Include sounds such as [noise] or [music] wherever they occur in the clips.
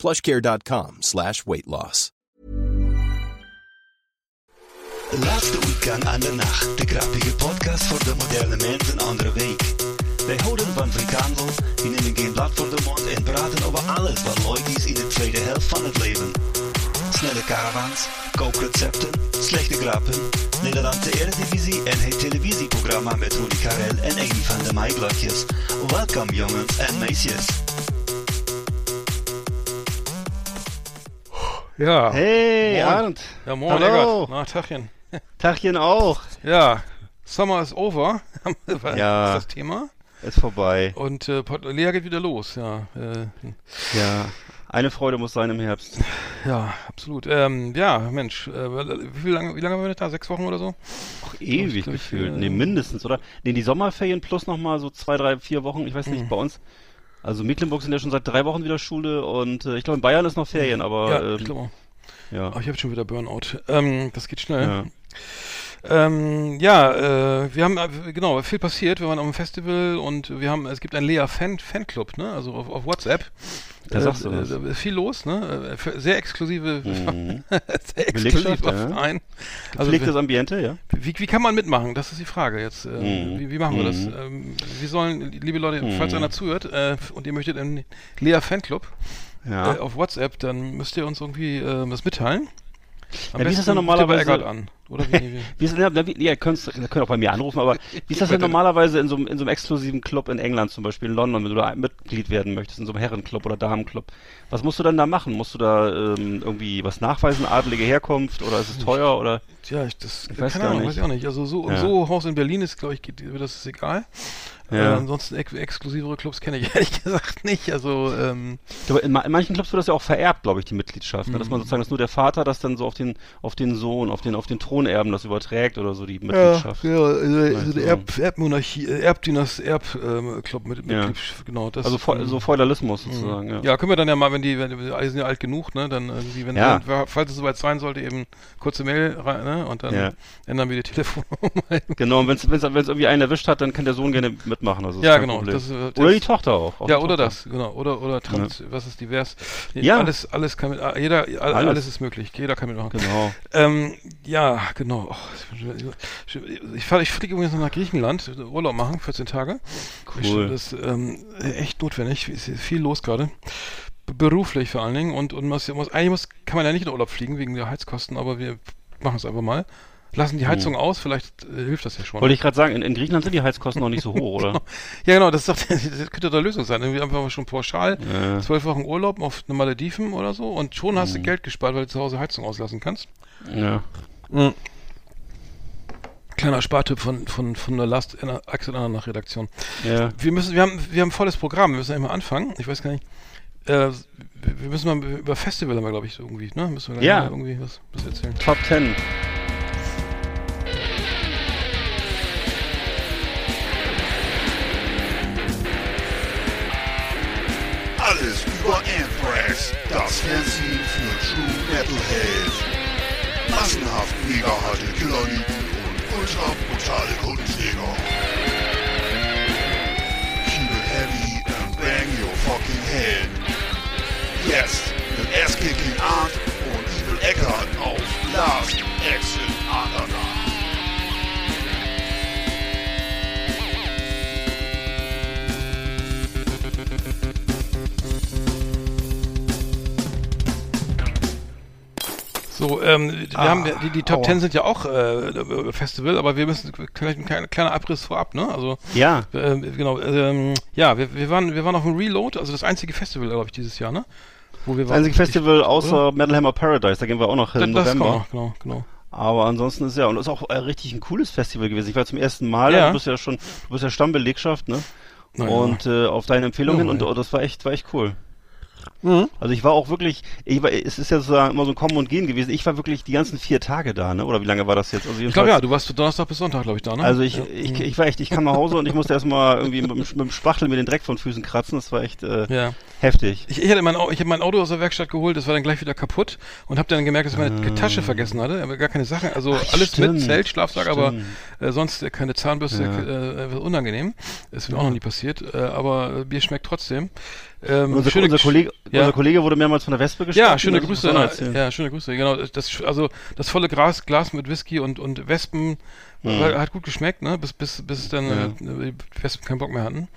plushcare.com slash weight loss. De laatste uitgang aan de nacht. De grappige podcast voor de moderne mens een andere week. Wij houden van frikandel, die nemen geen blad voor de mond en praten over alles wat leuk is in de tweede helft van het leven. Snelle caravans, kookrecepten, slechte grappen, Nederlandse Eredivisie en het televisieprogramma met Rudy Karel en Amy van de Maaiblokjes. Welkom jongens en meisjes. Ja. Hey, Moin. Arndt. Ja, moin, Hallo. Eggert. Na, Tagchen. Tagchen auch. Ja, Summer is over. [laughs] Ja. ist das Thema. Ist vorbei. Und äh, Lea geht wieder los, ja. Äh, Ja. Eine Freude muss sein im Herbst. ja, absolut. Ähm, ja, Mensch, äh, wie, lange, wie lange waren wir da? Sechs Wochen oder so? Ach, ewig gefühlt. äh, Nee, mindestens, oder? Nee, die Sommerferien plus nochmal so zwei, drei, vier Wochen. Ich weiß nicht, Mhm. bei uns. Also Mecklenburg sind ja schon seit drei Wochen wieder Schule und äh, ich glaube in Bayern ist noch Ferien, aber ja, ich ähm, glaube auch. ja. Aber ich habe schon wieder Burnout. Ähm, das geht schnell. ja. Ähm, ja, äh, wir haben, äh, genau, viel passiert. Wir waren auf dem Festival und wir haben, es gibt einen Lea-Fan, Fanclub, ne? Also auf, auf WhatsApp. Da sagst du was. Äh, viel los, ne? Äh, Sehr exklusive, Mhm. [laughs] sehr exklusiver ja. Verein. Also, Gepflegtes wir- Ambiente, ja? wie, wie kann man mitmachen? Das ist die Frage jetzt. Äh, Mhm. wie, wie machen wir das? Mhm. Ähm, wie sollen, liebe Leute, Mhm. falls einer zuhört äh, und ihr möchtet einen Lea Fanclub Ja. äh, auf WhatsApp, dann müsst ihr uns irgendwie äh, was mitteilen. Am Ja, wie ist das denn normalerweise- an. Oder wie, wie, Wie ist, ja, ihr könnt, könnt auch bei mir anrufen, aber [laughs] wie ist das denn normalerweise in so, einem- in so einem exklusiven Club in England, zum Beispiel in London, wenn du da Mitglied werden möchtest, in so einem Herrenclub oder Damenclub? Was musst du dann da machen? Musst du da ähm, irgendwie was nachweisen, adlige Herkunft oder ist es teuer oder? Tja, ich, das, Ich weiß keine gar Ahnung, nicht. weiß ich auch nicht. Also so, Ja. so Haus in Berlin ist, glaube ich, geht, das ist egal. Äh, Ja. ansonsten ex exklusivere Clubs kenne ich [laughs] ehrlich gesagt nicht. Also ähm, Ich glaube, in, ma- in manchen Clubs wird das ja auch vererbt, glaube ich, die Mitgliedschaft. Ne? Dass man Mhm. sozusagen, dass nur der Vater das dann so auf den, auf den Sohn, auf den, auf den Thronerben das überträgt oder so, die Mitgliedschaft. Ja, also, Meinst also du? der Erb, Erbmonarchie, äh, Erbdieners, Erbclub mit, mit Ja. Genau. Das, Also Fe ähm, so Feudalismus Mhm. sozusagen, ja. Ja, können wir dann ja mal, wenn die, wenn die alle sind ja alt genug, ne, dann irgendwie, wenn, Ja. wenn falls es soweit sein sollte, eben kurze Mail rein, ne, und dann Ja. ändern wir die [laughs] Telefonnummer. Genau, und wenn es irgendwie einen erwischt hat, dann kann der Sohn gerne mitmachen. Also ist ja, genau. Das, ist, äh, Oder das- die Tochter auch. auch ja, oder Tochter. das, genau. Oder, oder trans, was ist divers? Ja. Alles, alles kann mit, jeder, alles. Alles. ist möglich. Jeder kann mitmachen. Genau. Ähm, ja, genau. Och, ich ich, fliege übrigens noch nach Griechenland, Urlaub machen, 14 Tage. Cool. Das ist ähm, echt notwendig. Es ist viel los gerade. Beruflich vor allen Dingen. Und, und muss, muss, eigentlich muss, kann man ja nicht in Urlaub fliegen wegen der Heizkosten, aber wir machen es einfach mal. Lassen die Heizung aus, vielleicht äh, hilft das ja schon. Hm. Wollte ich gerade sagen, in, in Griechenland sind die Heizkosten noch nicht so hoch, oder? [laughs] Ja, genau, das, doch, [laughs] das könnte doch eine Lösung sein. Irgendwie einfach mal schon pauschal zwölf Wochen Urlaub auf eine Malediven oder so und schon hast Mhm. du Geld gespart, weil du zu Hause Heizung auslassen kannst. ja. Kleiner Spartipp von, von, von der Last Axel Anna Redaktion. Ja. Wir müssen, wir haben, wir haben ein volles Programm, wir müssen einmal anfangen. Ich weiß gar nicht. Äh, wir müssen mal über Festival haben wir, glaube ich, irgendwie, ne? Müssen wir Ja. irgendwie was, was erzählen. Top 10. Metalhead. Massenhaft mega harte Killerlieben und ultra brutale Kundenjäger. Keep it heavy and bang your fucking head. Jetzt mit Ass-Kicking Art und Evil Eckart auf Last Exit Andernach. So, ähm, wir Ah, haben die, die Top. 10 sind ja auch äh, Festival, aber wir müssen vielleicht ein kleiner, kleiner Abriss vorab, ne? Also Ja. ähm, genau, ähm, ja, wir, wir waren wir waren auf dem Reload, also das einzige Festival, glaube ich, dieses Jahr, ne? Wo wir Das einzige Festival außer Metal Hammer Paradise, da gehen wir auch noch Ich, im das, das November. noch, genau, genau. Aber ansonsten ist ja, und das ist auch äh, richtig ein cooles Festival gewesen. Ich war zum ersten Mal, Ja. du bist ja schon, du bist ja Stammbelegschaft, ne? Na ja. und äh, auf deine Empfehlung Ja, hin und oh, das war echt, war echt cool. Also ich war auch wirklich, ich war, es ist ja so, immer so ein Kommen und Gehen gewesen. Ich war wirklich die ganzen vier Tage da, ne? Oder wie lange war das jetzt? Also Ich glaube ja, du warst Donnerstag bis Sonntag, glaube ich, da, ne? Also ich, ja. ich, ich war echt, ich kam nach Hause und ich musste erstmal irgendwie mit, dem- mit dem Spachtel mir den Dreck von Füßen kratzen. Das war echt äh, Ja. heftig. Ich, ich hatte mein, ich habe mein Auto aus der Werkstatt geholt, das war dann gleich wieder kaputt und habe dann gemerkt, dass ich meine Tasche vergessen hatte, aber gar keine Sachen, also. Ach, alles stimmt, mit Zelt, Schlafsack, aber äh, sonst äh, keine Zahnbürste, Ja. äh, äh, unangenehm. Ist mir auch noch nie passiert, äh, aber äh, Bier schmeckt trotzdem. Ähm, Unser, schöne unser, Kollege, ja. unser Kollege wurde mehrmals von der Wespe gestochen. Ja, schöne Grüße. Ja, schöne Grüße. Genau, das also das volle Glas, Glas mit Whisky und und Wespen Mhm. war, hat gut geschmeckt, ne? Bis bis bis dann Ja. äh, die Wespen keinen Bock mehr hatten.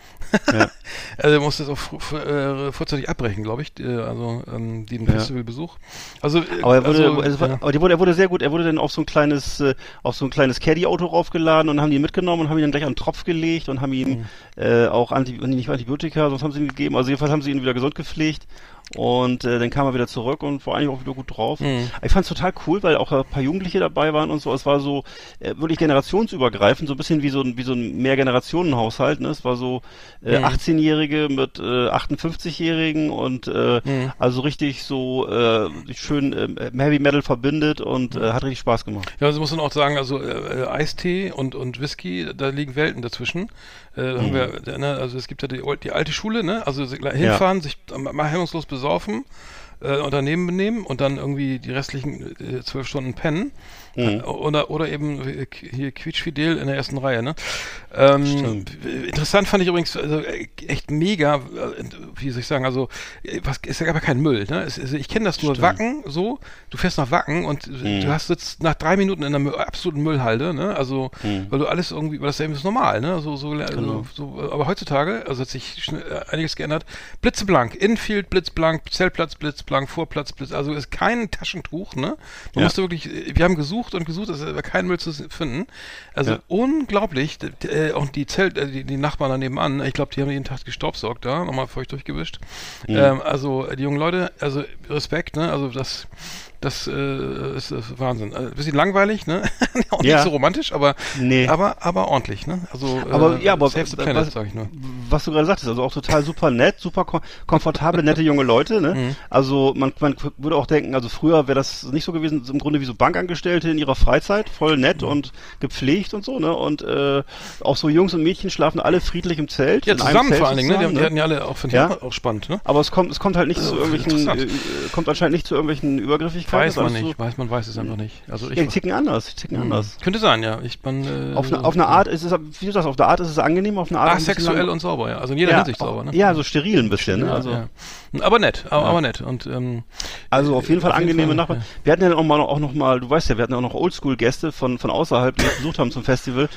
Ja. [laughs] also musste es auch äh, vorzeitig abbrechen, glaube ich. äh, Also ähm, den Ja. Festivalbesuch. Also äh, Aber er wurde, also, also, ja. aber wurde, er wurde sehr gut, er wurde dann auf so ein kleines, äh, auf so ein kleines Caddy-Auto raufgeladen und haben die mitgenommen und haben ihn dann gleich an den Tropf gelegt und haben ihm äh, auch Anti, nicht Antibiotika, sonst haben sie ihm gegeben. Also jedenfalls haben sie ihn wieder gesund gepflegt und äh, dann kam er wieder zurück und war eigentlich auch wieder gut drauf. Mhm. Ich fand es total cool, weil auch ein paar Jugendliche dabei waren und so. Es war so äh, wirklich generationsübergreifend, so ein bisschen wie so ein, wie so ein Mehrgenerationenhaushalt. Ne? Es war so äh, Mhm. 18-Jährige mit äh, 58-Jährigen und äh, Mhm. also richtig so äh, schön äh, Heavy Metal verbindet und äh, hat richtig Spaß gemacht. Ja, also muss man auch sagen, also äh, äh, Eistee und, und Whisky, da liegen Welten dazwischen. Äh, haben wir, äh, ne, also es gibt ja die, die alte Schule, ne? Also hinfahren, sich mal hemmungslos besaufen, äh, Unternehmen benehmen und dann irgendwie die restlichen äh, zwölf Stunden pennen. Äh, Oder, oder eben äh, hier quietschfidel in der ersten Reihe, ne? Ähm, interessant fand ich übrigens, also äh, echt mega, äh, wie soll ich sagen, also was ist ja aber kein Müll, ne? Es, also ich kenne das nur Stimmt. Wacken, so, du fährst nach Wacken und äh, du hast sitzt nach drei Minuten in einer absoluten Müllhalde, ne? Also, weil du alles irgendwie, weil das ist ja irgendwie normal, ne? So, so, Genau. so, aber heutzutage, also hat sich einiges geändert. Blitzeblank, Infield blitzblank, Zeltplatz blitzblank, Vorplatz blitz, also ist kein Taschentuch, ne? Man Ja. musste wirklich, wir haben gesucht und gesucht, es ist aber kein Müll zu finden. Also Ja. unglaublich, äh, auch die Zelt, äh, die, die Nachbarn da nebenan, ich glaube, die haben jeden Tag gestaubsaugt da, nochmal feucht durchgewischt. Ähm, also die jungen Leute, also Respekt, ne? Also das das äh, ist, ist Wahnsinn. Äh, bisschen langweilig, ne? [laughs] auch nicht Ja. so romantisch, aber Nee. aber aber ordentlich, ne? Also Aber, ja, aber Save the was- Planet, was- sag ich nur. was du gerade sagtest, also auch total super nett, super kom komfortable, nette junge Leute, ne? Mhm. Also man, man würde auch denken, also früher wäre das nicht so gewesen, im Grunde wie so Bankangestellte in ihrer Freizeit, voll nett Mhm. und gepflegt und so, ne? Und äh, auch so Jungs und Mädchen schlafen alle friedlich im Zelt. Ja, in einem zusammen Zelt vor allen Dingen, ne? Die, zusammen, die hatten ja alle auch, finde ich, Ja. auch, spannend, ne? Aber es kommt, es kommt halt nicht zu Äh, irgendwelchen, äh, äh, kommt anscheinend nicht zu irgendwelchen Übergriffigkeiten. Weiß man nicht, weiß man weiß es einfach nicht. Also So, ich ja, die ticken anders, die ticken anders. könnte sein, ja. Ich man äh, Auf, eine, auf eine Art ist es, wie du sagst, auf der Art ist es angenehm, auf eine Art. asexuell lang- und sauber, ja. Also in jeder ja, Hinsicht sauber, ne? Ja, so steril ein bisschen, ne? Ja, Also, ja. Aber nett, aber, aber nett. Und ähm, Also auf jeden Fall Auf jeden angenehme Fall, Nachbarn. ja. Wir hatten ja auch mal auch noch mal, du weißt ja, wir hatten ja auch noch Oldschool-Gäste von von außerhalb, die besucht haben zum Festival.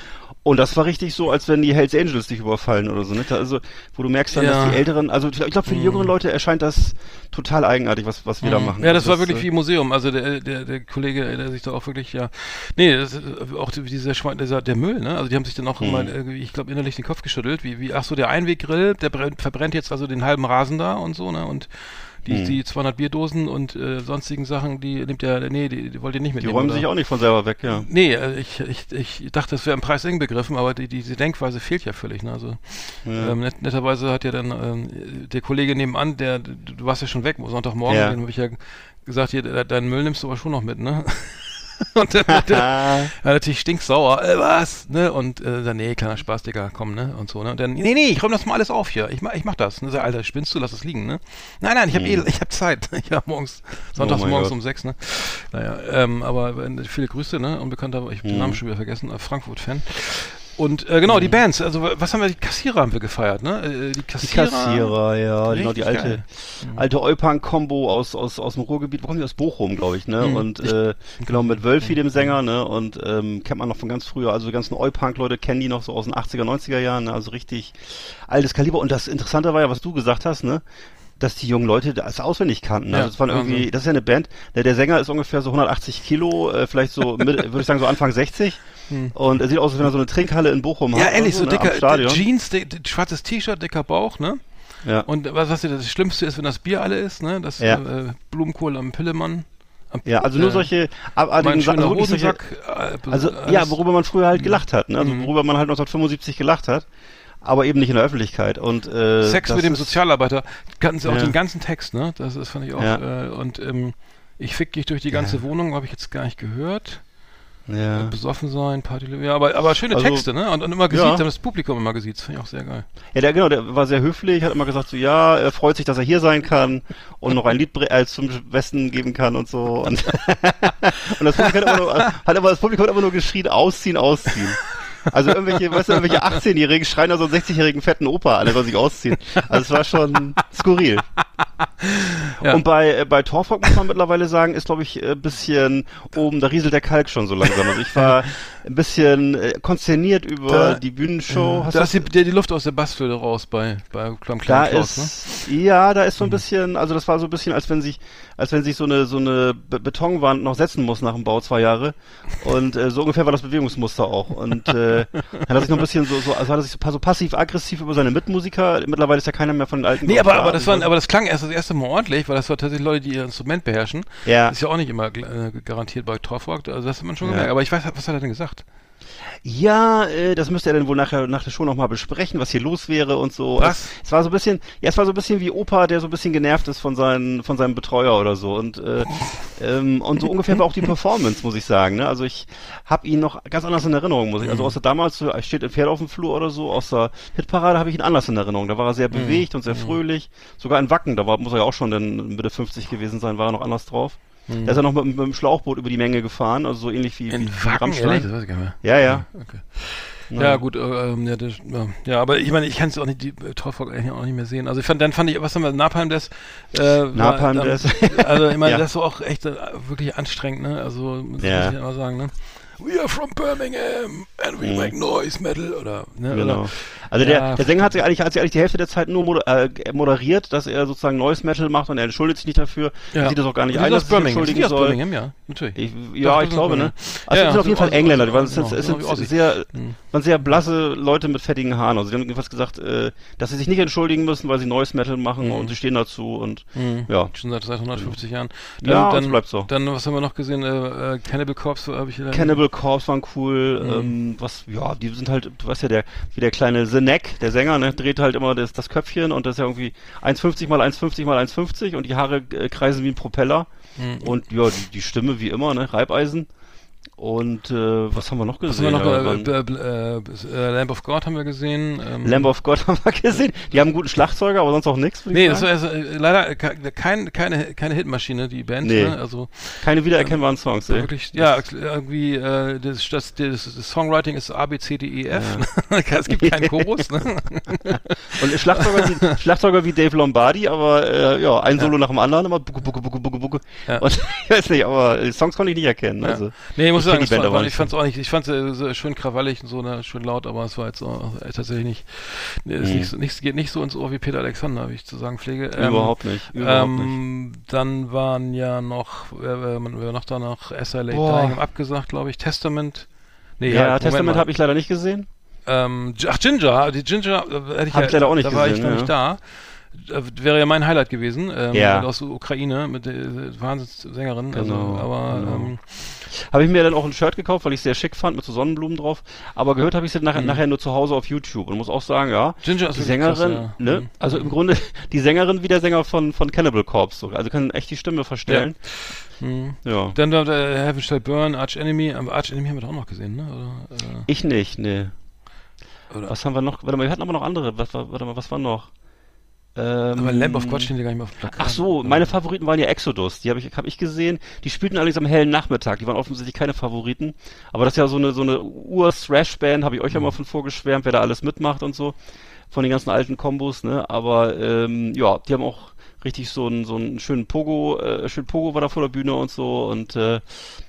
Und das war richtig so, als wenn die Hells Angels dich überfallen oder so. Ne? Da- Also, wo du merkst dann, Ja. dass die Älteren, also ich glaube, für die jüngeren Leute erscheint das total eigenartig, was was wir da machen. Mhm. Ja, das Also war wirklich äh, wie Museum. Also der, der, der Kollege, der sich da auch wirklich, ja. Nee, das ist äh, auch dieser, Schwein- dieser der Müll, ne? Also die haben sich dann auch Mhm. immer ich glaube, innerlich den Kopf geschüttelt, wie, wie, ach so, der Einweggrill, der brennt, verbrennt jetzt also den halben Rasen da und so, ne? Und die, Mhm. die 200 Bierdosen und äh, sonstigen Sachen, die nimmt der, nee, die, die wollt ihr nicht Die mitnehmen. räumen oder? sich auch nicht von selber weg, ja. Nee, äh, ich, ich, ich dachte, das wäre im Preis eng begriffen, aber die, diese Denkweise fehlt ja völlig. Ne? Also, Ja. ähm, net, netterweise hat ja dann ähm, der Kollege nebenan, der, du, warst ja schon weg, Sonntagmorgen, Ja. den habe ich ja gesagt, hier, de- deinen Müll nimmst du aber schon noch mit, ne? [laughs] [laughs] Und dann war [laughs] natürlich stinksauer, äh, was, ne? Und äh, dann, nee, kleiner Spaß, Digga, komm, ne? Und so, ne? Und dann, nee, nee, ich räum das mal alles auf hier. Ich mach, ich mach das. Ne? Sag, Alter, spinnst du, lass es liegen, ne? Nein, nein, ich habe eh, ich hab Zeit. [laughs] Ich hab morgens, sonntags Oh morgens Gott. um sechs, ne? Naja, ähm, aber äh, viele Grüße, ne? Unbekannter, ich hab den Namen schon wieder vergessen, äh, Frankfurt-Fan. Und äh, genau, die Bands, also was haben wir, die Kassierer haben wir gefeiert, ne? Äh, die die Kassierer. Kassierer, ja, genau, die alte, geil. alte Eupunk-Kombo aus, aus, aus dem Ruhrgebiet, wo kommen die aus Bochum, glaube ich, ne? Mhm. Und äh, genau, mit Wölfi, dem Sänger, ne? Und ähm, kennt man noch von ganz früher, also die ganzen Eupunk-Leute kennen die noch so aus den 80er, 90er Jahren, ne? Also richtig altes Kaliber. Und das Interessante war ja, was du gesagt hast, ne? dass die jungen Leute das auswendig kannten. Ja, also das waren irgendwie, das ist ja eine Band, der, der Sänger ist ungefähr so 180 Kilo, äh, vielleicht so, [laughs] würde ich sagen, so Anfang 60. Und er sieht aus, als wenn er so eine Trinkhalle in Bochum Hm. Ja, hat. oder ehrlich, so ne, am dicker Stadion. Jeans, di di- schwarzes T-Shirt, dicker Bauch, ne? Ja. Und was, was das Schlimmste ist, wenn das Bier alle ist, ne? Das Ja. äh, Blumenkohl am Pillemann. Ja, also nur äh, solche abartigen Sachen, schöner also solche, äh, Also ja, worüber man früher halt gelacht hat, ne? Also Mhm. worüber man halt 1975 gelacht hat. aber eben nicht in der Öffentlichkeit. Und äh, Sex mit dem ist- Sozialarbeiter, ganz, auch Ja. den ganzen Text, ne? Das, das fand ich auch. Ja. Äh, und ähm, ich fick dich durch die ganze Wohnung, habe ich jetzt gar nicht gehört. Ja. Besoffen sein, Party, ja, aber, aber schöne Also, Texte, ne? Und, und immer gesiezt, ja. haben das Publikum immer gesiezt, finde ich auch sehr geil. Ja, der, genau, der war sehr höflich, hat immer gesagt so, ja, er freut sich, dass er hier sein kann und noch ein Lied bre- äh, zum Besten geben kann und so. Und, [laughs] und das Publikum hat, immer nur, hat aber das Publikum hat immer nur geschrien, ausziehen, ausziehen. Also irgendwelche, weißt du, irgendwelche 18-Jährigen schreien da so einen 60-jährigen fetten Opa an, der soll sich ausziehen. Also es war schon skurril. Ja. Und bei, äh, bei Torfolk muss man mittlerweile sagen, ist glaube ich ein bisschen oben, da rieselt der Kalk schon so langsam. Also ich war ein bisschen äh, konsterniert über Da- die Bühnenshow. Hast Da du ist die, die, Luft aus der Bassflöte raus bei, bei beim Da Klaus, ist, ja, da ist so Mhm. ein bisschen, also das war so ein bisschen, als wenn sich, als wenn sich so eine, so eine Be Betonwand noch setzen muss nach dem Bau zwei Jahre. Und äh, so ungefähr war das Bewegungsmuster auch. Und äh, dann hat er sich noch ein bisschen so, so also hat er sich so, so passiv-aggressiv über seine Mitmusiker. Mittlerweile ist ja keiner mehr von den alten. Nee, aber, aber das war, so. aber das klang erst das erste Mal ordentlich, weil das war tatsächlich Leute, die ihr Instrument beherrschen. Ja. Ist ja auch nicht immer äh, garantiert bei Torfolk, also das hat man schon Ja. gemerkt. Aber ich weiß, was hat er denn gesagt? Ja, äh, das müsste er dann wohl nachher nach der Show nochmal besprechen, was hier los wäre und so. Was? Es, war so ein bisschen, ja, es war so ein bisschen wie Opa, der so ein bisschen genervt ist von seinen, von seinem Betreuer oder so. Und äh, ähm, und so ungefähr war auch die Performance, muss ich sagen. Ne? Also ich habe ihn noch ganz anders in Erinnerung, muss ich. Also außer damals er steht ein Pferd auf dem Flur oder so, aus der Hitparade habe ich ihn anders in Erinnerung. Da war er sehr bewegt und sehr fröhlich. Sogar in Wacken, da war, muss er ja auch schon dann Mitte 50 gewesen sein, war er noch anders drauf. Da ist er noch mit, mit dem Schlauchboot über die Menge gefahren, also so ähnlich wie, In wie Rammstein. Das weiß ich gar nicht mehr. Ja, ja. Okay. Ja, gut, äh, ähm, ja, das, ja, aber ich meine, ich kann es auch nicht, die äh, Torfolk eigentlich auch nicht mehr sehen. Also ich fand, dann fand ich, was haben wir, Napalm Death, äh, war Napalm dann- Death. Also ich meine, [laughs] Ja. das ist auch echt äh, wirklich anstrengend, ne? Also muss Ja. ich ja mal sagen, ne? We are from Birmingham and we Mhm. make noise metal oder ne? Genau. Oder, Also Ja, der, der Sänger hat sich eigentlich, hat sich eigentlich die Hälfte der Zeit nur moder äh, moderiert, dass er sozusagen Neues Metal macht und er entschuldigt sich nicht dafür. Er sieht das auch gar nicht ein, sind dass sich Birmingham. Sind entschuldigen aus soll. Birmingham, ja, natürlich. Ich, ja, das ich glaube, Birmingham. ne? Also Ja, sind auf jeden Fall aus- Engländer, die waren, es sind, genau, es sind Ossi. sehr, Mhm. waren sehr blasse Leute mit fettigen Haaren. Also die haben jedenfalls gesagt, äh, dass sie sich nicht entschuldigen müssen, weil sie Neues Metal machen und sie stehen dazu und Mhm. ja. Schon seit, seit 150 Jahren. Ja, dann, das bleibt so. Dann, was haben wir noch gesehen? Äh, äh, Cannibal Corpse habe ich leider- Cannibal Corpse waren cool, Mhm. ähm, was, ja, die sind halt, du weißt ja, der, wie der kleine The Neck, der Sänger, ne, dreht halt immer das, das Köpfchen und das ist ja irgendwie 1,50 mal 1,50 mal 1,50 und die Haare äh, kreisen wie ein Propeller Mhm. und ja, die, die Stimme wie immer, ne, Reibeisen und äh, was haben wir noch Was gesehen? haben wir noch? Ja, Äh, äh, äh, äh, Lamb of God haben wir gesehen. Ähm, Lamb of God [laughs] haben wir gesehen, die haben einen guten Schlagzeuger, aber sonst auch nichts, Nee, das also, leider ke- kein, keine, keine Hitmaschine, die Band. Nee. Ne? Also Keine wiedererkennbaren Songs, ey. wirklich, ja, irgendwie äh, das, das, das, das Songwriting ist A, B, C, D, E, F. [laughs] es gibt keinen [laughs] Chorus. Ne? Und Schlagzeuger wie, Schlagzeuger wie Dave Lombardi, aber ja, ein Solo nach dem anderen, immer bucke, bucke, bucke, bucke, bucke. Ja. Und ich weiß nicht, aber Songs konnte ich nicht erkennen. Ja. Also, Nee, ich muss sagen, war, war, nicht. ich fand es auch nicht, ich fand es äh, schön krawallig und so, ne, schön laut, aber es war jetzt auch, äh, tatsächlich nicht, nee, ist Mhm. nicht, nicht, geht nicht so ins Ohr wie Peter Alexander, wie ich zu sagen pflege. Ähm, überhaupt nicht. Überhaupt nicht. Ähm, dann waren ja noch, wer, wer noch da noch SLA. Dying abgesagt, glaube ich, Testament. Nee, Ja, halt, Testament habe ich leider nicht gesehen. Ähm, ach, Ginger, die Ginger, äh, hätte ich, Hab ja, ich leider auch nicht da war ich gesehen, noch ja. nicht da. Äh, Wäre ja mein Highlight gewesen, ähm, Ja. aus der Ukraine mit der äh, Wahnsinnssängerin. Genau, also, aber genau. ähm, Habe ich mir dann auch ein Shirt gekauft, weil ich es sehr schick fand, mit so Sonnenblumen drauf. Aber gehört habe ich es nachher, Mhm. nachher nur zu Hause auf YouTube und muss auch sagen, ja, Ginger die Sängerin, krass, ja. ne? Mhm. Also im Grunde [laughs] die Sängerin wie der Sänger von, von Cannibal Corpse. Also kann echt die Stimme verstellen. Mhm. Ja. Dann da der Heaven Shall Burn, Arch Enemy, aber Arch Enemy haben wir doch auch noch gesehen, ne? Oder, äh, Ich nicht, ne. Was haben wir noch? Warte mal, wir hatten aber noch andere. Was, war- warte mal, was war noch? Ähm, aber Lamb of God stehen ja gar nicht mehr auf dem Plakat. Ach so, meine Favoriten waren ja Exodus. Die habe ich, hab ich gesehen. Die spielten allerdings am hellen Nachmittag. Die waren offensichtlich keine Favoriten. Aber das ist ja so eine, so eine Ur-Thrash-Band, habe ich euch ja mal von vorgeschwärmt, wer da alles mitmacht und so. Von den ganzen alten Kombos, ne? Aber ähm, ja, die haben auch richtig so einen, so einen schönen Pogo, äh, schön Pogo war da vor der Bühne und so. Und äh,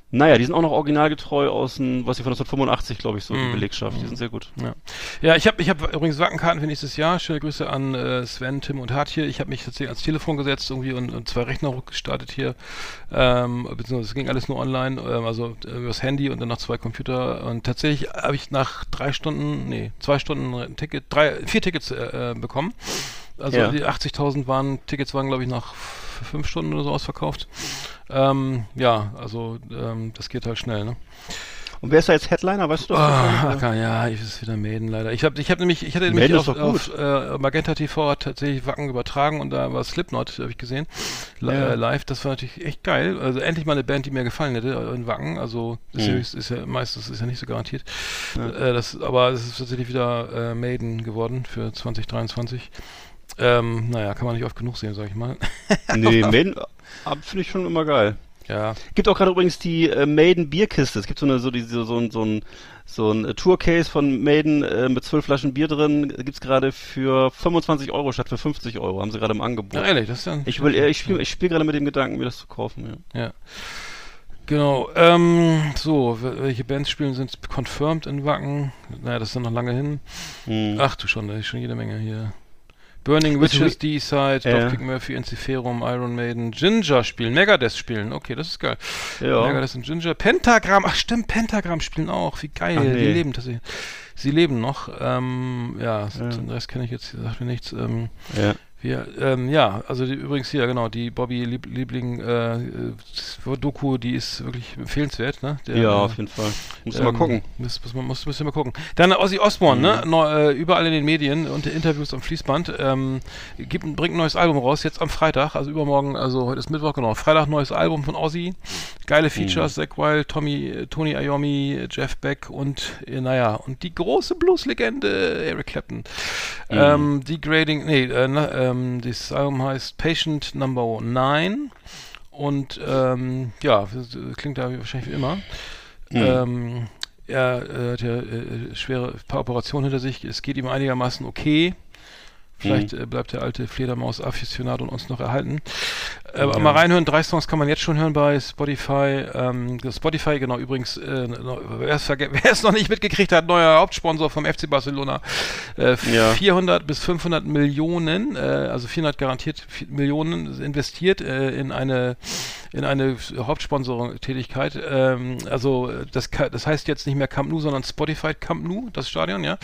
naja, die sind auch noch originalgetreu aus dem, was ich von 1985, glaube ich, so die Mhm. Belegschaft. Die sind sehr gut. Ja, ja ich habe ich hab übrigens Wackenkarten für nächstes Jahr. Schöne Grüße an äh, Sven, Tim und Hart hier. Ich habe mich tatsächlich ans Telefon gesetzt irgendwie und, und zwei Rechner gestartet hier. Ähm, beziehungsweise es ging alles nur online, ähm, also äh, übers Handy und dann noch zwei Computer. Und tatsächlich habe ich nach drei Stunden, nee, zwei Stunden ein Ticket, drei, vier Tickets äh, äh, bekommen. Also Ja. die 80.000 waren, Tickets waren glaube ich nach f- fünf Stunden oder so ausverkauft. Ähm, ja, also ähm, das geht halt schnell, ne? Und wer ist da jetzt Headliner, weißt du das? Ah, ach, ja, ich ist wieder Maiden leider. Ich habe ich hab nämlich, ich hatte nämlich Maiden auf, doch gut. auf äh, Magenta TV tatsächlich Wacken übertragen und da war Slipknot, habe ich gesehen, li Ja. äh, live. Das war natürlich echt geil. Also endlich mal eine Band, die mir gefallen hätte äh, in Wacken. Also ist, Mhm. ja, ist, ja meistens ist ja nicht so garantiert. Äh, das, aber es ist tatsächlich wieder äh, Maiden geworden für 2023. Ähm, naja, kann man nicht oft genug sehen, sag ich mal. [laughs] Nee, Maiden ah, finde ich schon immer geil. ja. Gibt auch gerade übrigens die äh, Maiden Bierkiste. Es gibt so eine so diese so ein so ein so ein äh, Tourcase von Maiden äh, mit zwölf Flaschen Bier drin. Gibt's gerade für 25 Euro statt für 50 Euro. Haben sie gerade im Angebot. ja, ehrlich, das ist ja ich will, äh, ich spiele ich spiel gerade mit dem Gedanken, mir das zu kaufen. Ja. Ja. Genau. Ähm, so, wel- welche Bands spielen sind confirmed in Wacken? Naja, das ist ja noch lange hin. Hm. Ach du schon, da ist schon jede Menge hier. Burning Witches, D-Side, Ja. Dropkick Murphy, Enziferum, Iron Maiden, Ginger spielen, Megadeth spielen. Okay, das ist geil. ja. Megadeth und Ginger. Pentagram, ach stimmt, Pentagram spielen auch. Wie geil. Nee. Die leben tatsächlich. Sie leben noch. Ähm, ja, Ja. den Rest kenne ich jetzt, sagt mir nichts. Ähm, ja. Wir, ähm, ja, also die, übrigens hier, genau, die Bobby Lieb Liebling äh, äh, Doku, die ist wirklich empfehlenswert, ne? Der, ja, äh, auf jeden Fall. Musst du mal ähm, gucken. Muss, muss, man- muss, müssen wir mal gucken. Dann Ozzy Osbourne, ne? Neu, äh, überall in den Medien und Interviews am Fließband. Ähm, gibt, bringt ein neues Album raus, jetzt am Freitag, also übermorgen, also heute ist Mittwoch, genau. Freitag neues Album von Ozzy. Geile Features, Zack Wild, Tommy, äh, Tony Iommi, Jeff Beck und, äh, naja, und die große Blueslegende Eric Clapton. Ähm, Degrading, nee, äh, ähm, das Album heißt Patient Number 9 und ähm, ja, das, klingt da wahrscheinlich wie immer. Ähm, er äh, hat ja äh, schwere paar Operationen hinter sich. Es geht ihm einigermaßen okay. Vielleicht äh, bleibt der alte Fledermaus-Afficionado uns noch erhalten. Äh, aber Mal reinhören, drei Songs kann man jetzt schon hören bei Spotify. Ähm, Spotify, genau, übrigens, äh, [laughs] wer es noch nicht mitgekriegt hat, neuer Hauptsponsor vom FC Barcelona. Äh, Ja. 400 bis 500 Millionen, äh, also 400 garantiert Millionen investiert äh, in eine in eine Hauptsponsoring-Tätigkeit. Ähm, also das, das heißt jetzt nicht mehr Camp Nou, sondern Spotify Camp Nou, das Stadion, ja.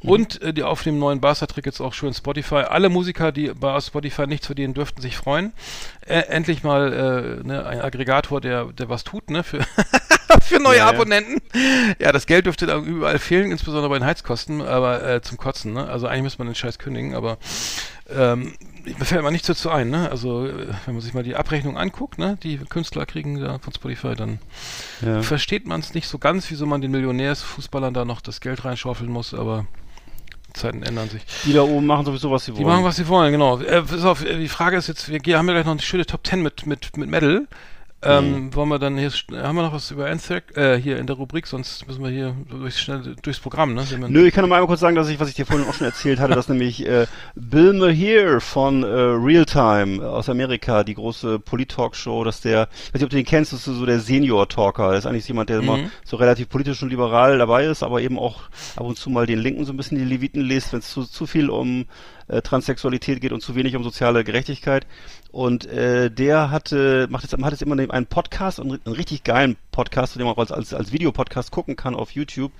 Und äh, die auf dem neuen Barca-Trick jetzt auch schön Spotify. Alle Musiker, die bei Spotify nichts verdienen, dürften sich freuen. Äh, endlich mal äh, ne, ein Aggregator, der, der was tut, ne, für, [laughs] für neue Ja, ja. Abonnenten. Ja, das Geld dürfte da überall fehlen, insbesondere bei den Heizkosten, aber äh, zum Kotzen, ne? Also eigentlich müsste man den Scheiß kündigen, aber ähm, mir fällt mal nichts dazu ein, ne? Also, äh, wenn man sich mal die Abrechnung anguckt, ne, die Künstler kriegen da von Spotify, dann Ja. versteht man es nicht so ganz, wieso man den Millionärsfußballern da noch das Geld reinschaufeln muss, aber Zeiten ändern sich. Die da oben machen sowieso, was sie Die wollen. machen, was sie wollen, genau. Äh, pass auf, äh, die Frage ist jetzt, wir haben ja gleich noch eine schöne Top 10 mit, mit, mit Metal. Ähm, Mhm. Wollen wir dann hier, haben wir noch was über Anthrax, äh, hier in der Rubrik, sonst müssen wir hier durchs, schnell durchs Programm, ne? Nö, ich kann noch mal einmal kurz sagen, dass ich, was ich dir vorhin auch schon erzählt hatte, dass nämlich äh, Bill Maher von äh, Realtime aus Amerika, die große Polit-Talkshow, dass der, ich weiß nicht, ob du den kennst, das ist so der Senior-Talker. Das ist eigentlich jemand, der immer Mhm. so relativ politisch und liberal dabei ist, aber eben auch ab und zu mal den Linken so ein bisschen die Leviten liest, wenn es zu, zu viel um äh, Transsexualität geht und zu wenig um soziale Gerechtigkeit. Und äh, der hatte, macht jetzt, hat jetzt immer einen Podcast, einen, einen richtig geilen Podcast, den man auch als, als, als Videopodcast gucken kann auf YouTube.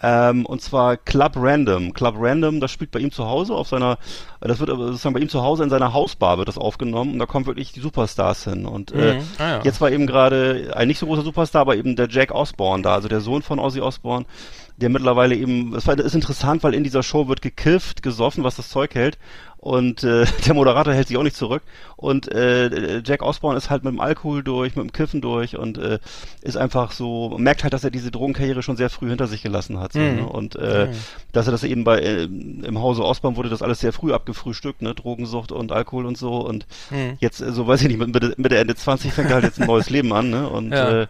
Ähm, und zwar Club Random. Club Random, das spielt bei ihm zu Hause auf seiner, das wird sozusagen bei ihm zu Hause in seiner Hausbar wird das aufgenommen und da kommen wirklich die Superstars hin. Und äh, Mhm. Ah, ja. jetzt war eben gerade ein nicht so großer Superstar, aber eben der Jack Osborne da, also der Sohn von Ozzy Osbourne, der mittlerweile eben, das ist interessant, weil in dieser Show wird gekifft, gesoffen, was das Zeug hält. Und äh, [laughs] der Moderator hält sich auch nicht zurück. Und äh, Jack Osborne ist halt mit dem Alkohol durch, mit dem Kiffen durch und äh, ist einfach so, merkt halt, dass er diese Drogenkarriere schon sehr früh hinter sich gelassen hat. So, Mhm. ne? Und äh, dass er das eben bei äh, im Hause Osborne wurde das alles sehr früh abgefrühstückt, ne? Drogensucht und Alkohol und so. Und Mhm. jetzt, äh, so weiß ich nicht, mit Mitte, Mitte Ende 20 fängt er halt jetzt ein neues Leben an, ne? Und Ja, äh,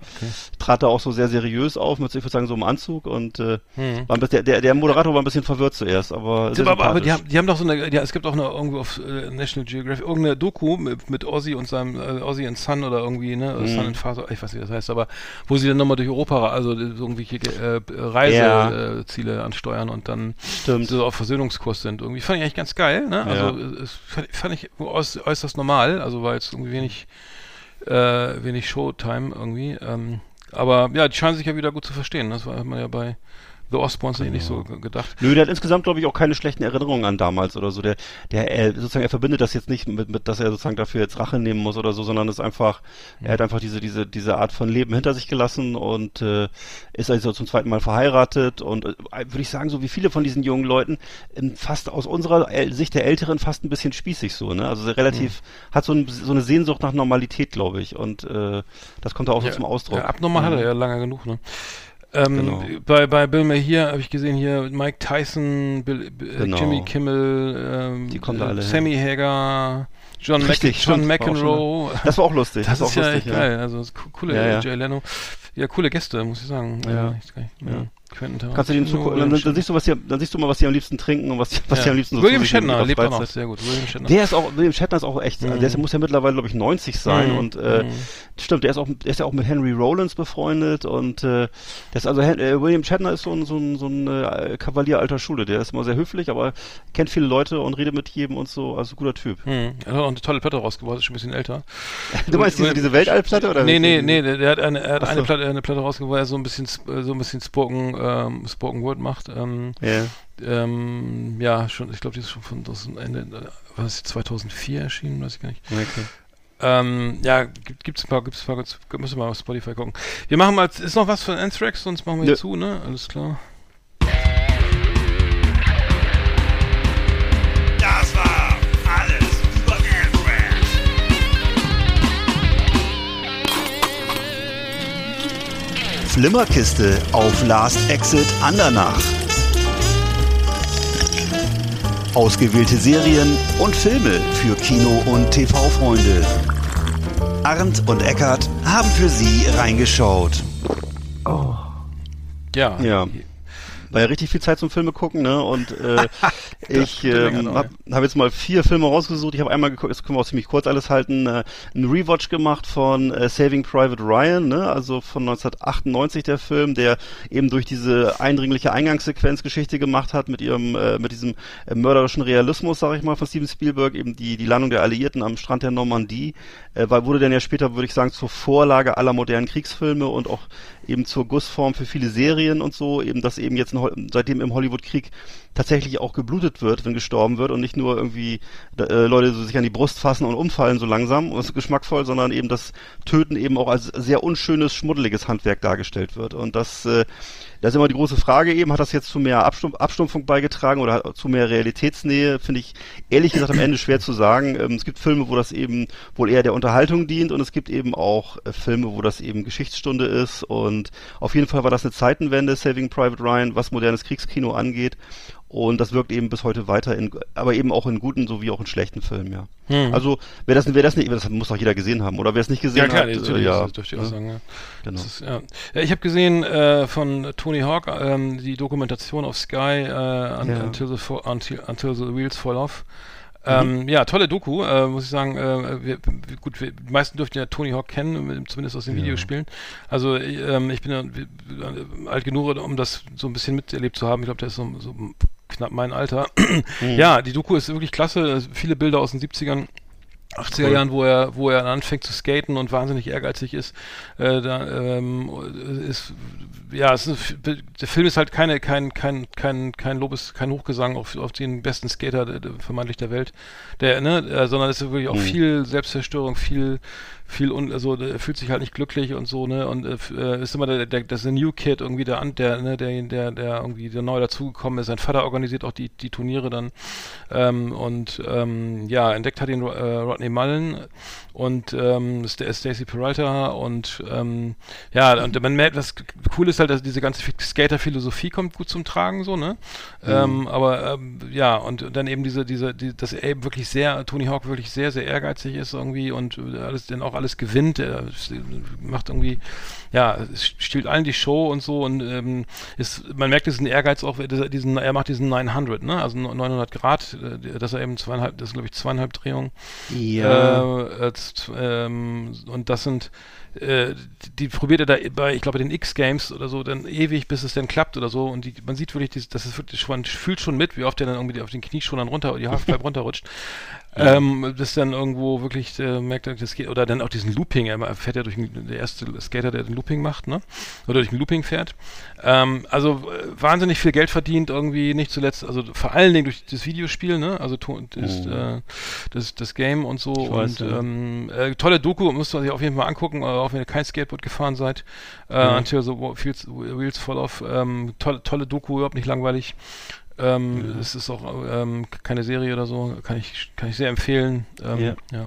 trat da auch so sehr seriös auf, mit, ich würde sagen, so einem Anzug und äh, Mhm. war ein bisschen, der, der, der Moderator war ein bisschen verwirrt zuerst, aber. aber, aber die, haben, die haben doch so eine, ja, es gibt auch eine irgendwo auf äh, National Geographic irgendeine Doku mit, mit Ozzy und seinem äh, Ozzy and Son oder irgendwie, ne, Mhm. Son and Father, ich weiß nicht, wie das heißt, aber wo sie dann nochmal durch Europa, also äh, irgendwelche äh, Ja. Reiseziele äh, Ziele ansteuern und dann Stimmt. so auf Versöhnungskurs sind. Irgendwie fand ich eigentlich ganz geil, ne? Also Ja. es fand, fand ich äuß, äußerst normal, also war jetzt irgendwie wenig, äh, wenig Showtime irgendwie. Ähm, aber ja, die scheinen sich ja wieder gut zu verstehen. Das war man ja bei The Osborns ich nicht so ge- gedacht. Nö, der hat insgesamt, glaube ich, auch keine schlechten Erinnerungen an damals oder so. Der, der, er, sozusagen, er verbindet das jetzt nicht mit, mit, dass er sozusagen dafür jetzt Rache nehmen muss oder so, sondern ist einfach, er hat einfach diese, diese, diese Art von Leben hinter sich gelassen und äh, ist also zum zweiten Mal verheiratet und äh, würde ich sagen, so wie viele von diesen jungen Leuten, fast aus unserer El Sicht der Älteren fast ein bisschen spießig so, ne? Also relativ, hat so, ein, so eine Sehnsucht nach Normalität, glaube ich. Und äh, das kommt da auch so zum Ausdruck. Ja, abnormal hat er ja lange genug, ne? Ähm, Genau. bei, bei Bill Maher hier habe ich gesehen hier Mike Tyson, Bill, Bill, Genau. Jimmy Kimmel, ähm, Die kommen äh, alle Sammy Hager, John, Mc, Richtig, John war auch McEnroe. Das war auch lustig. Das, war ist auch ja lustig, echt geil. Also das coole Ja, ja. Jay Leno. Ja, coole Gäste, muss ich sagen. Ja. Also. Ja. Quentin Kannst du den zugucken, dann, dann siehst du, was die, dann siehst du mal, was die am liebsten trinken und was, die- was ja. die am liebsten so William Shatner lebt auch noch sehr gut. William Shatner. Der ist auch, William Shatner ist auch echt, Mhm. der ist, muss ja mittlerweile, glaube ich, 90 sein Mhm. und äh, Mhm. stimmt, der ist auch, der ist ja auch mit Henry Rollins befreundet und äh, das ist also äh, William Shatner ist so ein, so ein, so ein äh, Kavalier alter Schule, der ist immer sehr höflich, aber kennt viele Leute und redet mit jedem und so, also guter Typ. Hm. Er hat auch eine tolle Platte rausgebracht, ist schon ein bisschen älter. Du meinst diese, diese Weltallplatte oder? Nee, nee, nee, der, der hat eine, er hat eine. Platte, eine Platte rausgebracht, er so ein bisschen, so ein bisschen Spoken, ähm, Spoken Word macht. Ähm, Ja. ähm, ja, schon, ich glaube, die ist schon von Ende, was ist die, 2004 erschienen, weiß ich gar nicht. Okay. Ähm, ja, gibt, gibt's ein paar, gibt's ein paar, müssen wir mal auf Spotify gucken. Wir machen mal, ist noch was von Anthrax, sonst machen wir hier Nö. zu, ne? Alles klar. Flimmerkiste auf Last Exit Andernach. Ausgewählte Serien und Filme für Kino- und TV-Freunde. Arndt und Eckart haben für Sie reingeschaut. Ja. Ja. War ja richtig viel Zeit zum Filme gucken, ne? Und äh, [laughs] ich ähm, genau, habe hab jetzt mal vier Filme rausgesucht. Ich habe einmal geguckt, das können wir auch ziemlich kurz alles halten, äh, einen Rewatch gemacht von äh, Saving Private Ryan, ne? Also von 1998 der Film, der eben durch diese eindringliche Eingangssequenzgeschichte gemacht hat mit ihrem, äh, mit diesem äh, mörderischen Realismus, sag ich mal, von Steven Spielberg, eben die die Landung der Alliierten am Strand der Normandie, äh, war, wurde dann ja später, würde ich sagen, zur Vorlage aller modernen Kriegsfilme und auch eben zur Gussform für viele Serien und so, eben dass eben jetzt seitdem im Hollywood-Krieg tatsächlich auch geblutet wird, wenn gestorben wird und nicht nur irgendwie äh, Leute so sich an die Brust fassen und umfallen so langsam und geschmackvoll, sondern eben das Töten eben auch als sehr unschönes, schmuddeliges Handwerk dargestellt wird. Und das, äh, das ist immer die große Frage eben, hat das jetzt zu mehr Abstumpf Abstumpfung beigetragen oder zu mehr Realitätsnähe, finde ich ehrlich gesagt am Ende schwer zu sagen. Ähm, es gibt Filme, wo das eben wohl eher der Unterhaltung dient und es gibt eben auch äh, Filme, wo das eben Geschichtsstunde ist und auf jeden Fall war das eine Zeitenwende, Saving Private Ryan, was modernes Kriegskino angeht. Und das wirkt eben bis heute weiter in, aber eben auch in guten sowie auch in schlechten Filmen, ja. Hm. Also, wer das, wer das nicht, das muss doch jeder gesehen haben, oder wer es nicht gesehen Ja, klar, hat, natürlich, äh, ja. das dürfte ich auch Ja, sagen, ja. Genau. Ist, ja. ja, ich habe gesehen äh, von Tony Hawk ähm, die Dokumentation auf Sky äh, un Ja. until, the until, until the Wheels Fall Off. Mhm. Ähm, ja, tolle Doku, äh, muss ich sagen. Äh, wir, gut, wir, die meisten dürften ja Tony Hawk kennen, zumindest aus den Videospielen. Also ähm, ich bin ja äh, alt genug, um das so ein bisschen miterlebt zu haben. Ich glaube, der ist so, so knapp mein Alter. Mhm. Ja, die Doku ist wirklich klasse. Viele Bilder aus den 70ern. 80er Cool. Jahren, wo er, wo er anfängt zu skaten und wahnsinnig ehrgeizig ist, äh, da, ähm, ist, ja, ist, der Film ist halt keine, kein, kein, kein, kein Lobes, kein Hochgesang auf, auf den besten Skater der, der, vermeintlich der Welt, der, ne, äh, sondern es ist wirklich auch Mhm. viel Selbstzerstörung, viel, viel und also er fühlt sich halt nicht glücklich und so, ne, und äh, äh, ist immer der, der, das ist New Kid irgendwie der, an- der, ne, der, der, der irgendwie der neu dazugekommen ist. Sein Vater organisiert auch die, die Turniere dann, ähm, und ähm, ja, entdeckt hat ihn äh, Rodney Mullen und ähm, St Stacey Peralta und ähm, ja, und man merkt, was cool ist halt, dass diese ganze Skater-Philosophie kommt gut zum Tragen, so, ne? Ähm, aber ähm, ja, und dann eben diese, diese, die, dass er eben wirklich sehr, Tony Hawk wirklich sehr, sehr ehrgeizig ist irgendwie und äh, alles, dann auch alles gewinnt. Er s- macht irgendwie, ja, es stiehlt allen die Show und so und ähm, ist, man merkt diesen Ehrgeiz auch, diesen, er macht diesen 900, ne? Also 900 Grad, äh, dass er eben zweieinhalb, das ist glaube ich zweieinhalb Drehungen. Ja. Äh, ähm, und das sind, äh, die probiert er da bei, ich glaube, den X-Games oder so, dann ewig, bis es dann klappt oder so. Und die, man sieht wirklich, das ist wirklich, man fühlt schon mit, wie oft der dann irgendwie auf den Knieschonern runter, die Halfpipe [laughs] runterrutscht. Ähm, das dann irgendwo wirklich äh, merkt, das geht, oder dann auch diesen Looping, er fährt ja durch den, der erste Skater, der den Looping macht, ne? Oder durch den Looping fährt. Ähm, also äh, wahnsinnig viel Geld verdient, irgendwie nicht zuletzt, also vor allen Dingen durch das Videospiel, ne? Also das, oh. äh, das, das Game und so. Ich und ja. ähm, äh, tolle Doku, müsst ihr sich auf jeden Fall angucken, auch wenn ihr kein Skateboard gefahren seid. Äh, mhm. Until the Wheels Fall Off. Ähm, tolle, tolle Doku, überhaupt nicht langweilig. Ähm, ja. Es ist auch ähm, keine Serie oder so, kann ich, kann ich sehr empfehlen. Ähm, ja. ja.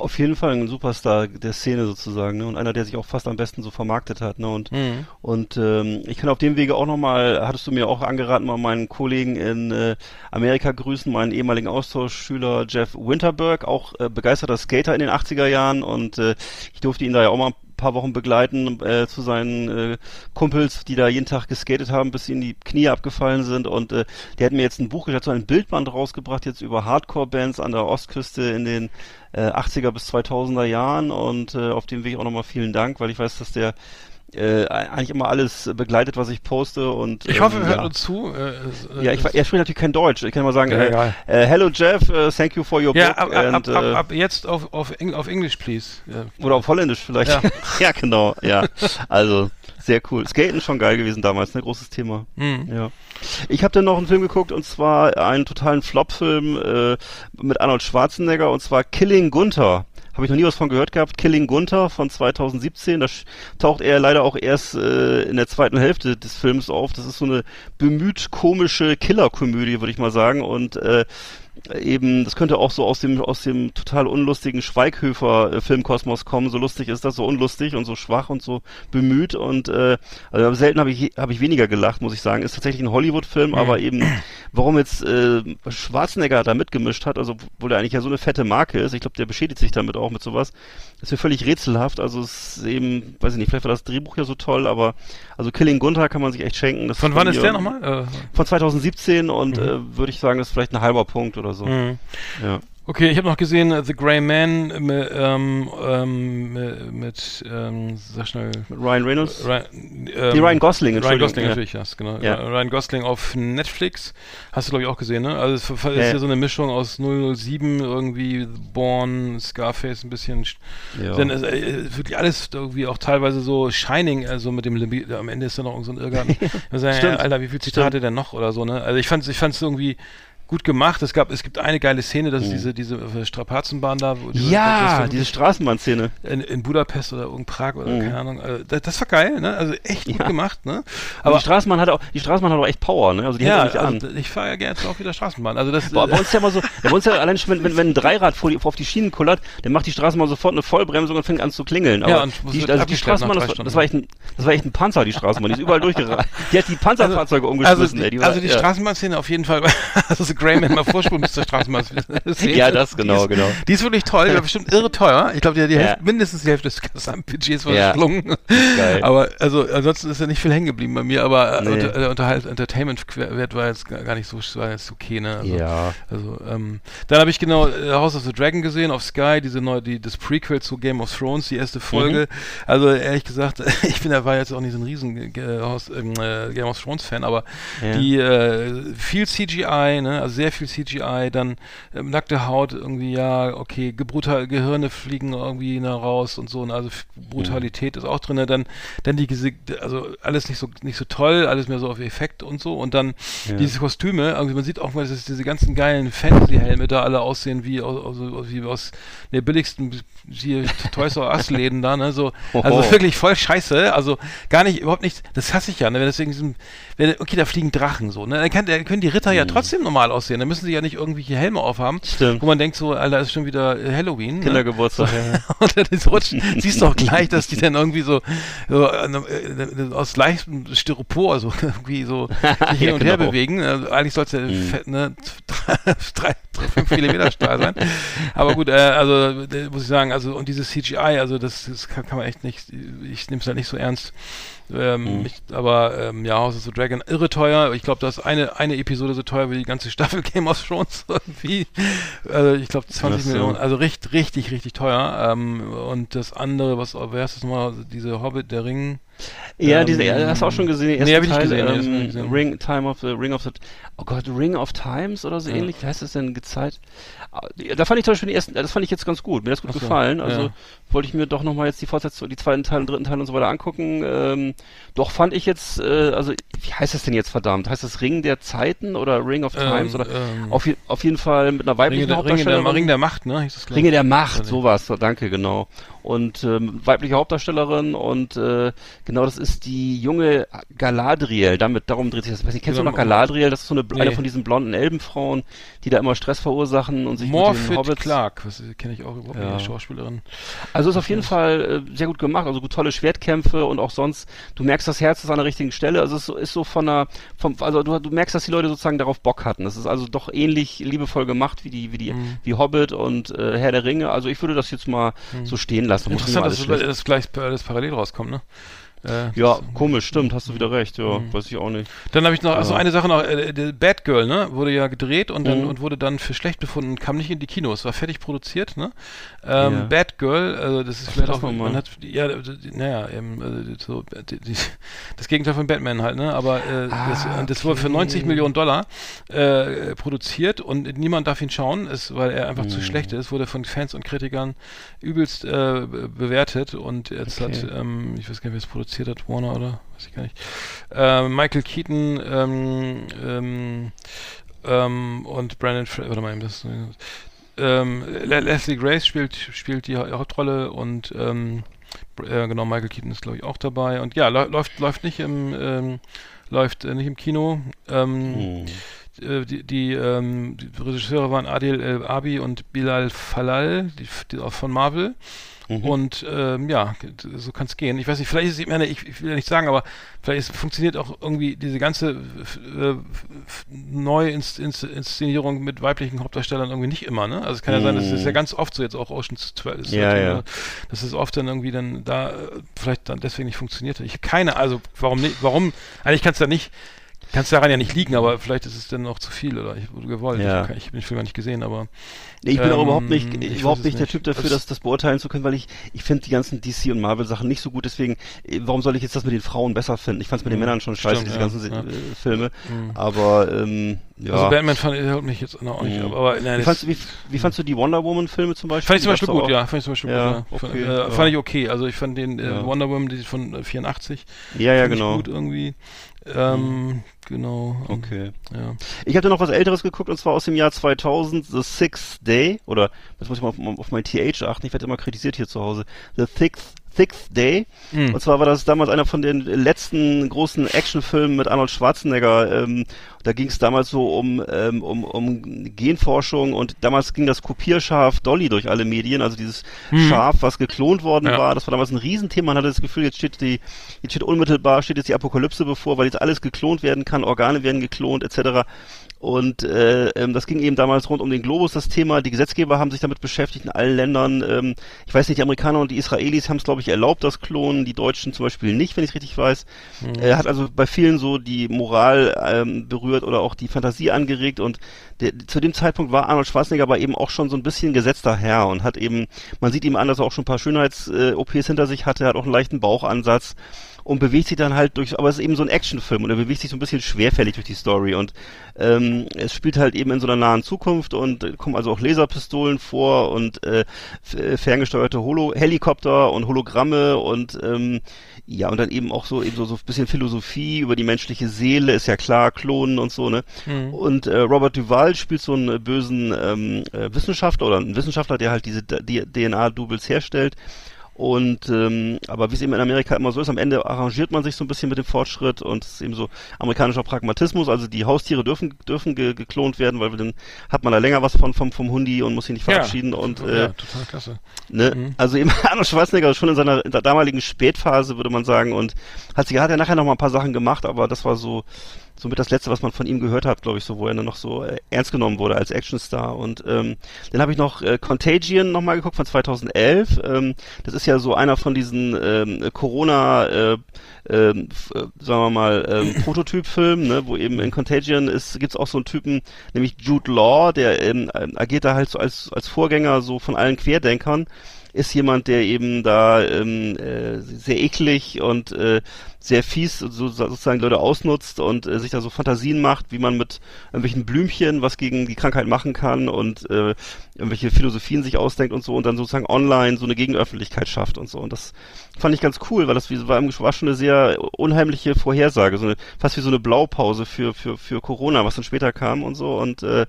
Auf jeden Fall ein Superstar der Szene sozusagen, ne? Und einer, der sich auch fast am besten so vermarktet hat, ne? Und, mhm. und ähm, ich kann auf dem Wege auch nochmal, hattest du mir auch angeraten, mal meinen Kollegen in äh, Amerika grüßen, meinen ehemaligen Austauschschüler Jeff Winterberg, auch äh, begeisterter Skater in den 80er Jahren und äh, ich durfte ihn da ja auch mal paar Wochen begleiten äh, zu seinen äh, Kumpels, die da jeden Tag geskatet haben, bis ihnen die Knie abgefallen sind. Und äh, der hat mir jetzt ein Buch, ich so ein Bildband rausgebracht, jetzt über Hardcore-Bands an der Ostküste in den äh, 80er bis 2000er Jahren. Und äh, auf dem Weg auch nochmal vielen Dank, weil ich weiß, dass der äh, eigentlich immer alles begleitet, was ich poste und ich hoffe, ähm, er hört ja. uns zu. Äh, äh, ja, ich, er spricht natürlich kein Deutsch. Ich kann mal sagen, ja, äh, äh, hello Jeff, uh, thank you for your ja, book. Ab, and, ab, ab, äh, jetzt auf auf, Eng auf Englisch, please. Ja. Oder auf Holländisch vielleicht. Ja. [laughs] ja, genau. Ja, also sehr cool. Skaten schon geil gewesen damals, ne, großes Thema. Mhm. Ja. Ich habe dann noch einen Film geguckt und zwar einen totalen Flop-Film äh, mit Arnold Schwarzenegger und zwar Killing Gunther. Habe ich noch nie was von gehört gehabt. Killing Gunther von 2017. Das taucht er leider auch erst äh, in der zweiten Hälfte des Films auf. Das ist so eine bemüht komische Killerkomödie, würde ich mal sagen. Und äh, eben, das könnte auch so aus dem, aus dem total unlustigen Schweighöfer-Filmkosmos kommen. So lustig ist das, so unlustig und so schwach und so bemüht. Und äh, also selten habe ich, hab ich weniger gelacht, muss ich sagen. Ist tatsächlich ein Hollywood-Film, aber eben, warum jetzt äh, Schwarzenegger da mitgemischt hat, also wo der eigentlich ja so eine fette Marke ist, ich glaube, der beschädigt sich damit auch mit sowas, ist mir völlig rätselhaft. Also es ist eben, weiß ich nicht, vielleicht war das Drehbuch ja so toll, aber also Killing Gunther kann man sich echt schenken. Das von wann ist der nochmal? Äh, von 2017 und mhm. äh, würde ich sagen, das ist vielleicht ein halber Punkt oder so. Mhm. Ja. Okay, ich habe noch gesehen uh, The Grey Man mit, ähm, ähm, mit ähm, sag schnell. Mit Ryan Reynolds? Ryan, ähm, Die Ryan Gosling, Ryan Gosling ja. natürlich, ja, genau. Ja. Ryan Gosling auf Netflix. Hast du, glaube ich, auch gesehen, ne? Also es ist ja, ja so eine Mischung aus 007, irgendwie Born, Scarface ein bisschen. Ja. Dann ist äh, wirklich alles irgendwie auch teilweise so Shining, also mit dem am Ende ist da noch so ein Irrgarten. [laughs] sagen, Alter, wie viel Zitate denn noch oder so, ne? Also ich fand ich fand's irgendwie gut gemacht. Es gab, es gibt eine geile Szene, das ist mhm. diese, diese Strapazenbahn da. Wo, diese, ja, diese Straßenbahnszene. In, in, Budapest oder in Prag oder mhm. keine Ahnung. Also, das, das, war geil, ne? Also echt gut ja. gemacht, ne? Aber die Straßenbahn hat auch, die Straßenbahn hat auch echt Power, ne? Also die ja, hält nicht also an. Ich fahre ja gerne auch wieder Straßenbahn. Also das, Boah, bei uns ja mal so, bei uns ja allein schon, wenn, wenn, wenn ein Dreirad vor die, auf die Schienen kullert, dann macht die Straßenbahn sofort eine Vollbremsung und fängt an zu klingeln. Aber ja, und die, also die Straßenbahn, das, das, war echt ein, das war echt ein Panzer, die Straßenbahn. Die ist überall durchgerannt. Die hat die Panzerfahrzeuge also, umgeschmissen, also, ey. Die war, also die ja. Straßenbahnszene auf jeden Fall, [laughs] also Grayman mal vorspulen Mr. Straßenbahn. [laughs] ja, das genau, die ist, genau. Die ist wirklich toll, die war [laughs] bestimmt irre teuer. Ich glaube, die hat die ja. Hälfte, mindestens die Hälfte des Gesamtbudgets verschlungen. Ja. Aber also ansonsten ist ja nicht viel hängen geblieben bei mir, aber nee. unter, der Unterhalt, Entertainment-Wert war jetzt gar nicht so war jetzt okay, ne? Also, ja. Also, ähm, dann habe ich genau äh, House of the Dragon gesehen auf Sky, diese neue, die, das Prequel zu Game of Thrones, die erste Folge. Mhm. Also ehrlich gesagt, [laughs] ich bin da war jetzt auch nicht so ein riesen äh, House, äh, Game of Thrones Fan, aber ja. die äh, viel CGI, ne? Also sehr viel CGI dann äh, nackte Haut irgendwie, ja, okay, Gebrutal Gehirne fliegen irgendwie na, raus und so, und also Brutalität mhm. ist auch drin, dann, dann die, also alles nicht so, nicht so toll, alles mehr so auf Effekt und so, und dann ja. diese Kostüme, also man sieht auch mal, dass diese ganzen geilen Fantasy-Helme da alle aussehen wie aus, aus, wie aus der billigsten hier Toys R Us Läden da, ne, so, also wirklich voll scheiße, also gar nicht, überhaupt nicht, das hasse ich ja, ne, wenn irgendwie, wenn, okay, da fliegen Drachen so, ne, dann, kann, dann können die Ritter mhm. ja trotzdem normal aussehen, dann müssen sie ja nicht irgendwelche Helme aufhaben, Stimmt. wo man denkt so, Alter, ist schon wieder Halloween. Ne? Kindergeburtstag. Ne? [laughs] und dann rutschen, siehst du auch gleich, dass die dann irgendwie so, so äh, aus leichtem Styropor so [laughs] irgendwie so [laughs] hin und genau. her bewegen. Also eigentlich soll es ja mhm. ne, drei, drei, fünf Millimeter Stahl sein. Aber gut, äh, also äh, muss ich sagen, also und dieses CGI, also das, das kann, kann man echt nicht, ich nehme es halt nicht so ernst. Ähm, Mhm. ich, aber ähm, ja, House of the Dragon, irre teuer. Ich glaube, das ist eine, eine Episode so teuer wie die ganze [laughs] Staffel Game of Thrones [laughs] irgendwie. Also ich glaube 20 Ach so. Millionen, also richtig, richtig, richtig teuer. Ähm, und das andere, was, wer ist das nochmal, diese Hobbit, der Ring? Ja, Ähm, diese, ja, hast du auch schon gesehen, nee, hab ich nicht Teil, gesehen, nee, ähm, gesehen. Ring, Time of the, Ring of the, oh Gott, Ring of Times oder so Ja. ähnlich, wie heißt das denn, gezeigt? Ah, Da fand ich zum Beispiel den ersten, das fand ich jetzt ganz gut, mir hat das gut so, gefallen, also ja. wollte ich mir doch nochmal jetzt die Fortsetzung, die zweiten Teil und dritten Teil und so weiter angucken, ähm, doch fand ich jetzt, äh, also, wie heißt das denn jetzt verdammt? Heißt das Ring der Zeiten oder Ring of Times Ähm, oder, ähm, auf, auf jeden Fall mit einer weiblichen Ringe, der, Ringe, der, Hauptdarstellerin. Ring der Macht, ne? Hieß das, Ringe der Macht, sowas, so, danke, genau. Und ähm, weibliche Hauptdarstellerin und äh, genau, das ist die junge Galadriel, damit, darum dreht sich das. Weiß nicht, kennst du Genau. noch Galadriel? Das ist so eine, Nee. eine von diesen blonden Elbenfrauen, die da immer Stress verursachen und sich mit den Morphet Hobbits... Clark, was kenne ich auch überhaupt Ja. nicht, Schauspielerin. Also ist auf jeden Fall äh, sehr gut gemacht, also gut tolle Schwertkämpfe und auch sonst, du merkst, das Herz ist an der richtigen Stelle, also es ist so, ist so von einer, vom, also du, du merkst, dass die Leute sozusagen darauf Bock hatten. Das ist also doch ähnlich liebevoll gemacht wie die, wie die, Mhm. wie Hobbit und äh, Herr der Ringe. Also ich würde das jetzt mal so stehen lassen. Interessant, dass das, das gleich alles parallel rauskommt, ne? Äh, Ja, das- komisch, stimmt, hast du wieder recht, ja, Mhm. weiß ich auch nicht. Dann habe ich noch, also eine Sache noch, äh, Bad Girl, ne, wurde ja gedreht und dann Mhm. und wurde dann für schlecht befunden, kam nicht in die Kinos, war fertig produziert, ne? Ähm, Ja. Bad Girl, also das ist Was vielleicht auch, das man hat, ja, naja, ähm, äh, so, die, die, das Gegenteil von Batman halt, ne? Aber äh, das, Ah, und das wurde für okay. 90 Millionen Dollar äh, produziert und niemand darf ihn schauen, ist, weil er einfach zu Mhm. schlecht ist, wurde von Fans und Kritikern übelst äh, be- bewertet und jetzt Okay. hat, ähm, ich weiß gar nicht, wer es produziert hat, Warner oder weiß ich gar nicht. Ähm, Michael Keaton ähm, ähm, ähm, und Brandon, Fra warte mal, das, ähm, Le Leslie Grace spielt spielt die Ha- Hauptrolle und ähm, äh, genau Michael Keaton ist glaube ich auch dabei und ja lä- läuft läuft nicht im läuft äh, nicht im Kino. Äh, die, die, ähm, die Regisseure waren Adil El Abi und Bilal Falal, die, die auch von Marvel. Mhm. Und ähm, ja, so kann es gehen. Ich weiß nicht, vielleicht ist ich meine, ich, ich will ja nicht sagen, aber vielleicht ist, funktioniert auch irgendwie diese ganze äh, Neuinszenierung mit weiblichen Hauptdarstellern irgendwie nicht immer, ne? Also es kann ja sein, das ist ja Mhm. ganz oft so jetzt auch Ocean's 12, ist Ja, halt, ja. dass es oft dann irgendwie dann da äh, vielleicht dann deswegen nicht funktioniert hat. Ich habe keine, also warum nicht, warum, eigentlich kann es da nicht, kann es daran ja nicht liegen, aber vielleicht ist es dann auch zu viel oder ich wurde gewollt. Ja. Ich, ich den Film gar nicht gesehen, aber Nee, ich bin auch Ähm, überhaupt nicht, ich überhaupt nicht der nicht. Typ dafür, Das- das, das beurteilen zu können, weil ich, ich finde die ganzen DC und Marvel Sachen nicht so gut, deswegen, äh, warum soll ich jetzt das mit den Frauen besser finden? Ich fand es mit den Mhm. Männern schon scheiße, Stimmt, diese ja, ganzen Se- ja. äh, Filme, Mhm. aber, ähm, ja. also Batman fand ich haut mich jetzt auch nicht Mhm. ab, aber nein, wie, das- fandst, du- wie, wie fandst du die Wonder Woman Filme zum Beispiel? Fand ich zum Beispiel gut, auch- ja. Fand ich zum Beispiel Ja, gut, ja. Fand, okay, äh, ja. fand ich okay. Also ich fand den äh. Wonder Woman, die von äh, 84, Ja, ja, fand ich genau. gut irgendwie. Ähm, genau. ähm, Okay. Ja. Ich hatte noch was Älteres geguckt und zwar aus dem Jahr 2000, The Sixth Day, oder jetzt muss ich mal auf, auf mein TH achten, ich werde immer kritisiert hier zu Hause. The Sixth, Sixth Day. Mhm. Und zwar war das damals einer von den letzten großen Actionfilmen mit Arnold Schwarzenegger. Ähm, da ging es damals so um, ähm, um, um Genforschung und damals ging das Kopierschaf Dolly durch alle Medien, also dieses Schaf, was geklont worden Ja. war. Das war damals ein Riesenthema. Man hatte das Gefühl, jetzt steht die, jetzt steht unmittelbar, steht jetzt die Apokalypse bevor, weil jetzt alles geklont werden kann, Organe werden geklont, etc. Und äh, ähm, das ging eben damals rund um den Globus, das Thema. Die Gesetzgeber haben sich damit beschäftigt in allen Ländern. Ähm, ich weiß nicht, die Amerikaner und die Israelis haben es, glaube ich, erlaubt, das Klonen. Die Deutschen zum Beispiel nicht, wenn ich richtig weiß. Er hat also bei vielen so die Moral ähm, berührt oder auch die Fantasie angeregt. Und der, zu dem Zeitpunkt war Arnold Schwarzenegger aber eben auch schon so ein bisschen gesetzter Herr und hat eben, man sieht ihm an, dass er auch schon ein paar Schönheits-OPs hinter sich hatte, er hat auch einen leichten Bauchansatz und bewegt sich dann halt durch, aber es ist eben so ein Actionfilm und er bewegt sich so ein bisschen schwerfällig durch die Story und ähm, es spielt halt eben in so einer nahen Zukunft und kommen also auch Laserpistolen vor und äh, äh, ferngesteuerte Holo Helikopter und Hologramme und ähm, ja und dann eben auch so eben so, so ein bisschen Philosophie über die menschliche Seele ist ja klar Klonen und so ne Mhm. und äh, Robert Duval spielt so einen bösen ähm, äh, Wissenschaftler oder einen Wissenschaftler der halt diese DNA-Doubles herstellt und ähm, aber wie es eben in Amerika immer so ist, am Ende arrangiert man sich so ein bisschen mit dem Fortschritt und es ist eben so amerikanischer Pragmatismus. Also die Haustiere dürfen dürfen ge geklont werden, weil dann hat man da länger was von vom vom Hundi und muss sich nicht verabschieden und ja, äh, total klasse. Ne? Mhm. Also eben [laughs] Arnold Schwarzenegger schon in seiner, in der damaligen Spätphase, würde man sagen, und hat sich hat er nachher noch mal ein paar Sachen gemacht, aber das war so somit das letzte, was man von ihm gehört hat, glaube ich, so, wo er dann noch so äh, ernst genommen wurde als Actionstar. Und ähm, dann habe ich noch äh, Contagion nochmal geguckt von 2011. Ähm, das ist ja so einer von diesen ähm, Corona, äh, ähm, äh, sagen wir mal, ähm, [coughs] Prototypfilmen, ne, wo eben in Contagion ist, gibt's auch so einen Typen, nämlich Jude Law, der ähm, agiert da halt so als, als Vorgänger so von allen Querdenkern ist jemand, der eben da ähm, äh, sehr eklig und äh, sehr fies so, sozusagen Leute ausnutzt und äh, sich da so Fantasien macht, wie man mit irgendwelchen Blümchen was gegen die Krankheit machen kann und äh, irgendwelche Philosophien sich ausdenkt und so und dann sozusagen online so eine Gegenöffentlichkeit schafft und so. Und das fand ich ganz cool, weil das war, war schon eine sehr unheimliche Vorhersage, so eine, fast wie so eine Blaupause für, für, für Corona, was dann später kam und so. Und äh,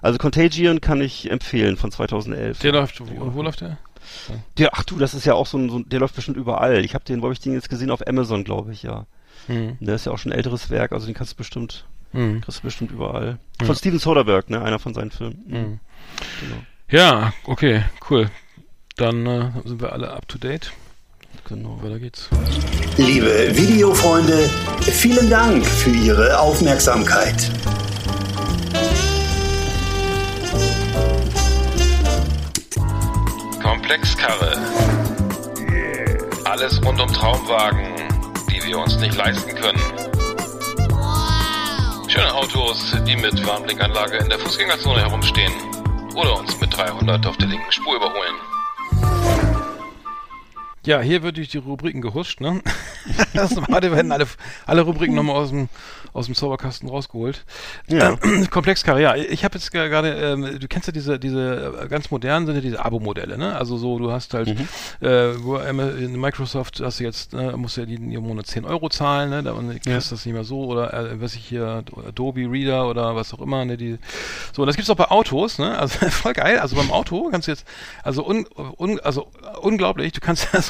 also Contagion kann ich empfehlen von 2011. Der läuft, wo, wo läuft der? Der, ach du, das ist ja auch so ein, so, der läuft bestimmt überall. Ich habe den, wo habe ich den jetzt gesehen? Auf Amazon, glaube ich, ja. Mhm. Der ist ja auch schon ein älteres Werk, also den kannst du bestimmt, mhm. kriegst du bestimmt überall. Von ja. Steven Soderbergh, ne, einer von seinen Filmen. Mhm. Genau. Ja, okay, cool. Dann äh, sind wir alle up to date. Genau. Weiter geht's. Liebe Videofreunde, vielen Dank für Ihre Aufmerksamkeit. Komplexkarre. Alles rund um Traumwagen, die wir uns nicht leisten können. Schöne Autos, die mit Warnblinkanlage in der Fußgängerzone herumstehen oder uns mit 300 auf der linken Spur überholen. Ja, hier wird durch die Rubriken gehuscht, ne? [laughs] das warte, werden alle, alle Rubriken nochmal aus dem, aus dem Zauberkasten rausgeholt. Ja. [clears throat] Ähm, Komplexkarre, ja. Ich habe jetzt gerade, ähm, du kennst ja diese, diese äh, ganz modernen sind ja diese Abo-Modelle, ne? Also so, du hast halt, mhm. äh, wo in Microsoft hast du jetzt, äh, musst du ja jeden Monat 10 Euro zahlen, ne? Da kriegst ja. das nicht mehr so, oder äh, was ich hier, Adobe Reader oder was auch immer, ne? Die, so, und das gibt's auch bei Autos, ne? Also [laughs] voll geil. Also beim Auto kannst du jetzt, also un, un, also unglaublich, du kannst [laughs] ja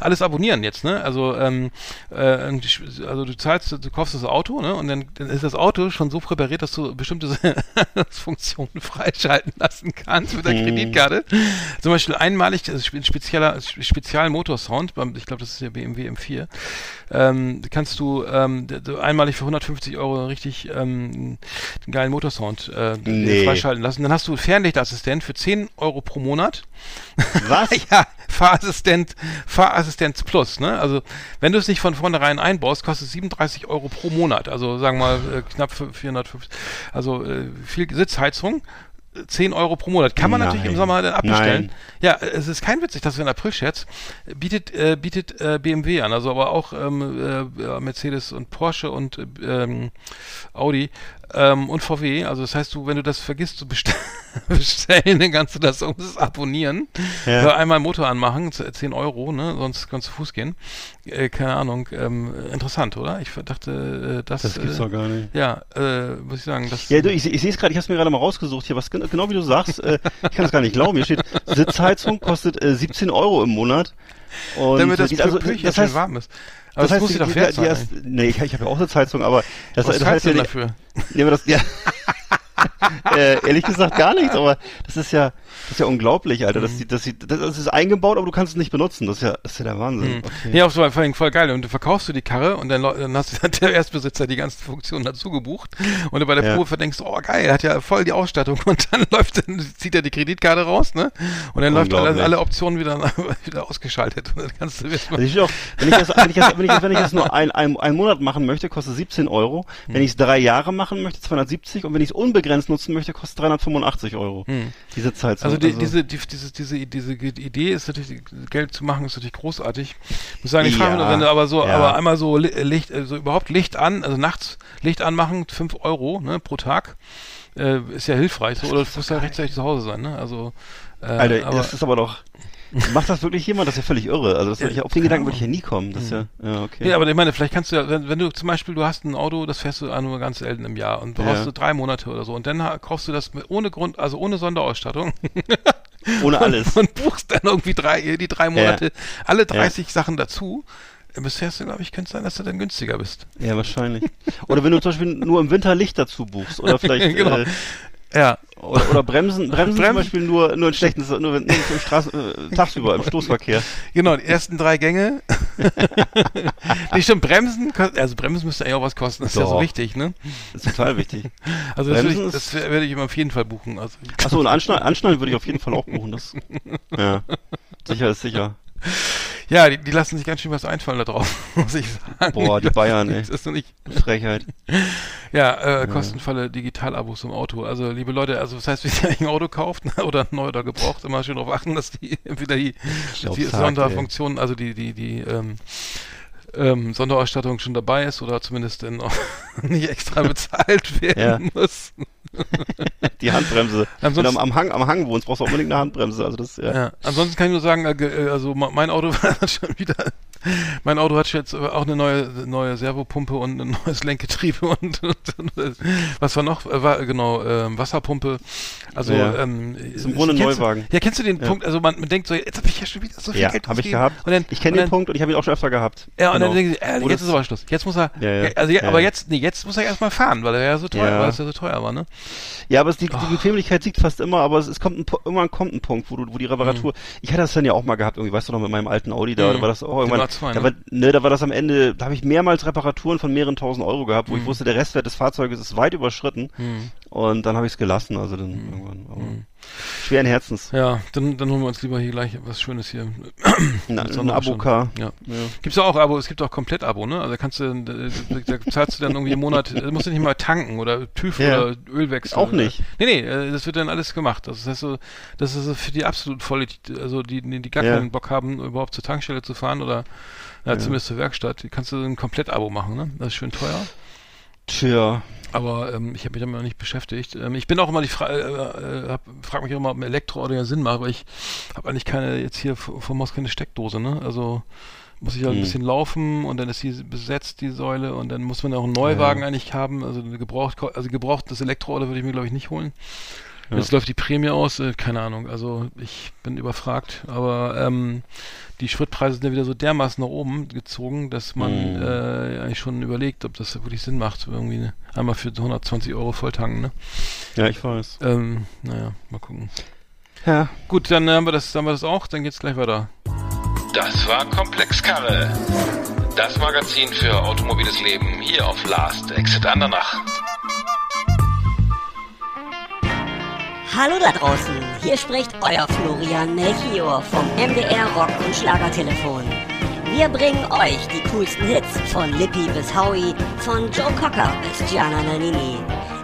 alles abonnieren jetzt, ne? Also, ähm, äh, also du zahlst, du kaufst das Auto, ne? Und dann, dann ist das Auto schon so präpariert, dass du bestimmte [laughs] Funktionen freischalten lassen kannst mit der mhm. Kreditkarte. Zum Beispiel einmalig, also ein spezieller, Spezialmotorsound, ich glaube, das ist der BMW M4, ähm, kannst du ähm, einmalig für 150 Euro richtig ähm, einen geilen Motorsound äh, nee. freischalten lassen. Dann hast du Fernlichtassistent für 10 Euro pro Monat. Was? [laughs] ja, Fahrassistent, Fahrassistenz Plus, ne? Also, wenn du es nicht von vornherein einbaust, kostet es 37 Euro pro Monat. Also, sagen wir mal, äh, knapp 450, also äh, viel Sitzheizung. 10 Euro pro Monat. Kann man Nein. natürlich im Sommer dann abbestellen. Nein. Ja, es ist kein witzig, dass wir in April schätzt, bietet, äh, bietet äh, BMW an, also aber auch ähm, äh, Mercedes und Porsche und ähm, Audi ähm, und VW. Also das heißt, du, wenn du das vergisst zu bestellen, [laughs] bestellen dann kannst du das um das abonnieren. Ja. einmal Motor anmachen, 10 Euro, ne? Sonst kannst du Fuß gehen. Äh, keine Ahnung. Ähm, interessant, oder? Ich dachte, äh, das. Das gibt's äh, doch gar nicht. Ja, äh, muss ich sagen. Das, ja, du, ich, ich sehe es gerade, ich habe es mir gerade mal rausgesucht hier, was genau wie du sagst, äh, ich kann das gar nicht glauben. Hier steht, Sitzheizung kostet äh, 17 Euro im Monat. Und Damit das, also, das heißt, warm ist. Aber das, das heißt, muss ich doch wert sein. Erst, nee, ich, ich habe ja auch eine Heizung, aber das, Was das heißt ja dafür. Nee, aber das, [laughs] ja. äh, ehrlich gesagt gar nichts, aber das ist ja, ist ja unglaublich, Alter. Mhm. Das, das, das, das ist eingebaut, aber du kannst es nicht benutzen. Das ist ja, das ist ja der Wahnsinn. Mhm. Okay. Ja, auch so, vor allem voll geil. Und du verkaufst du die Karre und dann, dann hast du [laughs] der Erstbesitzer die ganzen Funktionen dazu gebucht. Und du bei der ja. Probe denkst, oh geil, er hat ja voll die Ausstattung. [laughs] Und dann läuft, dann zieht er die Kreditkarte raus, ne? Und dann läuft alle, alle Optionen wieder, [laughs] wieder ausgeschaltet. Und dann kannst du also ich auch, wenn ich das, wenn ich das, wenn ich das, wenn ich das nur ein, ein, ein Monat machen möchte, kostet 17 Euro. Wenn mhm. ich es drei Jahre machen möchte, 270. Und wenn ich es unbegrenzt nutzen möchte, kostet 385 Euro. Hm. Diese Zeit. Also, die, also diese, die, diese, diese, diese Idee ist natürlich, Geld zu machen, ist natürlich großartig. Ich muss sagen, ich ja. frage mich, aber so, ja. aber einmal so Licht, also überhaupt Licht an, also nachts Licht anmachen, 5 Euro, ne, pro Tag, äh, ist ja hilfreich, so, oder du musst ja rechtzeitig zu Hause sein, ne, also, äh, Alter, aber, das ist aber doch, Macht das wirklich jemand? Das ist ja völlig irre. Also das ja, ich, auf den Gedanken würde ich ja nie kommen. Das mhm. ja, ja, okay. Ja, aber ich meine, vielleicht kannst du ja, wenn, wenn du zum Beispiel, du hast ein Auto, das fährst du nur ganz selten im Jahr und brauchst ja. du drei Monate oder so und dann kaufst du das ohne Grund, also ohne Sonderausstattung. [laughs] ohne alles. Und, und, buchst dann irgendwie drei, die drei Monate, alle 30 Sachen dazu. Bisher glaube ich, könnte sein, dass du dann günstiger bist. Ja, wahrscheinlich. Oder wenn du zum Beispiel nur im Winter Licht dazu buchst oder [laughs] vielleicht. genau. Äh, ja. Oder, oder Bremsen, Bremsen zum Bremsen. Beispiel nur, nur in schlechten, nur, im Straßen, äh, tagsüber, im Stoßverkehr. Genau, die ersten drei Gänge. [laughs] nee, stimmt, Bremsen, also Bremsen müsste eigentlich auch was kosten, das ist ja so Doch. wichtig, ne? Das ist total wichtig. [laughs] Also das, würde ich, das werde ich immer auf jeden Fall buchen. Also, Achso, und Anschnallen, Anschnallen würde ich auf jeden Fall auch buchen. Das, ja. Sicher ist sicher. Ja, die, die lassen sich ganz schön was einfallen da drauf, [laughs] muss ich sagen. Boah, die Bayern, ey. Das ist noch nicht. Frechheit. Ja, äh, kostenfalle Digitalabos im Auto. Also, liebe Leute, also das heißt, wenn ihr ein Auto kauft ne, [laughs] oder neu oder gebraucht, immer schön darauf achten, dass die [laughs] entweder die, die Sonderfunktionen, also die, die, die, ähm, ähm, Sonderausstattung schon dabei ist oder zumindest auch [laughs] nicht extra bezahlt werden muss. [laughs] Die Handbremse. Wenn du Ansonsten- am, Hang, am Hang wohnst, brauchst du auch unbedingt eine Handbremse. Also das, ja. Ja. Ansonsten kann ich nur sagen, äh, äh, also mein Auto [laughs] hat schon wieder, mein Auto hat jetzt äh, auch eine neue, neue Servopumpe und ein [laughs] neues Lenkgetriebe und, und, und äh, was war noch? Äh, war, genau, ähm, Wasserpumpe. Also ja. ähm, ist im Grunde ein Neuwagen. Du, ja, kennst du den ja. Punkt? Also man, man, denkt so, jetzt habe ich ja schon wieder so viel ja, Geld hab ich gehabt. Dann, ich kenne den Punkt und ich habe ihn auch schon öfter gehabt. Ja, und dann genau. denke ich, äh, jetzt ist aber Schluss. Jetzt muss er, ja, also aber jetzt, nee, jetzt muss er erstmal fahren, weil er ja so teuer, weil es ja so teuer war, ne? Ja, aber es, die, oh. die Bequemlichkeit siegt fast immer, aber es, es kommt ein, irgendwann kommt ein Punkt, wo du, wo die Reparatur. Mhm. Ich hatte das dann ja auch mal gehabt, irgendwie, weißt du noch, mit meinem alten Audi da, mhm. da war das auch irgendwann 2. Da ne? war, ne, da war das am Ende, da habe ich mehrmals Reparaturen von mehreren tausend Euro gehabt, wo hm. ich mhm. wusste, der Restwert des Fahrzeuges ist weit überschritten. Hm und dann habe ich es gelassen, also dann irgendwann, aber schweren Herzens. Ja, dann, dann holen wir uns lieber hier gleich was Schönes hier. [clears throat] Na, ein. Abo-Car. Ja. Ja. Gibt's ja auch Abo, es gibt auch Komplett-Abo, ne? Also kannst du, äh, da zahlst du dann irgendwie im Monat, äh, musst du nicht mal tanken oder TÜV Ja. oder Ölwechsel. Auch nicht. Nee, nee, äh, das wird dann alles gemacht. Das heißt so, das ist für die absolut voll, also die, die gar keinen Bock haben, überhaupt zur Tankstelle zu fahren oder ja, zumindest zur Werkstatt, die kannst du ein Komplett-Abo machen, ne? Das ist schön teuer. Tja, Aber ähm, ich habe mich damit noch nicht beschäftigt. Ähm, ich bin auch immer die Frage, äh, äh, hab, frag mich auch immer, ob ein Elektroauto ja Sinn macht, aber ich habe eigentlich keine, jetzt hier vom Haus keine Steckdose, ne? Also muss ich halt ein Hm. bisschen laufen und dann ist die besetzt, die Säule, und dann muss man auch einen Neuwagen eigentlich haben, also gebraucht, also gebraucht das Elektroauto würde ich mir glaube ich nicht holen. Ja. Jetzt läuft die Prämie aus, äh, keine Ahnung, also ich bin überfragt, aber ähm, die Spritpreise sind ja wieder so dermaßen nach oben gezogen, dass man Mhm. äh, eigentlich schon überlegt, ob das wirklich Sinn macht, irgendwie eine, einmal für 120 Euro volltanken, ne? ja, ich weiß. Ähm, naja, mal gucken. Ja, Gut, dann haben wir das, haben wir das auch, dann geht's gleich weiter. Das war Komplexkarre. Das Magazin für automobiles Leben hier auf Last Exit Andernach. Hallo da draußen, hier spricht euer Florian Melchior vom MDR Rock und Schlagertelefon. Wir bringen euch die coolsten Hits von Lippi bis Howie, von Joe Cocker bis Gianna Nannini.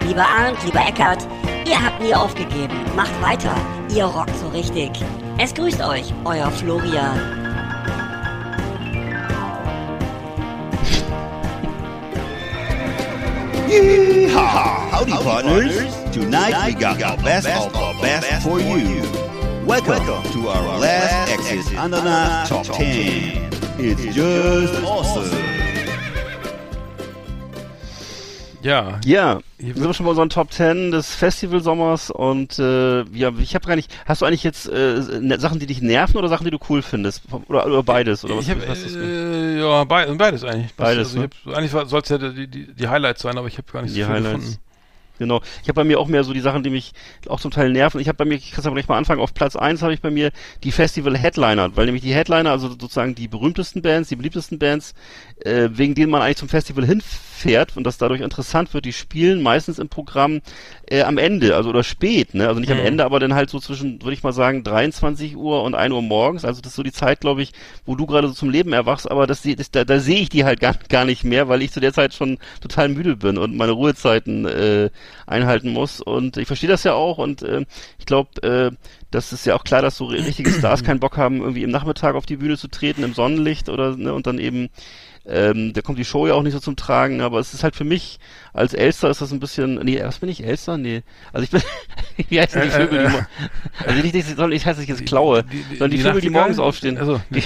Lieber Arndt, lieber Eckert, ihr habt nie aufgegeben, macht weiter, ihr rockt so richtig. Es grüßt euch, euer Florian. Howdy, partners. Tonight we got the best of the best for you. Welcome to our last Exit Ananas Top 10. It's just awesome. Ja, Ja, wir sind schon bei unseren Top 10 des Festivalsommers und äh, ja, ich habe gar nicht. Hast du eigentlich jetzt äh, ne, Sachen, die dich nerven oder Sachen, die du cool findest? Oder, oder beides? Oder was, ich habe was äh, ja be beides eigentlich. Beides, also ich hab, eigentlich soll es ja die, die, die Highlights sein, aber ich habe gar nicht Die so viel Highlights. gefunden. Genau. Ich habe bei mir auch mehr so die Sachen, die mich auch zum Teil nerven. Ich habe bei mir, ich kann aber gleich mal anfangen, auf Platz eins habe ich bei mir die Festival Headliner, weil nämlich die Headliner, also sozusagen die berühmtesten Bands, die beliebtesten Bands, äh, wegen denen man eigentlich zum Festival hinfährt und das dadurch interessant wird, die spielen meistens im Programm äh, am Ende, also oder spät, ne? Also nicht am Mhm. Ende, aber dann halt so zwischen, würde ich mal sagen, 23 Uhr und 1 Uhr morgens. Also das ist so die Zeit, glaube ich, wo du gerade so zum Leben erwachst, aber das, das da, da sehe ich die halt gar, gar nicht mehr, weil ich zu der Zeit schon total müde bin und meine Ruhezeiten äh, einhalten muss. Und ich verstehe das ja auch und äh, ich glaube, äh, das ist ja auch klar, dass so richtige Stars keinen Bock haben, irgendwie im Nachmittag auf die Bühne zu treten, im Sonnenlicht oder ne, und dann eben ähm, da kommt die Show ja auch nicht so zum Tragen, aber es ist halt für mich als Elster ist das ein bisschen, nee, was bin ich, Elster? Nee, also ich bin, [laughs] wie heißen die Äh, Vögel, äh, die, mo- also nicht, nicht, ich heiße ich jetzt klaue, Die- die- sondern die, die Vögel, die morgens aufstehen. Also, die,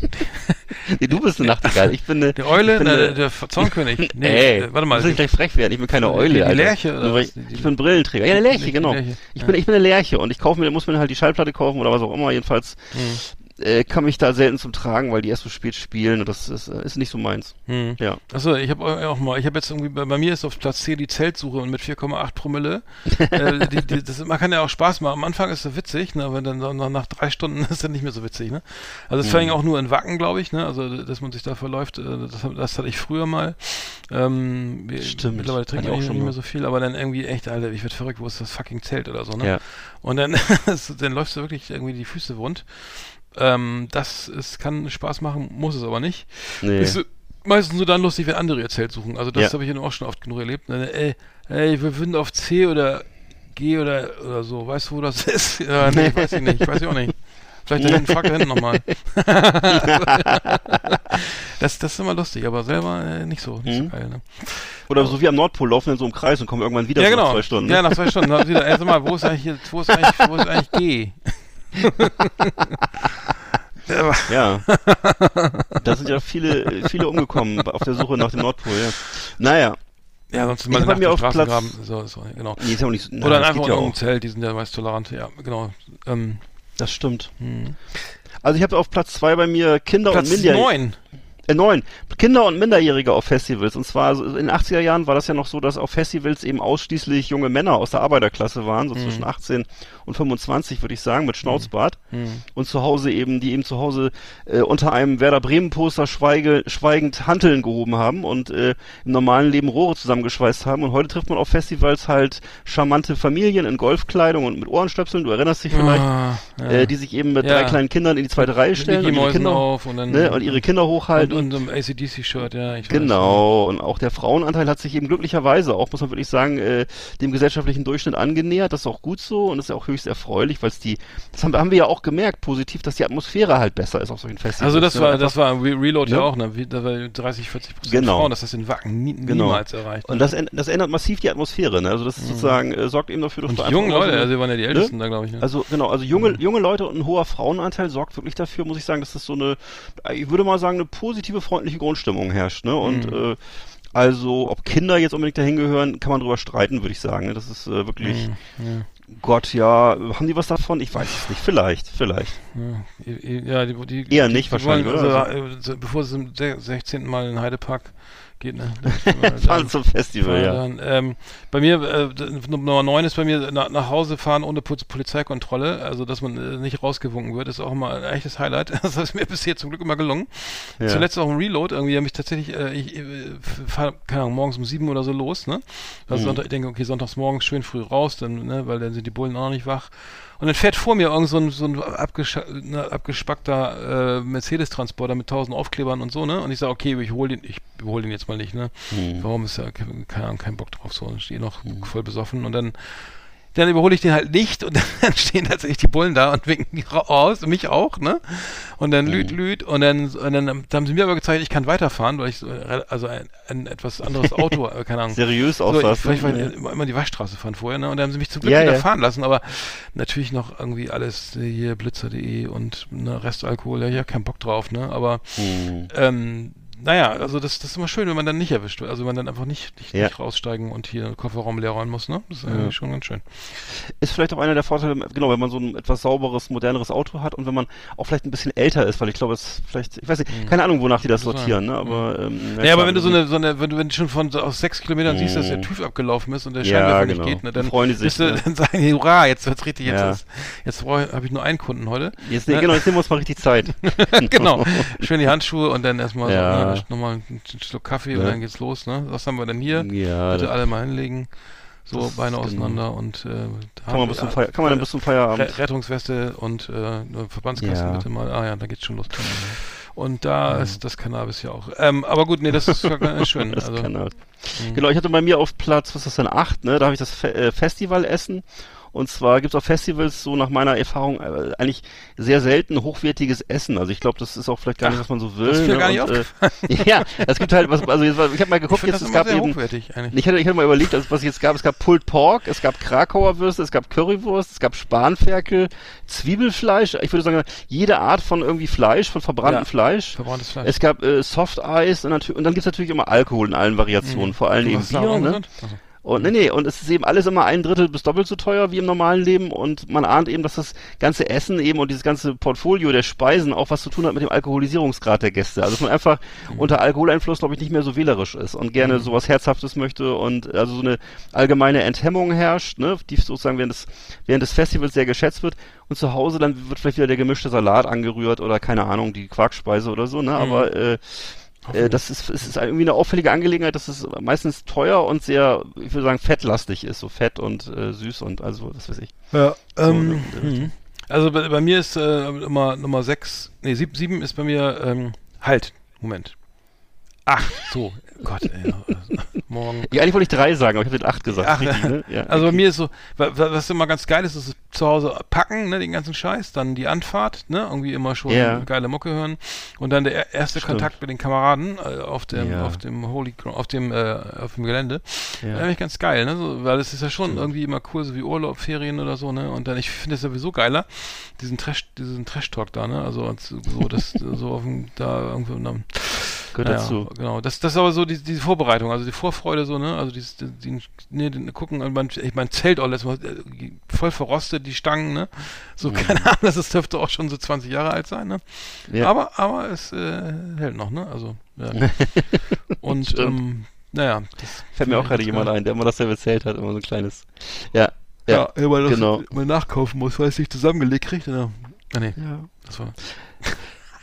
[laughs] nee, du bist eine Nachtigall, ich bin eine, Die Eule, bin na, eine- der Zaunkönig. [laughs] Nee, Ey, äh, warte mal. muss ich gleich frech werden. Ich bin keine Eule, die Alter. Lerche oder was? Ich, bin Brillenträger. Ja, eine Lerche, genau. Lerche, Ich bin, ich bin eine Lerche und ich kaufe mir, muss mir halt die Schallplatte kaufen oder was auch immer. Jedenfalls Mhm. Äh, kam ich da selten zum Tragen, weil die erst so spät spielen und das ist, äh, ist nicht so meins. Hm. Ja. Achso, ich habe auch mal, ich habe jetzt irgendwie, bei, bei mir ist auf Platz C die Zeltsuche und mit 4,8 Promille. [laughs] äh, die, die, das, man kann ja auch Spaß machen. Am Anfang ist es witzig, ne, aber dann nach, drei Stunden [laughs] ist es nicht mehr so witzig, ne? Also es mhm. auch nur in Wacken, glaube ich, ne? Also dass man sich da verläuft, äh, das, das hatte ich früher mal. Ähm, Stimmt. Mittlerweile trinke ich auch schon nicht mehr so viel, aber dann irgendwie echt, Alter, ich werde verrückt, wo ist das fucking Zelt oder so, ne? Ja. Und dann, [laughs] dann läufst du wirklich irgendwie die Füße wund. Ähm, das ist, kann Spaß machen, muss es aber nicht. Nee. Ist meistens nur dann lustig, wenn andere ihr Zelt suchen. Also das Ja. habe ich ja auch schon oft genug erlebt. Ne? Ey, ey, wir würden auf C oder G oder, oder so. Weißt du, wo das [laughs] ist? Ja, nee, weiß ich nicht. Weiß ich auch nicht. Vielleicht da hinten, frag da hinten nochmal. [laughs] das, das ist immer lustig, aber selber äh, nicht so, nicht Mhm. so geil. Ne? Oder so wie am Nordpol laufen in so einem Kreis und kommen irgendwann wieder Ja, so nach genau. zwei Stunden. Ja, Ne? nach zwei Stunden. Dann wieder, ey, sag mal, wo ist eigentlich, wo ist eigentlich, wo ist eigentlich G? [laughs] Ja, da sind ja viele, viele umgekommen auf der Suche nach dem Nordpol, ja. Naja. Ja, sonst nach bei mir auf Platz-. So, so, genau. Nee, ist ja auch nicht na, Oder einfach in ja auch. Zelt, die sind ja meist tolerant. Ja, genau. Ähm, Das stimmt. hm. Also ich habe auf Platz zwei bei mir Kinder Platz und Minderjährige. 9. Äh, neun. Kinder und Minderjährige auf Festivals. Und zwar in den 80er Jahren war das ja noch so, dass auf Festivals eben ausschließlich junge Männer aus der Arbeiterklasse waren, so Mhm. zwischen 18 und 25, würde ich sagen, mit Schnauzbart. Hm. Und zu Hause eben, die eben zu Hause äh, unter einem Werder Bremen Poster schweige, schweigend Hanteln gehoben haben und äh, im normalen Leben Rohre zusammengeschweißt haben. Und heute trifft man auf Festivals halt charmante Familien in Golfkleidung und mit Ohrenstöpseln, du erinnerst dich vielleicht, Ah, ja. äh, die sich eben mit Ja. drei kleinen Kindern in die zweite Reihe stellen und ihre, Kinder, auf und dann ne, und ihre Kinder hochhalten. Und, so ein ACDC-Shirt, ja. Genau, und auch der Frauenanteil hat sich eben glücklicherweise auch, muss man wirklich sagen, äh, dem gesellschaftlichen Durchschnitt angenähert. Das ist auch gut so und ist ja auch höchst erfreulich, weil es die, das haben, haben wir ja auch gemerkt, positiv, dass die Atmosphäre halt besser ist auf solchen Festivals. Also das ne? war, Einfach- das war Re Reload ja Ne? auch, ne? Da war 30, 40 Prozent Genau. Frauen, dass das in Wacken nie, Genau. niemals erreicht. Und das, das ändert massiv die Atmosphäre, ne? Also das ist sozusagen, äh, sorgt eben dafür, dass Mhm. und du so Leute, also die waren ja die Ältesten da, glaube ich. Ne? Also genau, also junge, junge Leute und ein hoher Frauenanteil sorgt wirklich dafür, muss ich sagen, dass das so eine, ich würde mal sagen, eine positive, freundliche Grundstimmung herrscht. Ne? Und Mhm. äh, also, ob Kinder jetzt unbedingt dahin gehören, kann man drüber streiten, würde ich sagen. Ne? Das ist äh, wirklich, Mhm. Gott, ja, haben die was davon? Ich weiß es nicht. Vielleicht, vielleicht. Ja, ja die, die, Eher die, nicht wahrscheinlich, wollen, oder? Also, äh, bevor es zum se- 16. Mal in Heidepark geht, ne? [laughs] Fahren zum Festival, ja. Dann, ähm, bei mir, äh, Nummer 9 ist bei mir nach, nach Hause fahren ohne Pol- Polizeikontrolle, also dass man äh, nicht rausgewunken wird, ist auch immer ein echtes Highlight. [laughs] Das ist mir bisher zum Glück immer gelungen. Ja. Zuletzt auch im Reload, irgendwie habe ich tatsächlich, äh, ich äh, fahre, keine Ahnung, morgens um sieben oder so los, ne? Also Mhm. Sonntag, ich denke, okay, sonntags morgens schön früh raus, dann, ne, weil dann sind die Bullen auch noch nicht wach. Und dann fährt vor mir irgend so ein, so ein ne, abgespackter äh, Mercedes-Transporter mit tausend Aufklebern und so, ne? Und ich sage, okay, ich hole den, ich hole den jetzt mal nicht, ne? Mhm. Warum ist ja, keine Ahnung, kein Bock drauf, so, ich stehe noch voll besoffen und dann dann überhole ich den halt nicht und [laughs] dann stehen tatsächlich die Bullen da und winken [laughs] raus, mich auch, ne? Und dann lüt, lüt und dann, und dann, haben sie mir aber gezeigt, ich kann weiterfahren, weil ich so, also ein, ein etwas anderes Auto, [laughs] äh, keine Ahnung. Seriös So, ich, war ich immer, immer die Waschstraße fahren vorher, ne? Und dann haben sie mich zum Glück Ja, wieder ja. fahren lassen, aber natürlich noch irgendwie alles hier blitzer.de und ne, Restalkohol, ja, ja, kein Bock drauf, ne? Aber Mhm. ähm, naja, also das, das ist immer schön, wenn man dann nicht erwischt wird. Also wenn man dann einfach nicht, nicht, Ja. nicht raussteigen und hier den Kofferraum leer räumen muss, ne? Das ist eigentlich schon ganz schön. ist vielleicht auch einer der Vorteile, genau, wenn man so ein etwas sauberes, moderneres Auto hat und wenn man auch vielleicht ein bisschen älter ist, weil ich glaube, es vielleicht, ich weiß nicht, keine Ahnung, wonach die das sortieren, ne? Aber ähm, Ja, aber wenn du so eine, so eine, wenn du, wenn du schon von aus sechs Kilometern siehst, dass der Mhm. TÜV abgelaufen ist und der Ja, Scheinwerfer genau. nicht geht, ne, Dann freuen die sich, du, ne? dann sagen die, hurra, jetzt wird's richtig, jetzt, Ja. ist- jetzt habe ich nur einen Kunden heute. Jetzt, nee, genau, jetzt nehmen wir uns mal richtig Zeit. [laughs] genau. Schön die Handschuhe und dann erstmal Ja. so, ne, nochmal einen Schluck Kaffee und Ja. dann geht's los, ne? Was haben wir denn hier? Ja, Bitte alle mal hinlegen. So, das- Beine genau. auseinander und äh, Kann man, bis zum Feier, kann man dann bis zum Feierabend. Re Rettungsweste und äh, eine Verbandskasten Ja. bitte mal. Ah ja, da geht's schon los. Und da ist das Cannabis ja auch. Ähm, aber gut, nee, das ist ja ganz [laughs] schön. Das Also, halt. Genau, ich hatte bei mir auf Platz, was ist das denn, acht, ne? Da habe ich das Fe äh, Festivalessen. Und zwar gibt's auf Festivals so nach meiner Erfahrung äh, eigentlich sehr selten hochwertiges Essen. Also ich glaube, das ist auch vielleicht gar nicht, was man so will. das ist ne? gar nicht Und, äh, [laughs] Ja, es gibt halt was, also jetzt, ich habe mal geguckt, finde jetzt es gab eben, hochwertig eigentlich. ich hatte, ich hatte mal überlegt, also was es jetzt gab, es gab Pulled Pork, es gab Krakauer Würste, es gab Currywurst, es gab Spanferkel, Zwiebelfleisch, ich würde sagen, jede Art von irgendwie Fleisch, von verbranntem Ja. Fleisch. Verbranntes Fleisch. Es gab äh, Soft Eis und, und dann gibt's natürlich immer Alkohol in allen Variationen, vor allem eben Bier, ne? Also, Und nee, nee, und es ist eben alles immer ein Drittel bis doppelt so teuer wie im normalen Leben und man ahnt eben, dass das ganze Essen eben und dieses ganze Portfolio der Speisen auch was zu tun hat mit dem Alkoholisierungsgrad der Gäste. Also dass man einfach Mhm. unter Alkoholeinfluss, glaube ich, nicht mehr so wählerisch ist und gerne sowas Herzhaftes möchte und also so eine allgemeine Enthemmung herrscht, ne, die sozusagen während des, während des Festivals sehr geschätzt wird und zu Hause dann wird vielleicht wieder der gemischte Salat angerührt oder keine Ahnung, die Quarkspeise oder so, ne, aber äh, äh, das ist, es ist irgendwie eine auffällige Angelegenheit, dass es meistens teuer und sehr, ich würde sagen, fettlastig ist, so fett und äh, süß und also, was weiß ich. Ja, ähm, der Richtung. mhm. also bei, bei mir ist äh, Nummer, Nummer 6, nee, 7, sieben ist bei mir, ähm, halt, Moment. Ach, so, Gott, ey, äh, morgen. Ja, eigentlich wollte ich drei sagen, aber ich habe den acht gesagt. Ach, [laughs] richtig, ne? ja, [laughs] also bei okay. mir ist so, wa- wa- was immer ganz geil ist, ist zu Hause packen, ne, den ganzen Scheiß, dann die Anfahrt, ne, irgendwie immer schon Ja. geile Mucke hören und dann der er- erste Stimmt. Kontakt mit den Kameraden äh, auf dem, Ja. auf dem Holy, auf dem, äh, auf dem Gelände. Ja. Eigentlich ganz geil, ne, so, weil es ist ja schon irgendwie immer cool, so wie Urlaub, Ferien oder so, ne, und dann, ich finde es sowieso geiler, diesen Trash, diesen Trash-Talk da, ne, also als so, das, so auf dem, da irgendwo, na, Gehört naja, dazu. Genau, das, das ist aber so die, diese Vorbereitung, also die Vorfreude so, ne, also dieses, die, die, nee, den, gucken, und man, ich mein Zelt auch letztes Mal, voll verrostet, die Stangen, ne, so, keine Ahnung, das ist, dürfte auch schon so 20 Jahre alt sein, ne, Ja. aber, aber es äh, hält noch, ne, also, ja. [laughs] und, ähm, naja, das Fällt mir auch gerade jemand ein, der immer dasselbe Zelt hat, immer so ein kleines. Ja. Ja, Ja, weil das genau. mal nachkaufen muss, weil es nicht zusammengelegt kriegt, oder? Ah, nee, Ja. das war,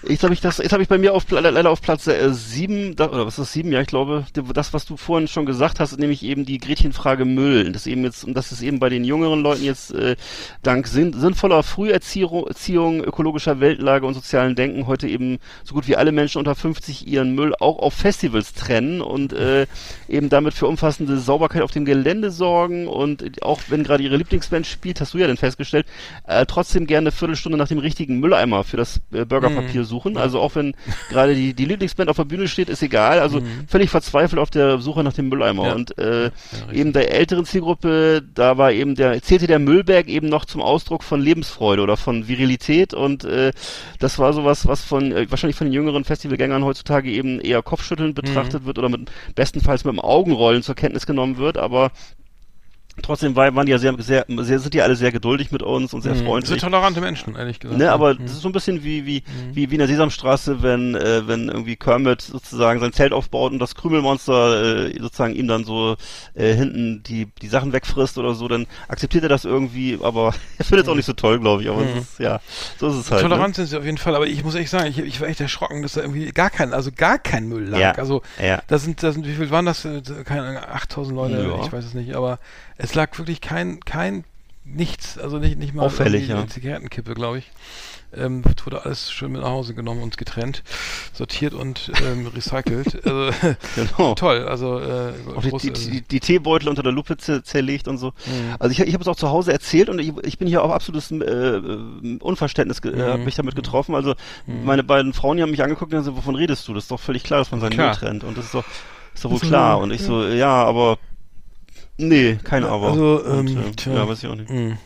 Jetzt habe ich das, jetzt habe ich bei mir auf, leider auf Platz äh, sieben, da, oder was ist das sieben? Ja, ich glaube, das, was du vorhin schon gesagt hast, nämlich eben die Gretchenfrage Müll. Das eben jetzt, und das ist eben bei den jüngeren Leuten jetzt äh, dank sinn, sinnvoller Früherziehung, Erziehung, ökologischer Weltlage und sozialen Denken heute eben so gut wie alle Menschen unter 50 ihren Müll auch auf Festivals trennen und äh, eben damit für umfassende Sauberkeit auf dem Gelände sorgen und auch wenn gerade ihre Lieblingsband spielt, hast du ja dann festgestellt, äh, trotzdem gerne eine Viertelstunde nach dem richtigen Mülleimer für das äh, Burgerpapier suchen. Also auch wenn gerade die, die Lieblingsband auf der Bühne steht, ist egal. Also völlig verzweifelt auf der Suche nach dem Mülleimer. Ja. Und äh, richtig. eben der älteren Zielgruppe, da war eben der, zählte der Müllberg eben noch zum Ausdruck von Lebensfreude oder von Virilität und äh, das war sowas, was von äh, wahrscheinlich von den jüngeren Festivalgängern heutzutage eben eher Kopfschütteln betrachtet wird oder mit bestenfalls mit dem Augenrollen zur Kenntnis genommen wird, aber Trotzdem war, waren die ja sehr, sehr, sehr, sind die alle sehr geduldig mit uns und sehr Mhm. Das freundlich. sind tolerante Menschen, ehrlich gesagt. Ne, aber Mhm. das ist so ein bisschen wie, wie, wie, wie in der Sesamstraße, wenn, äh, wenn irgendwie Kermit sozusagen sein Zelt aufbaut und das Krümelmonster äh, sozusagen ihm dann so äh, hinten die, die Sachen wegfrisst oder so, dann akzeptiert er das irgendwie, aber [laughs] er findet es auch nicht so toll, glaube ich. Aber es ist, ja, so ist es halt. Tolerant sind sie auf jeden Fall, aber ich muss echt sagen, ich, ich war echt erschrocken, dass da irgendwie gar kein, also gar kein Müll lag. Ja. Also Ja. da sind, da sind, wie viel waren das? Äh, Keine Ahnung, 8000 Leute, Ja. ich weiß es nicht, aber es lag wirklich kein, kein, nichts, also nicht, nicht mal Auffällig, ja. eine Zigarettenkippe, glaube ich. Ähm, wurde alles schön mit nach Hause genommen und getrennt, sortiert und ähm, recycelt. [laughs] Also, Genau. [laughs] toll, also äh, Auch die, die, die, die Teebeutel unter der Lupe zer- zerlegt und so. Mhm. Also ich, ich habe es auch zu Hause erzählt und ich, ich bin hier auf absolutes äh, Unverständnis, äh, Mhm. mich damit getroffen. Also meine beiden Frauen, die haben mich angeguckt und haben gesagt, wovon redest du? Das ist doch völlig klar, dass man seinen. Müll trennt. Und das ist doch, ist doch wohl klar. Und ich so, ja, aber nee, kein Aber. Also, und, ähm, äh, tja. ja, weiß ich auch nicht. Mhm.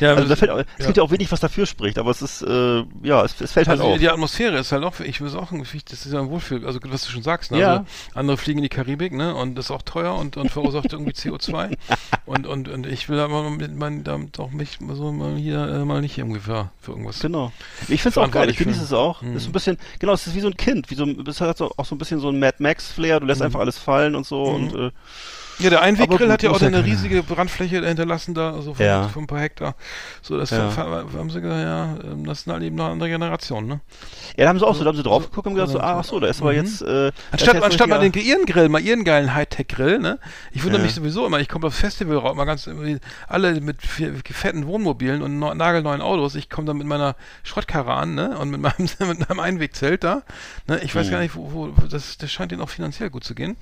Ja, Also da fällt, auch- es ja. gibt ja auch wenig, was dafür spricht, aber es ist, äh, ja, es, es fällt halt Also auf. die Atmosphäre ist halt auch, ich will es auch, irgendwie- das ist ja ein Wohlfühl, also was du schon sagst, ne? Ja. Also andere fliegen in die Karibik, ne? Und das ist auch teuer und, und verursacht irgendwie CO2. [laughs] Und, und, und ich will aber mit mein, damit auch mich mal so mal hier äh, mal nicht ungefähr für irgendwas. Genau. Ich finde es auch geil, ich genieße es auch. Mhm. Ist ein bisschen, genau, es ist wie so ein Kind, wie so, ein- es hat so, auch so ein bisschen so ein Mad Max Flair, du lässt einfach alles fallen und so und äh, Ja, der Einweggrill hat ja auch eine riesige Brandfläche hinterlassen da, also von, Ja. von ein paar Hektar. So, das Ja. haben sie gesagt, ja, ähm, das sind halt eben noch andere Generationen, ne? ja, da haben sie auch so, da haben sie drauf geguckt und gesagt so, so- ah, ach so, da ist aber Mhm. jetzt, äh, da Anstatt, jetzt anstatt mal den ihren Grill, mal ihren geilen Hightech-Grill, ne? Ich wundere Ja. mich sowieso immer, ich komme aufs Festival raus, mal ganz alle mit fetten Wohnmobilen und nagelneuen Autos. Ich komme dann mit meiner Schrottkarre an, ne? Und mit meinem, [laughs] mit meinem Einwegzelt da. Ne? Ich weiß Mhm. gar nicht, wo, wo das, das scheint denen auch finanziell gut zu gehen.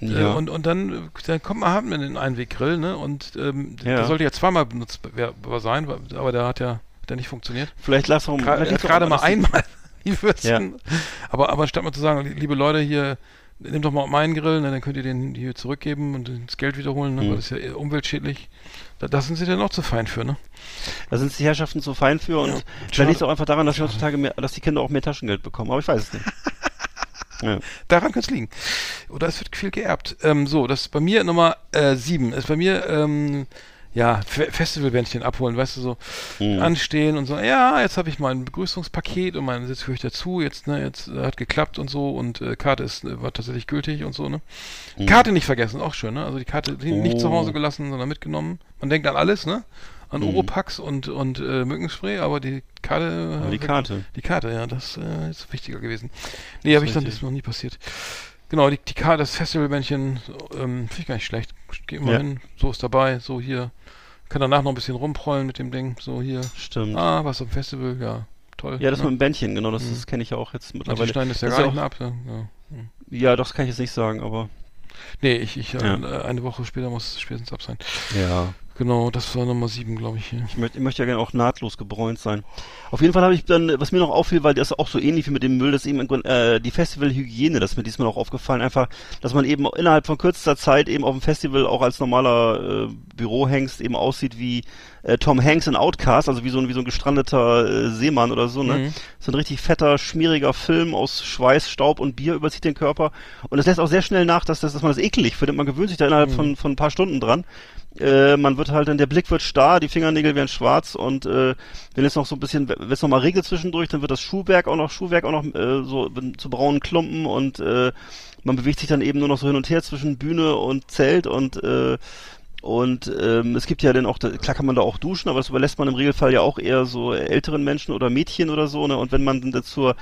Ja. Äh, und, und dann, dann kommt man halt mit den Einweggrill, ne? Und ähm, Ja. der sollte ja zweimal benutzbar sein, aber der hat ja, ja nicht funktioniert. vielleicht lass doch Gra- äh, Gerade mal einmal [laughs] die Würstchen. Ja. Aber, aber statt mal zu sagen, liebe Leute, hier, nehmt doch mal meinen Grill, ne, dann könnt ihr den hier zurückgeben und das Geld wiederholen, ne, Mhm. weil das ist ja umweltschädlich. Da, da sind sie dann auch zu fein für, ne? Da sind die Herrschaften zu fein für und Ja. Schade. liegt es auch einfach daran, dass heutzutage mehr, dass die Kinder auch mehr Taschengeld bekommen, aber ich weiß es nicht. [laughs] ja. Daran könnte es liegen. oder es wird viel geerbt. Ähm, so, das ist bei mir Nummer äh, sieben. Ist bei mir, ähm, ja, Fe Festivalbändchen abholen, weißt du, so Mhm. anstehen und so, ja, jetzt habe ich mein Begrüßungspaket und mein, jetzt höre ich dazu, jetzt, ne, jetzt äh, hat geklappt und so und äh, Karte ist, äh, war tatsächlich gültig und so, ne. Karte nicht vergessen, auch schön, ne? Also die Karte die nicht zu Oh. Hause gelassen, sondern mitgenommen. Man denkt an alles, ne? An Oropax und, und äh, Mückenspray, aber die Karte. Aber die Karte. Die Karte, ja, das äh, ist wichtiger gewesen. Nee, habe ich dann, das ist noch nie passiert. Genau, die, die Karte, das Festivalbändchen, ähm, finde ich gar nicht schlecht. Geh immer Ja. hin, so ist dabei, so hier. Kann danach noch ein bisschen rumprollen mit dem Ding, so hier. Stimmt. Ah, was am Festival, ja, toll. ja, das ne? mit dem Bändchen, genau, das, Mhm. das kenne ich ja auch jetzt mittlerweile. schneiden das ja Das gar ist nicht ja mehr ab. Ja. Ja. Ja, das kann ich jetzt nicht sagen, aber. Nee, ich, ich, Ja. äh, eine Woche später muss es spätestens ab sein. Ja. Genau, das war Nummer sieben, glaube ich. Ja. Ich möchte, ich möchte ja gerne auch nahtlos gebräunt sein. Auf jeden Fall habe ich dann, was mir noch auffiel, weil das ist auch so ähnlich wie mit dem Müll, das ist eben äh, die Festivalhygiene, das ist mir diesmal auch aufgefallen, einfach, dass man eben innerhalb von kürzester Zeit eben auf dem Festival auch als normaler äh, Bürohengst eben aussieht wie äh, Tom Hanks in Outcast, also wie so ein, wie so ein gestrandeter äh, Seemann oder so, ne? Mhm. So ein richtig fetter, schmieriger Film aus Schweiß, Staub und Bier überzieht den Körper. Und es lässt auch sehr schnell nach, dass, das, dass man das eklig findet. Man gewöhnt sich da innerhalb von, von ein paar Stunden dran. Äh, man wird halt dann, der Blick wird starr, die Fingernägel werden schwarz und äh, wenn es noch so ein bisschen, wenn es noch mal regelt zwischendurch, dann wird das Schuhwerk auch noch, Schuhwerk auch noch äh, so zu braunen Klumpen und äh, man bewegt sich dann eben nur noch so hin und her zwischen Bühne und Zelt und äh, und ähm, es gibt ja dann auch, klar kann man da auch duschen, aber das überlässt man im Regelfall ja auch eher so älteren Menschen oder Mädchen oder so. Ne? Und wenn man dann zur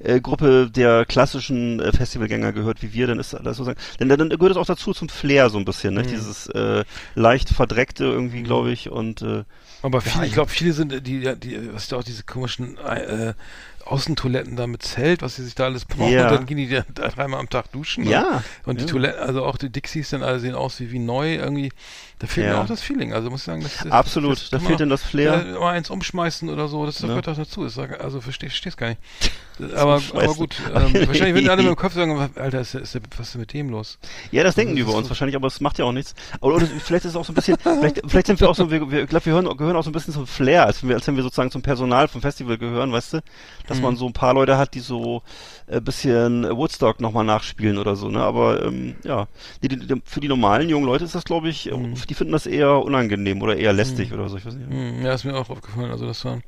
äh, Gruppe der klassischen äh, Festivalgänger gehört, wie wir, dann ist das sozusagen, denn dann gehört es auch dazu zum Flair so ein bisschen, ne? Dieses äh, leicht verdreckte irgendwie, glaube ich. Und äh, Aber viele, Ja, ich glaube, viele sind, die, ja, die, was da auch diese komischen äh, Außentoiletten da mit Zelt, was sie sich da alles brauchen, Ja. und dann gehen die da, dreimal am Tag duschen. Ja, Und, und die ja. Toiletten, also auch die Dixies dann alle sehen aus wie, wie neu irgendwie. Da fehlt Ja. mir auch das Feeling. Also muss ich sagen, das, das absolut, das da fehlt auch- denn das Flair. Ja, mal eins umschmeißen oder so, das Ne? gehört doch dazu. Das sag, also verstehe es gar nicht. [laughs] Aber, aber gut, ähm, [laughs] wahrscheinlich würden alle mit dem Kopf sagen, Alter, ist, ist, was ist denn mit dem los? Ja, das denken die das über ist uns so- wahrscheinlich, aber es macht ja auch nichts. Aber oder vielleicht ist es auch so ein bisschen, [laughs] vielleicht, vielleicht sind wir auch so, wir, wir, ich glaube, wir hören, gehören auch so ein bisschen zum Flair, als wenn wir, als wenn wir sozusagen zum Personal vom Festival gehören, weißt du? Dass Mhm. man so ein paar Leute hat, die so ein bisschen Woodstock nochmal nachspielen oder so, ne? Aber ähm, ja, die, die, die, für die normalen jungen Leute ist das, glaube ich, Mhm. Die finden das eher unangenehm oder eher lästig oder so, ich weiß nicht. Hm, ja, ist mir auch aufgefallen. Also das waren,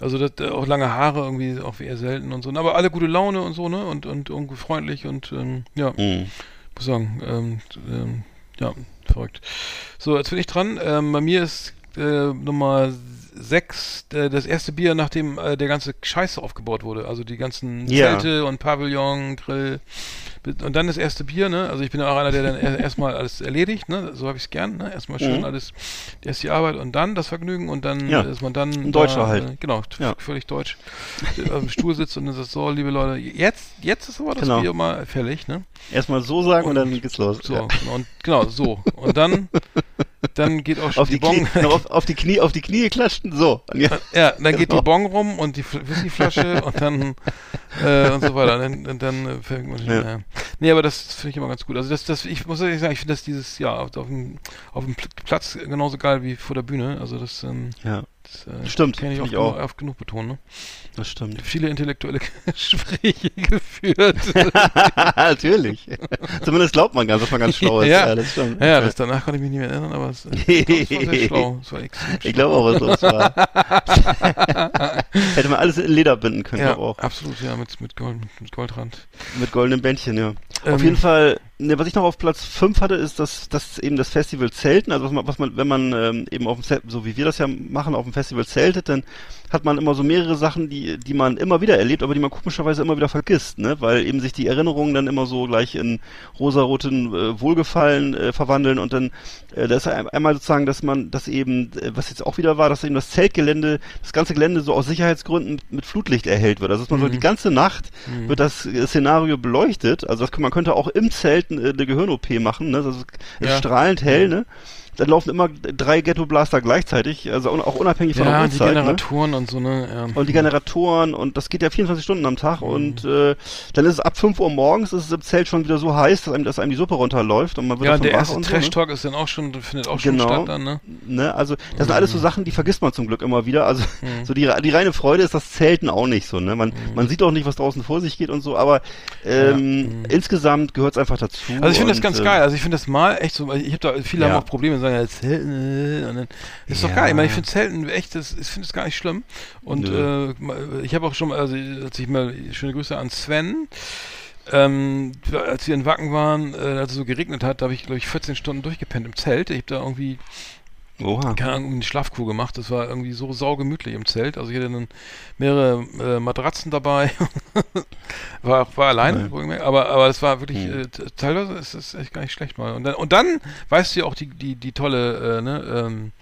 also das, äh, auch lange Haare irgendwie auch eher selten und so. Aber alle gute Laune und so, ne? Und, und irgendwie freundlich und ähm, ja, Mhm. muss sagen, ähm, ähm, ja, verrückt. So, jetzt bin ich dran. Ähm, bei mir ist äh, Nummer sechs äh, das erste Bier, nachdem äh, der ganze Scheiß aufgebaut wurde. Also die ganzen Ja. Zelte und Pavillon, Grill. Und dann das erste Bier, ne? Also ich bin ja auch einer, der dann er- erstmal alles erledigt, ne? So habe ich es gern, ne? Erstmal schön Mhm. alles, erst die Arbeit und dann das Vergnügen und dann Ja. ist man dann. Ein Deutscher da, halt. Äh, genau, Ja. völlig deutsch. äh, auf dem Stuhl sitzt und dann sagt, so, liebe Leute, jetzt, jetzt ist aber das Genau. Bier mal fällig, ne? Erstmal so sagen und, Und- dann geht's los. So, Ja. genau, und genau, so. Und dann, dann geht auch schon Auf die, Bon. Knie, auf, auf die Knie, auf die Knie klatschen, so. Und ja. Ja, dann geht Genau. die Bon rum und die Fl- Whiskyflasche [laughs] und dann äh, und so weiter. Und dann, dann äh, fängt man Ja. ja. Nee, aber das finde ich immer ganz gut. Also das, das, ich muss ehrlich sagen, ich finde das dieses Jahr auf, auf, dem, auf dem Pl- Platz genauso geil wie vor der Bühne. Also das, ähm, ja, das äh, Stimmt, kann ich oft, ich auch. genug- oft genug betonen. Ne? das stimmt. Viele intellektuelle [laughs] Gespräche [laughs] geführt. [laughs] Natürlich. Zumindest glaubt man ganz, dass man ganz schlau ist. Ja. das stimmt. ja, das, danach konnte ich mich nicht mehr erinnern, aber es, das war sehr schlau. Das war extrem Ich glaube auch, was los war. Hätte man alles in Leder binden können, Ja, auch. absolut, ja, mit, mit, Gold, mit Goldrand. Mit goldenen Bändchen, ja. Ähm, auf jeden Fall, ne, was ich noch auf Platz 5 hatte, ist das, das eben das Festival Zelten. Also was man, was man wenn man ähm, eben auf dem Zelt, so wie wir das ja machen, auf dem Festival zeltet, dann hat man immer so mehrere Sachen, die, die man immer wieder erlebt, aber die man komischerweise immer wieder vergisst, ne? Weil eben sich die Erinnerungen dann immer so gleich in rosaroten äh, Wohlgefallen äh, verwandeln und dann äh, da ist ein- einmal sozusagen, dass man, dass eben, äh, was jetzt auch wieder war, dass eben das Zeltgelände, das ganze Gelände so aus Sicherheitsgründen mit, Flutlicht erhellt wird. Also dass man so die ganze Nacht wird das äh, Szenario beleuchtet. Also das, man könnte auch im Zelt äh, eine Gehirn-OP machen, ne? Das ist, ist Ja. strahlend hell, ne? Da laufen immer drei Ghetto Blaster gleichzeitig, also auch unabhängig von der Ja, die Uhrzeit. Ne? Generatoren und so, ne? Ja. Und die Generatoren und das geht ja 24 Stunden am Tag Mhm. und äh, dann ist es ab 5 Uhr morgens ist es im Zelt schon wieder so heiß, dass einem, dass einem die Suppe runterläuft und man wird ja, der erste Trash so, Talk ist dann auch schon, findet auch schon Genau. statt dann, ne? ne? ne? Also das sind alles so Sachen, die vergisst man zum Glück immer wieder. Also Mhm. so die, die reine Freude ist das Zelten auch nicht so, ne? Man, man sieht auch nicht, was draußen vor sich geht und so, aber ähm, insgesamt gehört es einfach dazu. Mhm. Also ich finde das ganz äh, geil. Also ich finde das mal echt so, ich habe da viele Ja. haben auch Probleme sagen ja Zelten äh, und dann ist doch Ja. geil. Ich meine, ich finde Zelten echt, das, ich finde es gar nicht schlimm. Und äh, ich habe auch schon mal, also als ich mal schöne Grüße an Sven. Ähm, als wir in Wacken waren, äh, als es so geregnet hat, da habe ich glaube ich 14 Stunden durchgepennt im Zelt. Ich habe da irgendwie Oha. keine Ahnung, eine Schlafkur gemacht. Das war irgendwie so saugemütlich im Zelt. Also ich hatte dann mehrere äh, Matratzen dabei. [laughs] war, war alleine, Ja. aber, aber das war wirklich, Hm. äh, teilweise ist es echt gar nicht schlecht mal. Und dann, und dann weißt du ja auch die, die, die tolle, äh, ne, ähm,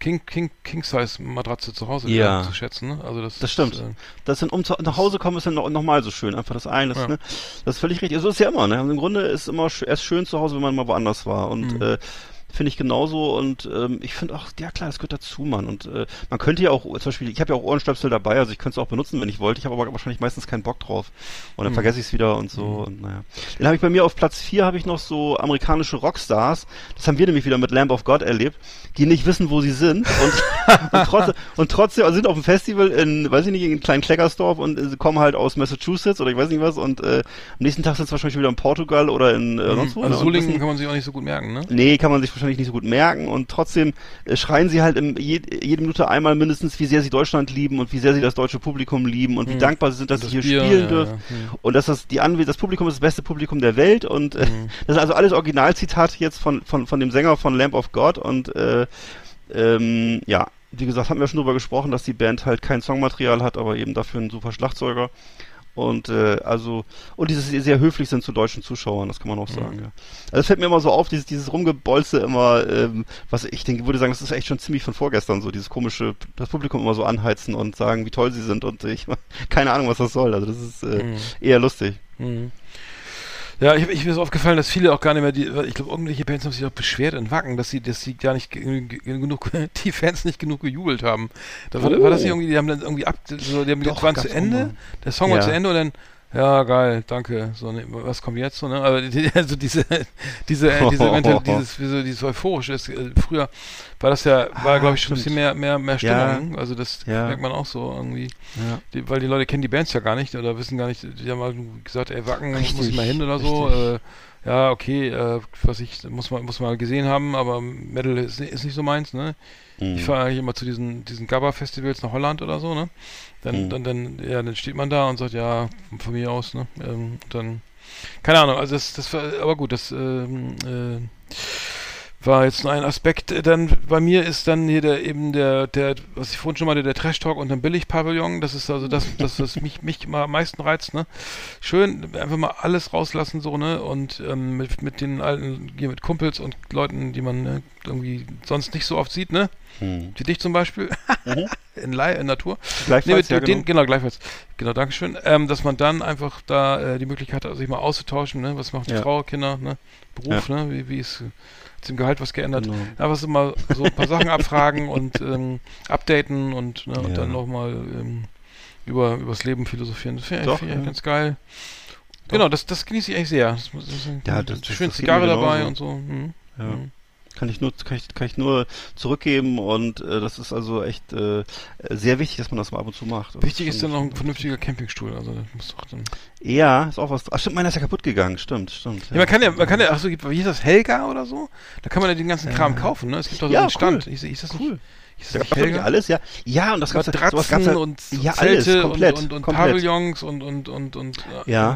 King, King, King Size Matratze zu Hause Ja. zu schätzen, ne? Also das, Das stimmt. Ist, äh, Das sind, um zu, nach Hause kommen, ist dann noch, noch mal so schön. Einfach das eine, das, Ja. ne? das ist völlig richtig. So ist ja immer, ne? Im Grunde ist immer sch erst schön zu Hause, wenn man mal woanders war. Und Mhm. äh, finde ich genauso. Und ähm, ich finde auch, ja klar, das gehört dazu, Mann. Und äh, man könnte ja auch, zum Beispiel, ich habe ja auch Ohrenstöpsel dabei, also ich könnte es auch benutzen, wenn ich wollte. Ich habe aber wahrscheinlich meistens keinen Bock drauf. Und dann Mhm. vergesse ich es wieder und so. Und naja. Dann habe ich bei mir auf Platz 4 habe ich noch so amerikanische Rockstars. Das haben wir nämlich wieder mit Lamb of God erlebt, die nicht wissen, wo sie sind. Und, [laughs] und, trotzdem, und trotzdem also sind auf dem Festival in, weiß ich nicht, in kleinen Kleckersdorf und äh, kommen halt aus Massachusetts oder ich weiß nicht was. Und äh, am nächsten Tag sind sie wahrscheinlich wieder in Portugal oder in äh, sonst wo. also ne? Solingen kann man sich auch nicht so gut merken, ne? Nee, kann man sich wahrscheinlich nicht so gut merken und trotzdem äh, schreien sie halt im, je, jede Minute einmal mindestens, wie sehr sie Deutschland lieben und wie sehr sie das deutsche Publikum lieben und wie Mhm. dankbar sie sind, dass Das sie hier Bier, spielen ja, dürfen. ja. Mhm. Und dass das die Anwe das Publikum ist das beste Publikum der Welt und äh, Mhm. das ist also alles Originalzitate jetzt von, von, von dem Sänger von Lamp of God und äh, ähm, ja, wie gesagt, haben wir schon drüber gesprochen, dass die Band halt kein Songmaterial hat, aber eben dafür einen super Schlagzeuger. Und äh, also und dieses sehr höflich sind zu deutschen Zuschauern, das kann man auch sagen. Ja. Also das fällt mir immer so auf, dieses dieses Rumgebolze immer, ähm, was ich denke, würde sagen, das ist echt schon ziemlich von vorgestern so, dieses komische, das Publikum immer so anheizen und sagen, wie toll sie sind und ich [laughs] keine Ahnung, was das soll. Also das ist äh, Mhm. eher lustig. Mhm. Ja, ich, ich mir ist aufgefallen, dass viele auch gar nicht mehr die, ich glaube, irgendwelche Bands haben sich auch beschwert in Wacken, dass sie, dass sie gar nicht ge- ge- genug, [laughs] die Fans nicht genug gejubelt haben. Da war, Oh. war das nicht irgendwie, die haben dann irgendwie ab, so, die haben Doch, waren zu Ende, der Song war Ja. zu Ende und dann, ja, geil, danke, so, ne, was kommt jetzt so, ne, aber die, also diese, diese, äh, diese, [laughs] Mental, dieses, wie so, dieses euphorische, ist, äh, früher war das ja, war Ah, glaube ich schon ein bisschen mehr, mehr, mehr Ja. Stimmung, also das Ja. merkt man auch so irgendwie. Ja. Die, weil die Leute kennen die Bands ja gar nicht oder wissen gar nicht, die haben mal gesagt, ey, Wacken, muss Richtig, ich mal hin oder so. Äh, ja, okay, äh, was ich, muss man, muss man mal gesehen haben, aber Metal ist, ist nicht so meins, ne? Mhm. Ich fahre eigentlich immer zu diesen, diesen Gabba-Festivals nach Holland oder so, ne? Dann, Mhm. dann, dann, ja, dann steht man da und sagt, ja, von mir aus, ne? Ähm, dann, keine Ahnung, also das, das war, aber gut, das, ähm, äh, war jetzt nur ein Aspekt. Äh, Dann bei mir ist dann hier der eben der, der, was ich vorhin schon meinte, der Trash Talk und dann Billig-Pavillon. Das ist also das, das, das mich, mich mal am meisten reizt, ne? Schön, einfach mal alles rauslassen, so, ne? Und ähm, mit, mit den alten, hier mit Kumpels und Leuten, die man ne, irgendwie sonst nicht so oft sieht, ne? Mhm. Wie dich zum Beispiel. [laughs] in, Li in Natur. Gleichfalls, Nee, mit ja, den, genau. genau, gleichfalls. Genau, Dankeschön. Ähm, dass man dann einfach da äh, die Möglichkeit hat, sich mal auszutauschen, ne? Was macht die Ja. Frau, Kinder, ne? Beruf, ne? Wie, wie ist zum Gehalt was geändert? Genau. Einfach so mal so ein paar Sachen [laughs] abfragen und ähm, updaten und, ne, und Ja. dann nochmal ähm, über übers Leben philosophieren. Das finde ich Doch, ja. ganz geil. Genau, das, das genieße ich eigentlich sehr. Das, das, das, Ja, das- schön Zigarre dabei und so. Hm. Ja. Hm. Kann ich nur, kann ich, kann ich nur zurückgeben und äh, das ist also echt äh, sehr wichtig, dass man das mal ab und zu macht. Das Wichtig ist dann noch ein vernünftiger Campingstuhl. Also das muss doch dann. Ja, ist auch was. Ach stimmt, meiner ist ja kaputt gegangen. Stimmt, stimmt. Ja, man kann ja, man kann ja, ach so, wie hieß das, Helga oder so? Da kann man ja den ganzen Kram kaufen, ne? Es gibt doch so Ja, einen Stand. cool. Ich, ich das Cool. nicht, ist Da das gab's nicht alles, ja. Ja, und das gab's Matratzen ja, und ja, alles, Zelte komplett, und, und, und komplett. Pavillons und, und, und, und, äh, Ja.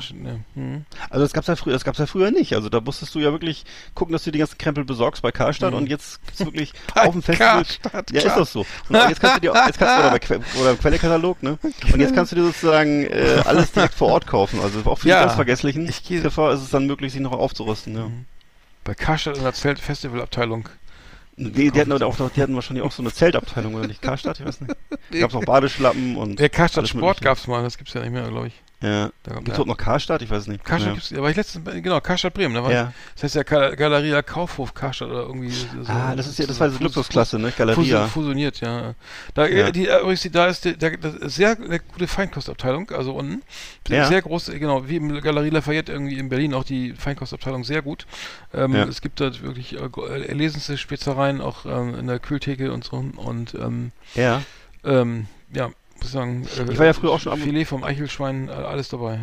hm. Also das gab's ja früher, das gab's ja früher nicht. Also da musstest du ja wirklich gucken, dass du die ganzen Krempel besorgst bei Karstadt Mhm. und jetzt gibt's [laughs] wirklich auf dem Festival. Karstadt, ja, klar. ist doch so. Und jetzt kannst du dir jetzt kannst, oder, bei Que oder im Quellekatalog, ne? Und jetzt kannst du dir sozusagen äh, alles direkt vor Ort kaufen. Also auch für Ja. die ganz Vergesslichen Ich gehe- Treffer ist es dann möglich, sich noch aufzurüsten. Ja. Bei Karstadt in der Zelt-Festivalabteilung. Die, die, hatten auch noch, die hatten wahrscheinlich auch so eine Zeltabteilung, oder nicht? Karstadt, ich weiß nicht. [laughs] Gab's auch Badeschlappen und. Ja, Karstadt Sport Mögliche. gab's mal, das gibt's ja nicht mehr, glaube ich. Ja. Da- Gibt's ja. überhaupt noch Karstadt? Ich weiß es nicht. Karstadt ja. gibt's, ja, war ich letztens, genau, Karstadt Bremen, da war, Ja. das heißt ja Ga- Galeria Kaufhof Karstadt oder irgendwie so. Ah, das ist ja, das war diese Luxusklasse, ne? Galeria. Fusioniert, ja. Da, Ja. Die, äh, übrigens, da ist die, der, sehr eine gute Feinkostabteilung, also unten. Ja. Sehr groß, genau, wie im Galerie Lafayette irgendwie in Berlin auch die Feinkostabteilung sehr gut. Ähm. Es gibt da wirklich äh, äh, erlesenste Spezereien auch ähm, in der Kühltheke und so und ähm, Ja. ähm, ja, sagen, äh, Ich war ja früher auch schon am- Filet vom Eichelschwein, äh, alles dabei. Ja.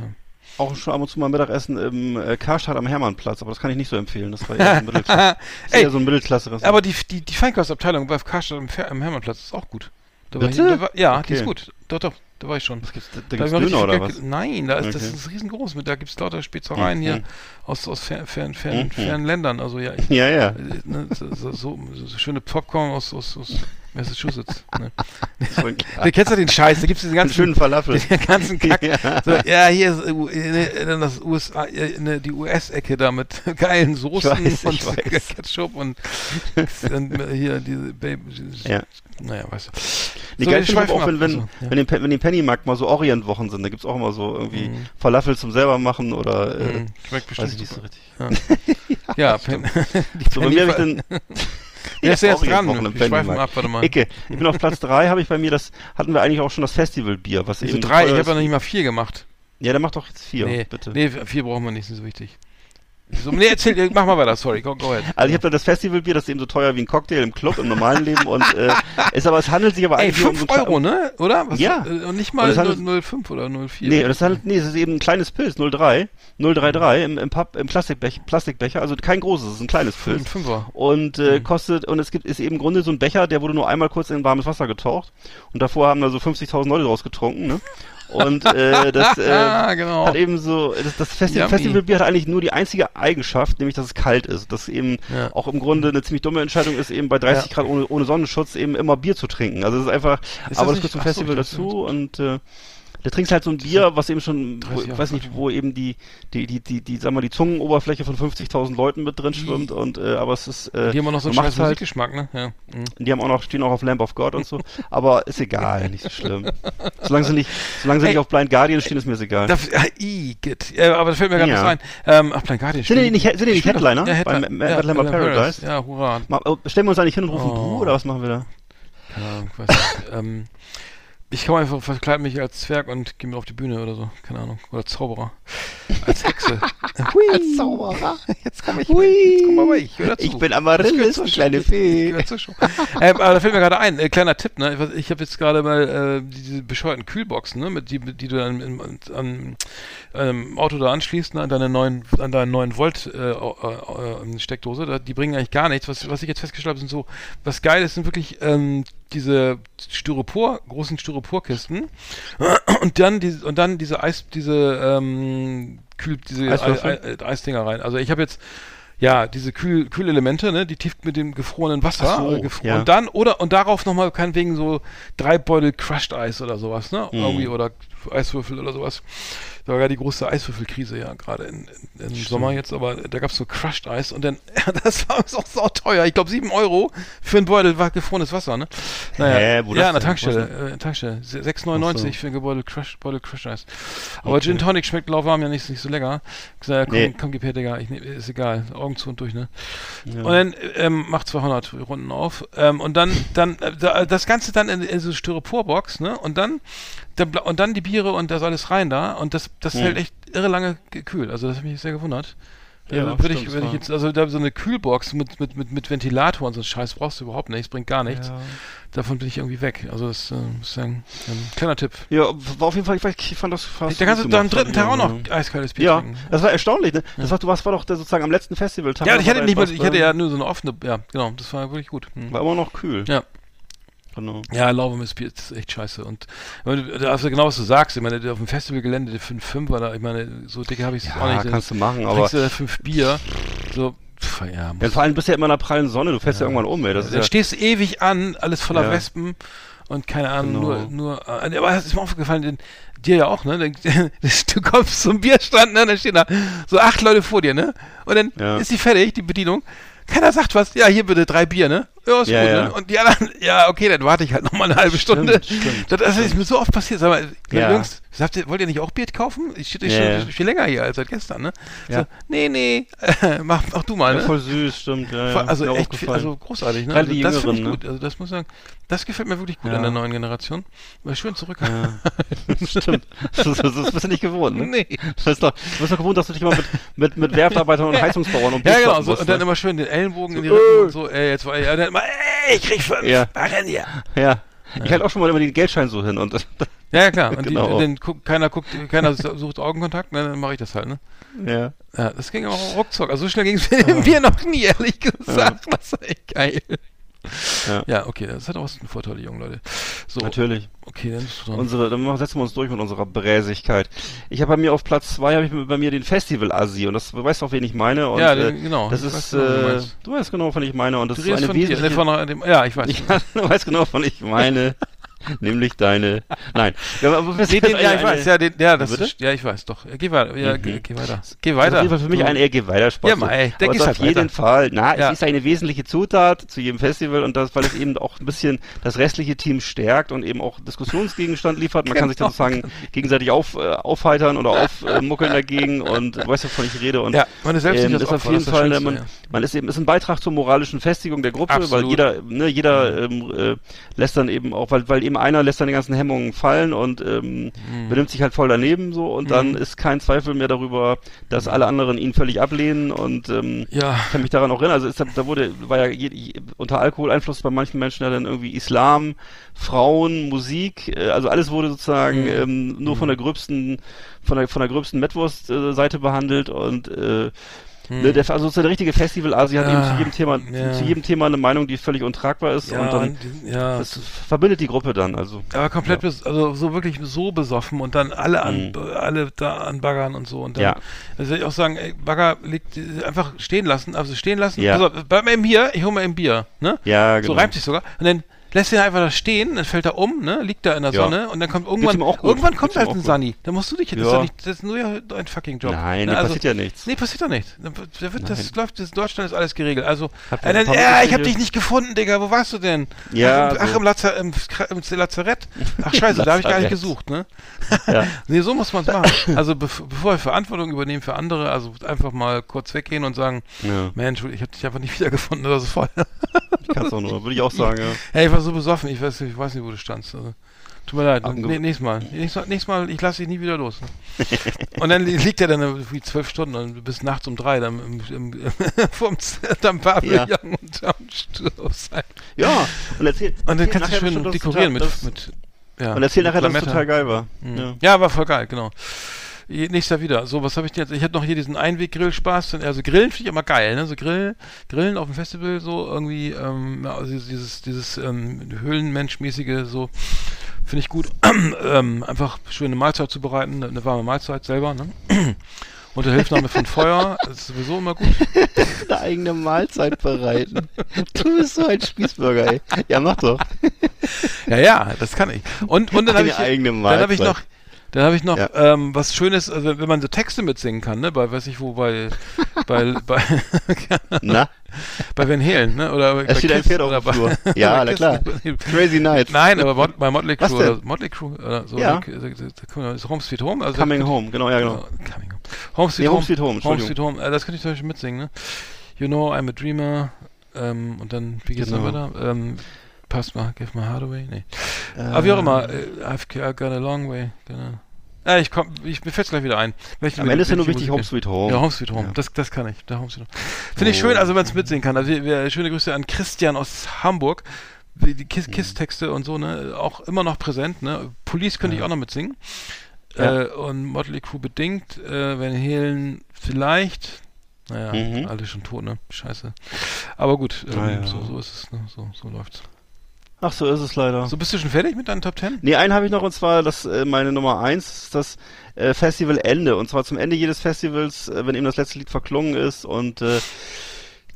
Auch schon ab und zu mal Mittagessen im äh, Karstadt am Hermannplatz, aber das kann ich nicht so empfehlen. Das war eher so ein [laughs] Mittelklasse. das Ey, eher so ein Mittelklasse. Aber die, die, die Feinkostabteilung bei Karstadt am, am Hermannplatz ist auch gut. Da war ich, Bitte? da war, ja, die Okay. ist gut. Doch, doch, da war ich schon. was gibt's, da, da Da gibt's Döner oder was? Nein, da ist, das Okay. ist riesengroß. Mit, da gibt es lauter Spezereien Mhm. hier aus, aus fern, fern, fern, Mhm. fernen Ländern. Also ja, ich, Ja, ja. [laughs] ne, so, so, so, so schöne Popcorn aus, aus, aus Massachusetts. Ne? [laughs] Du kennst ja den Scheiß, da gibt es diesen ganzen schönen Falafel. [laughs] den ganzen [laughs] Kack. Ja. So, ja, hier ist äh, das USA, äh, die US-Ecke da mit geilen Soßen weiß, und. Ketchup und, und hier diese Baby. Ja. Naja, weißt du. Nee, So, geil finde ich auch, wenn, wenn, Also, ja. wenn, den, wenn die Pennymarkt mal so Orientwochen sind, da gibt's auch immer so irgendwie Mhm. Falafel zum selber machen oder äh, Mhm, Schmeckt bestimmt weiß ich nicht so richtig. Ja, Pen die So, bei mir habe ich Penny- dann Wer ist denn jetzt dran? Wir schweifen Pennymarkt. ab, warte mal. Icke. Ich bin auf Platz drei, habe ich bei mir das, hatten wir eigentlich auch schon das Festivalbier, was eben drei? Ich teuer habe ja noch nicht mal vier gemacht. Ja, der macht doch jetzt vier, nee, bitte. nee, vier brauchen wir nicht, ist nicht so wichtig. So, nee, erzähl, mach mal weiter, sorry, go, go ahead. Also ich habe da das Festivalbier, das ist eben so teuer wie ein Cocktail im Club, im normalen Leben und äh, [laughs] ist aber es handelt sich aber Ey, eigentlich um 5 so ein Euro, ne? Oder? Was, Ja. äh, Und nicht mal es handelt- 0,5 oder 0,4. Nee, es handelt, nee, es ist eben ein kleines Pilz, 03, 033 im, im, Papp, im Plastikbecher, Plastikbecher, also kein großes, es ist ein kleines Pilz. Fünfer. Und äh, Mhm. kostet, und es gibt, ist eben im Grunde so ein Becher, der wurde nur einmal kurz in warmes Wasser getaucht. Und davor haben da so 50.000 Leute draus getrunken, ne? Und äh, das [laughs] äh, genau. hat eben so, das, das Festi Yummy. Festivalbier hat eigentlich nur die einzige Eigenschaft, nämlich dass es kalt ist. Das eben Ja. auch im Grunde eine ziemlich dumme Entscheidung ist, eben bei 30 Ja. Grad ohne, ohne Sonnenschutz eben immer Bier zu trinken. Also es ist einfach, Ist das aber das nicht- gehört zum so, Festival dachte, dazu und äh, da trinkst halt so ein Bier, was eben schon, wo, 30 ich weiß nicht, wo eben die, die, die, die, die, sag mal, die Zungenoberfläche von 50.000 Leuten mit drin schwimmt und, äh, aber es ist, äh, Die haben auch noch so einen du scheiß halt- Musikgeschmack, ne? Ja. Mhm. die haben auch noch, stehen auch auf Lamp of God und so, [laughs] aber ist egal, nicht so schlimm. Solange sie nicht, solange sie Ey, nicht auf Blind Guardian stehen, ist mir das egal. Das, ja, i, geht. Ja, aber das fällt mir gerade Ja. was ein. Ähm, ach, Blind Guardian. Sind die nicht- sind die nicht. Headliner Ja, beim Headliner. Mad Lamber Mad Lamber Paradise? Ja, hurra. Mal, äh, stellen wir uns eigentlich hin und rufen Oh. Buh, oder was machen wir da? Keine Ahnung, weiß nicht. [laughs] ähm, ich komme einfach, verkleide mich als Zwerg und gehe mir auf die Bühne oder so. Keine Ahnung. Oder Zauberer. Als Hexe. [laughs] Hui. Als Zauberer? Jetzt komme ich. Hui. Jetzt komm mal ich. Hör dazu. Ich bin Amaryllis, Ich kleine Fee. ich zur Show. [laughs] ähm, aber da fällt mir gerade ein, äh, kleiner Tipp, ne? Ich, ich habe jetzt gerade mal äh, diese bescheuerten Kühlboxen, ne? Mit die, die du dann im, an, ähm, Auto da anschließt, ne? an deine neuen, an deinen neuen Volt äh, äh, äh, Steckdose. Die bringen eigentlich gar nichts. Was, was ich jetzt festgestellt habe, sind so, was geil ist, sind wirklich ähm, diese Styropor, großen Styroporkisten [clears throat] und dann diese und dann diese Eis, diese ähm, Kühl, diese Eiswürfel? Ei- Ei- Eisdinger rein. Also ich habe jetzt ja diese Kühl, Kühlelemente, ne, die tief mit dem gefrorenen Wasser so, äh, gefro ja. und dann oder und darauf nochmal kein wegen so drei Beutel Crushed Eis oder sowas, ne, Mhm. oder Eiswürfel oder sowas. Da war ja die große Eiswürfelkrise ja gerade im Sommer jetzt, aber da gab's so Crushed Eis und dann, [laughs] das war auch so teuer. Ich glaube sieben Euro für einen Beutel war gefrorenes Wasser, ne? Naja, Hä, wo ja, an der denn? Tankstelle, äh, Tankstelle. Se- 6,99 Ach so. für ein Gebäude Crush, Beutel Crush Eis. Aber Okay. Gin Tonic schmeckt lauwarm ja nicht, nicht so lecker. Ich sag, ja, komm, Nee. komm, gib her, Digga, ich, nehm- ist egal, Augen zu und durch, ne? Ja. Und dann ähm, macht 200 Runden auf ähm, und dann dann äh, da, das Ganze dann in, in so Styroporbox, ne? Und dann und dann die Biere und das alles rein da und das das Mhm. hält echt irre lange gekühlt. Also das hat mich sehr gewundert. Ja, also würde ich, würde ich jetzt, also da so eine Kühlbox mit, mit, mit, mit Ventilator und so ein Scheiß brauchst du überhaupt nicht, das bringt gar nichts. Ja. Davon bin ich irgendwie weg. Also das äh, ich sagen, ein kleiner Tipp. Ja, war auf jeden Fall, ich, weiß, ich fand das fast. da kannst du am dritten Tag auch ja. noch eiskaltes Bier Ja, trinken. das war erstaunlich. Ne? Das war, du warst war doch der, sozusagen am letzten Festivaltag. Ja, ich hatte nicht mal, ich hatte ja nur so eine offene, ja, genau, das war wirklich gut. Hm. War immer noch kühl. Ja. Genau. Ja, Bier ist echt scheiße. Und also genau was du sagst, ich meine, auf dem Festivalgelände, der 5 war da, ich meine, so dicke habe ich es auch Ja, nicht. Dann kannst du machen, aber. trinkst du da fünf Bier, so, pf, ja, Ja, vor allem bist du ja immer in der prallen Sonne, du fährst ja, irgendwann um, ey. Das ist dann ja, stehst du ewig an, alles voller Ja. Wespen und keine Ahnung, Genau. nur, nur, äh, aber es ist mir aufgefallen, den, dir ja auch, ne? [laughs] Du kommst zum Bierstand, ne? Dann stehen da so acht Leute vor dir, ne? Und dann Ja. ist die fertig, die Bedienung. Keiner sagt was. Ja, hier bitte drei Bier, ne? Ja, ist Ja, gut, ja. ne? Und die anderen, ja, okay, dann warte ich halt noch mal eine halbe Stunde. stimmt, das, das ist mir so oft passiert. Sag mal, Ja. Jungs, Sagt ihr, wollt ihr nicht auch Bier kaufen? Ich stehe Ja, schon ja. viel länger hier als seit gestern, ne? Ja. So, nee, nee, [laughs] mach, mach du mal, Ja, ne? voll süß, stimmt. Ja, Voll- ja, also echt, viel, also großartig, ne? Gerade Also die das finde ich Jüngeren, gut. Also das muss ich sagen, das gefällt mir wirklich gut Ja. an der neuen Generation. War schön zurück. Ja. [laughs] Stimmt. Das, das, das bist du nicht gewohnt, ne? Nee. Du bist doch, du bist doch gewohnt, dass du dich immer mit, mit, mit Werftarbeitern und [laughs] Heizungsbauern und Ja, Bier genau, kloppen so, musst, und dann ne? immer schön den Ellenbogen in die So, Rippen äh. und so, ey, jetzt war ja, dann immer, ey, ich krieg fünf, Ja. mach hier. Ja. Ich halte auch schon mal immer den Geldschein so hin und Ja, ja, klar, und Genau. die, den, guck, keiner guckt, keiner sucht Augenkontakt, ne, dann mache ich das halt, ne? ja. Ja, das ging auch ruckzuck. Also so schnell ging es [laughs] mir noch nie, ehrlich gesagt. Das ist echt geil. Ja. Ja, okay, das hat auch einen Vorteil, die jungen Leute. So, Natürlich. okay, dann du dran. Unsere, dann setzen wir uns durch mit unserer Bräsigkeit. Ich habe bei mir auf Platz zwei habe ich bei mir den Festival Asi und das du weißt auch, wen ich meine. Und, Ja, äh, den- genau. Das Ich ist, genau, du äh, du weißt genau, von ich meine und das du ist so eine von dir, wesentliche. ne, von dem, ja, ich weiß. [laughs] ja, du weißt genau, von ich meine. [laughs] [laughs] nämlich deine. Nein. Ja, aber ist den, ja, ich weiß, ja, den, ja, das Bitte? ist, ja, ich weiß, doch. Geh weiter, ja, Mhm. geh, geh weiter. Geh Das weiter. auf jeden Fall für mich Du- ein eher geh weiter Spaß. Ja, mal, ey, es halt auf jeden weiter. Fall. Na, Ja. es ist eine wesentliche Zutat zu jedem Festival und das, weil es eben auch ein bisschen das restliche Team stärkt und eben auch Diskussionsgegenstand liefert. Man kann sich Genau. da sozusagen gegenseitig auf, äh, aufheitern oder aufmuckeln dagegen und du weißt, wovon ich rede. Und Ja, man ist selbst ähm, das ist auf jeden das das Fall, Schönste, man, ja. man ist eben, ist ein Beitrag zur moralischen Festigung der Gruppe, weil Absolut. jeder, ne, jeder ähm, äh, lässt dann eben auch, weil, weil eben einer lässt die ganzen Hemmungen fallen und ähm, Mhm. benimmt sich halt voll daneben so und dann ist kein Zweifel mehr darüber, dass alle anderen ihn völlig ablehnen und ähm, Ja. ich kann mich daran auch erinnern, also ist, da, da wurde, war ja je, je, unter Alkoholeinfluss bei manchen Menschen ja dann irgendwie Islam, Frauen, Musik, äh, also alles wurde sozusagen Mhm. ähm, nur von der gröbsten, von der von der gröbsten Metwurst-Seite behandelt und äh, ne, der, also so der richtige Festival-Asi hat eben Mhm. Ja, zu jedem Thema, ja. zu jedem Thema eine Meinung, die völlig untragbar ist Ja, und dann ja. das verbindet die Gruppe dann, also. Aber komplett, bes also so wirklich so besoffen und dann alle an, Mhm. alle da an Baggern und so und dann, Ja. also würde ich auch sagen, ey, Bagger liegt äh, einfach stehen lassen, also stehen lassen. Ja. Auf, bleib mal eben hier, ich hol mal eben Bier, ne? Ja, So genau. reimt sich sogar. Und dann lässt ihn einfach da stehen, dann fällt er um, ne? Liegt da in der Ja. Sonne und dann kommt irgendwann, irgendwann kommt halt ein. Sunny. Da musst du dich, das ist Ja. ja nicht, das ist nur ja dein fucking Job. Nein, ne? da passiert ja nichts. Nee, passiert doch nicht. Da wird- da wird, das läuft, das in Deutschland ist alles geregelt. Also, äh, dann, ein ja, ich hab dich nicht gefunden, Digga, wo warst du denn? Ja, Ach, so. im, Lazar, im, im Lazarett? Ach, scheiße, da habe ich gar nicht gesucht, ne? Ja. [laughs] Nee, so muss man es machen. Also, bev bevor wir Verantwortung übernehmen für andere, also einfach mal kurz weggehen und sagen, Ja. Mensch, ich habe dich einfach nicht wiedergefunden oder so voll. Ich kann's auch nur, würde ich auch sagen, ja. [laughs] Hey, war so besoffen, ich weiß, ich weiß nicht, wo du standst. Also, tut mir leid. Abge- Nee, nächstes Mal. Nächstes Mal, nächstes Mal ich lasse dich nie wieder los. Ne? [laughs] und dann li- liegt er dann wie zwölf Stunden und bis nachts um drei dann im, im, [laughs] vorm am Pavillon Ja. und am Stoß. Ja, und erzähl. Und dann kannst du schön dekorieren mit, das, mit ja, Und erzähl mit nachher, dass es total geil war. Mhm. Ja. Ja. war voll geil, genau. Nächstes Jahr wieder. So, was habe ich denn jetzt? Ich hatte noch hier diesen Einweg-Grill-Spaß. Also Grillen finde ich immer geil, ne? So Grill, Grillen auf dem Festival, so irgendwie, ähm, also dieses, dieses ähm, Höhlenmenschmäßige, so finde ich gut. [clears throat] ähm, einfach schöne Mahlzeit zu bereiten, eine warme Mahlzeit selber, ne? [clears throat] Unter Hilfnahme von Feuer, das ist sowieso immer gut. [laughs] Eine eigene Mahlzeit bereiten. Du bist so ein Spießbürger, ey. Ja, mach doch. Ja, ja, das kann ich. Und, und dann habe ich, dann habe ich noch, dann habe ich noch Ja. ähm, was Schönes, also wenn man so Texte mitsingen kann, ne, bei weiß ich wo, bei [laughs] bei bei, [laughs] Na, bei Van Halen, ne, oder bei es steht ein Kiss Pferd auf dem bei- Flur. [laughs] Ja, bei na klar. Crazy Night. Nein, aber Mot bei Motley Crue denn? oder Motley Crue oder so. Ja. guck mal, ist Home Sweet Home. Also Coming Home, genau, ja, genau. Coming Home. Home Sweet Nee, Home. Home Sweet Home, Home. Sweet Home. Äh, das könnte ich zum Beispiel mitsingen, ne? You know I'm a dreamer. Ähm, und dann, wie geht's Genau. dann weiter? Ähm, passt mal, give my heart away. Nee. Äh, Aber wie auch immer, äh, I've got a long way. Gonna ja, ich komm, ich, mir fällt's gleich wieder ein. Welche, Am Ende ist ja nur wichtig Home Sweet Home. Ja, Home Sweet Home. Ja. Das, das kann ich. Der Home Sweet Home. Finde ich Oh. schön, also wenn es mitsingen kann. Also wir, schöne Grüße an Christian aus Hamburg. Die Mhm. Kiss- Kiss-Texte und so, ne, auch immer noch präsent, ne. Police könnte ich auch noch mitsingen. Ja. Äh, und Motley Crue bedingt, äh, Van Halen vielleicht. Naja, Mhm. alle schon tot, ne? Scheiße. Aber gut, ähm, Naja. so, so ist es, ne? So, so läuft's. Ach, so ist es leider. So, bist du schon fertig mit deinen Top Ten? Nee, einen habe ich noch und zwar das äh, meine Nummer eins ist das äh, Festivalende und zwar zum Ende jedes Festivals, äh, wenn eben das letzte Lied verklungen ist und äh,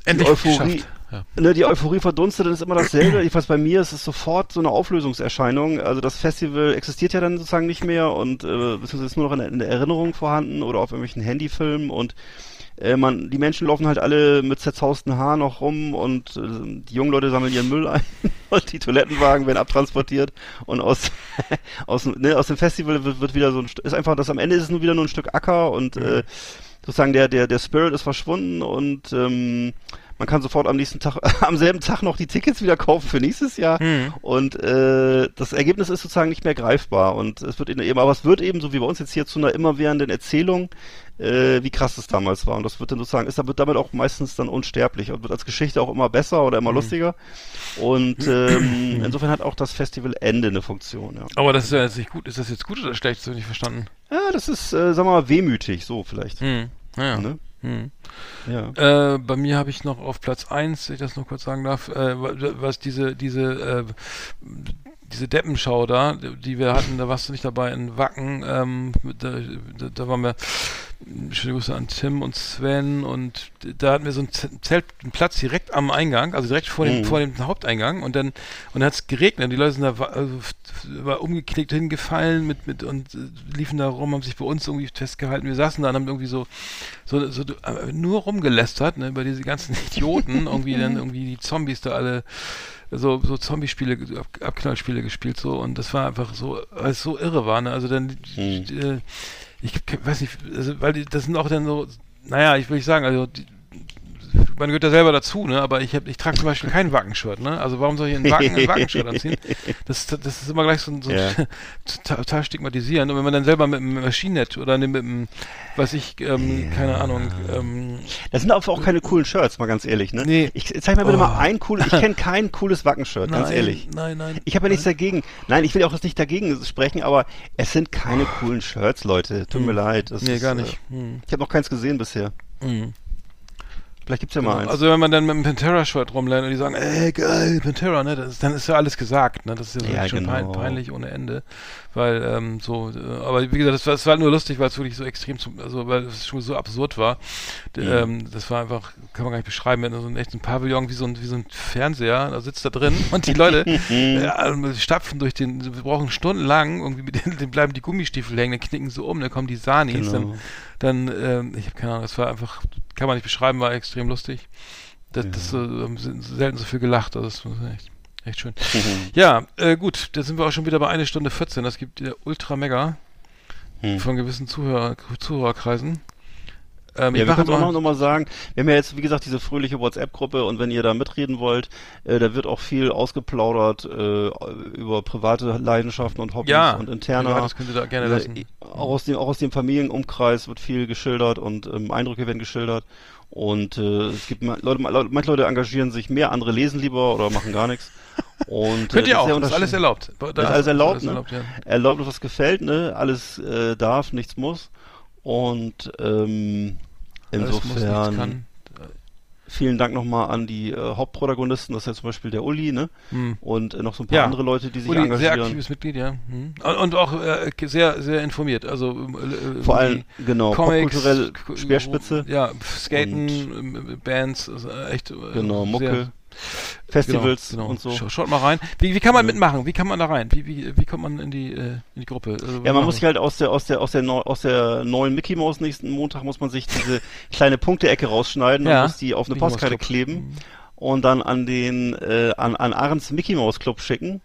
Endlich Euphorie- geschafft. Ja. ne, die Euphorie verdunstet, dann ist immer dasselbe. Jedenfalls bei mir ist es sofort so eine Auflösungserscheinung. Also das Festival existiert ja dann sozusagen nicht mehr und äh, beziehungsweise ist nur noch in, der- in der Erinnerung vorhanden oder auf irgendwelchen Handyfilmen und äh, man, die Menschen laufen halt alle mit zerzausten Haaren noch rum und äh, die jungen Leute sammeln ihren Müll ein [laughs] und die Toilettenwagen werden abtransportiert und aus [laughs] aus, ne, aus dem Festival wird, wird wieder so ein St- ist einfach das am Ende ist es nur wieder nur ein Stück Acker und äh, sozusagen der der der Spirit ist verschwunden und ähm, man kann sofort am nächsten Tag, [laughs] am selben Tag noch die Tickets wieder kaufen für nächstes Jahr. Und äh, das Ergebnis ist sozusagen nicht mehr greifbar. Und es wird eben, aber es wird eben, so wie bei uns jetzt hier, zu einer immerwährenden Erzählung, äh, wie krass es damals war. Und das wird dann sozusagen, ist wird damit auch meistens dann unsterblich und wird als Geschichte auch immer besser oder immer lustiger. Und ähm, insofern hat auch das Festivalende eine Funktion. Ja, Aber das ist ja jetzt nicht gut. Ist das jetzt gut oder schlecht? Das habe ich nicht verstanden. ja das ist, äh, sagen wir mal, wehmütig, so vielleicht. Hm. Naja. Ne? Hm. Ja. Äh, bei mir habe ich noch auf Platz 1, wenn ich das noch kurz sagen darf, äh, wa- was diese, diese, äh, diese Deppenschau da, die wir hatten, da warst du nicht dabei in Wacken, ähm, da, da, da waren wir, schöne Grüße an Tim und Sven und da hatten wir so ein Zelt, einen Platz direkt am Eingang, also direkt vor dem, Mhm. vor dem Haupteingang und dann, und dann hat es geregnet, die Leute sind da also, war umgeknickt hingefallen mit, mit, und äh, liefen da rum, haben sich bei uns irgendwie festgehalten, wir saßen da und haben irgendwie so, so, so äh, nur rumgelästert, ne, über diese ganzen Idioten, irgendwie dann [laughs] irgendwie die Zombies da alle so, so Zombie-Spiele, Ab Abknallspiele gespielt so und das war einfach so, weil es so irre war, ne? Also dann, äh, ich k- weiß nicht, also, weil die, das sind auch dann so, naja, ich will nicht sagen, also die, man gehört da selber dazu, ne? Aber ich hab, ich trage zum Beispiel kein Wackenshirt, ne? Also warum soll ich ein Wacken, Wackenshirt anziehen? Das, das ist immer gleich so, ein- so Ja. [laughs] total, stigmatisierend. Und wenn man dann selber mit einem Maschinennet oder mit einem, weiß ich, ähm, keine Ahnung, ähm, Das sind aber auch keine coolen Shirts, mal ganz ehrlich, ne? Nee. Ich zeig mal bitte Oh. mal ein cooles, ich kenne kein cooles Wackenshirt, ganz ehrlich. Nein, nein. Ich habe ja nichts dagegen. Nein, ich will auch das nicht dagegen sprechen, aber es sind keine coolen Shirts, Leute. Tut mir leid. Das Hm. Nee, ist, gar äh, nicht. Hm. Ich habe noch keins gesehen bisher. Hm. Vielleicht gibt's ja mal eins. Also wenn man dann mit einem Pantera-Shirt rumlernt und die sagen, ey geil, Pantera, ne, das, dann ist ja alles gesagt, ne, das ist ja, so Ja, schon genau. peinlich ohne Ende, weil ähm, so, äh, aber wie gesagt, das war, das war halt nur lustig, weil es wirklich so extrem, zum, also weil es schon so absurd war. Mhm. Ähm, das war einfach, kann man gar nicht beschreiben, wenn so ein echt ein Pavillon wie so ein wie so ein Fernseher, da sitzt da drin [laughs] und die Leute äh, stapfen durch den, wir brauchen stundenlang, irgendwie mit den, den bleiben die Gummistiefel hängen, dann knicken sie um, dann kommen die Sanis, Genau. dann, dann ähm, ich habe keine Ahnung, das war einfach, kann man nicht beschreiben, war extrem lustig. Das, das äh, haben se- selten so viel gelacht, also das war echt, echt schön. Mhm. Ja, äh, gut, da sind wir auch schon wieder bei eine Stunde 14. Das gibt der Ultra Mega Hm. von gewissen Zuhörer, Zuhörerkreisen. Ähm, Ja, ich wir können auch noch, mal, noch mal sagen, wir haben ja jetzt, wie gesagt, diese fröhliche WhatsApp-Gruppe und wenn ihr da mitreden wollt, äh, da wird auch viel ausgeplaudert äh, über private Leidenschaften und Hobbys ja, und interne. ja, das könnt ihr da gerne Äh, lassen. Auch aus dem, auch aus dem Familienumkreis wird viel geschildert und ähm, Eindrücke werden geschildert. Und äh, es gibt Leute, ma- Leute, manche Leute engagieren sich mehr, andere lesen lieber oder machen gar nichts. Und, [laughs] Könnt äh, ihr das auch, das ist alles erlaubt. Da Das ist alles erlaubt, ne? erlaubt, ja. Erlaubt, was gefällt, ne? Alles äh, darf, nichts muss. Und ähm, Alles insofern vielen Dank nochmal an die äh, Hauptprotagonisten, das ist ja zum Beispiel der Uli, ne? Hm. Und äh, noch so ein paar Ja. andere Leute, die sich Uli, sehr engagieren. aktives Mitglied, ja. Hm. Und, und auch äh, sehr, sehr informiert. Also äh, Vor allem, genau, Comics, popkulturell K- Speerspitze. Ja, Skaten, ähm, Bands, also echt. äh, Genau, Mucke, sehr- Festivals genau, genau. und so. Scha- Schaut mal rein. Wie, wie kann man Ja. mitmachen? Wie kann man da rein? Wie, wie, wie kommt man in die, äh, in die Gruppe? Also, Ja, man muss sich halt aus der, aus der, aus der, neu, aus der neuen Mickey Mouse nächsten Montag muss man sich diese [laughs] kleine Punkteecke rausschneiden Ja. und muss die auf eine Postkarte kleben Mhm. und dann an den, äh, an, an Ahrens Mickey Mouse Club schicken.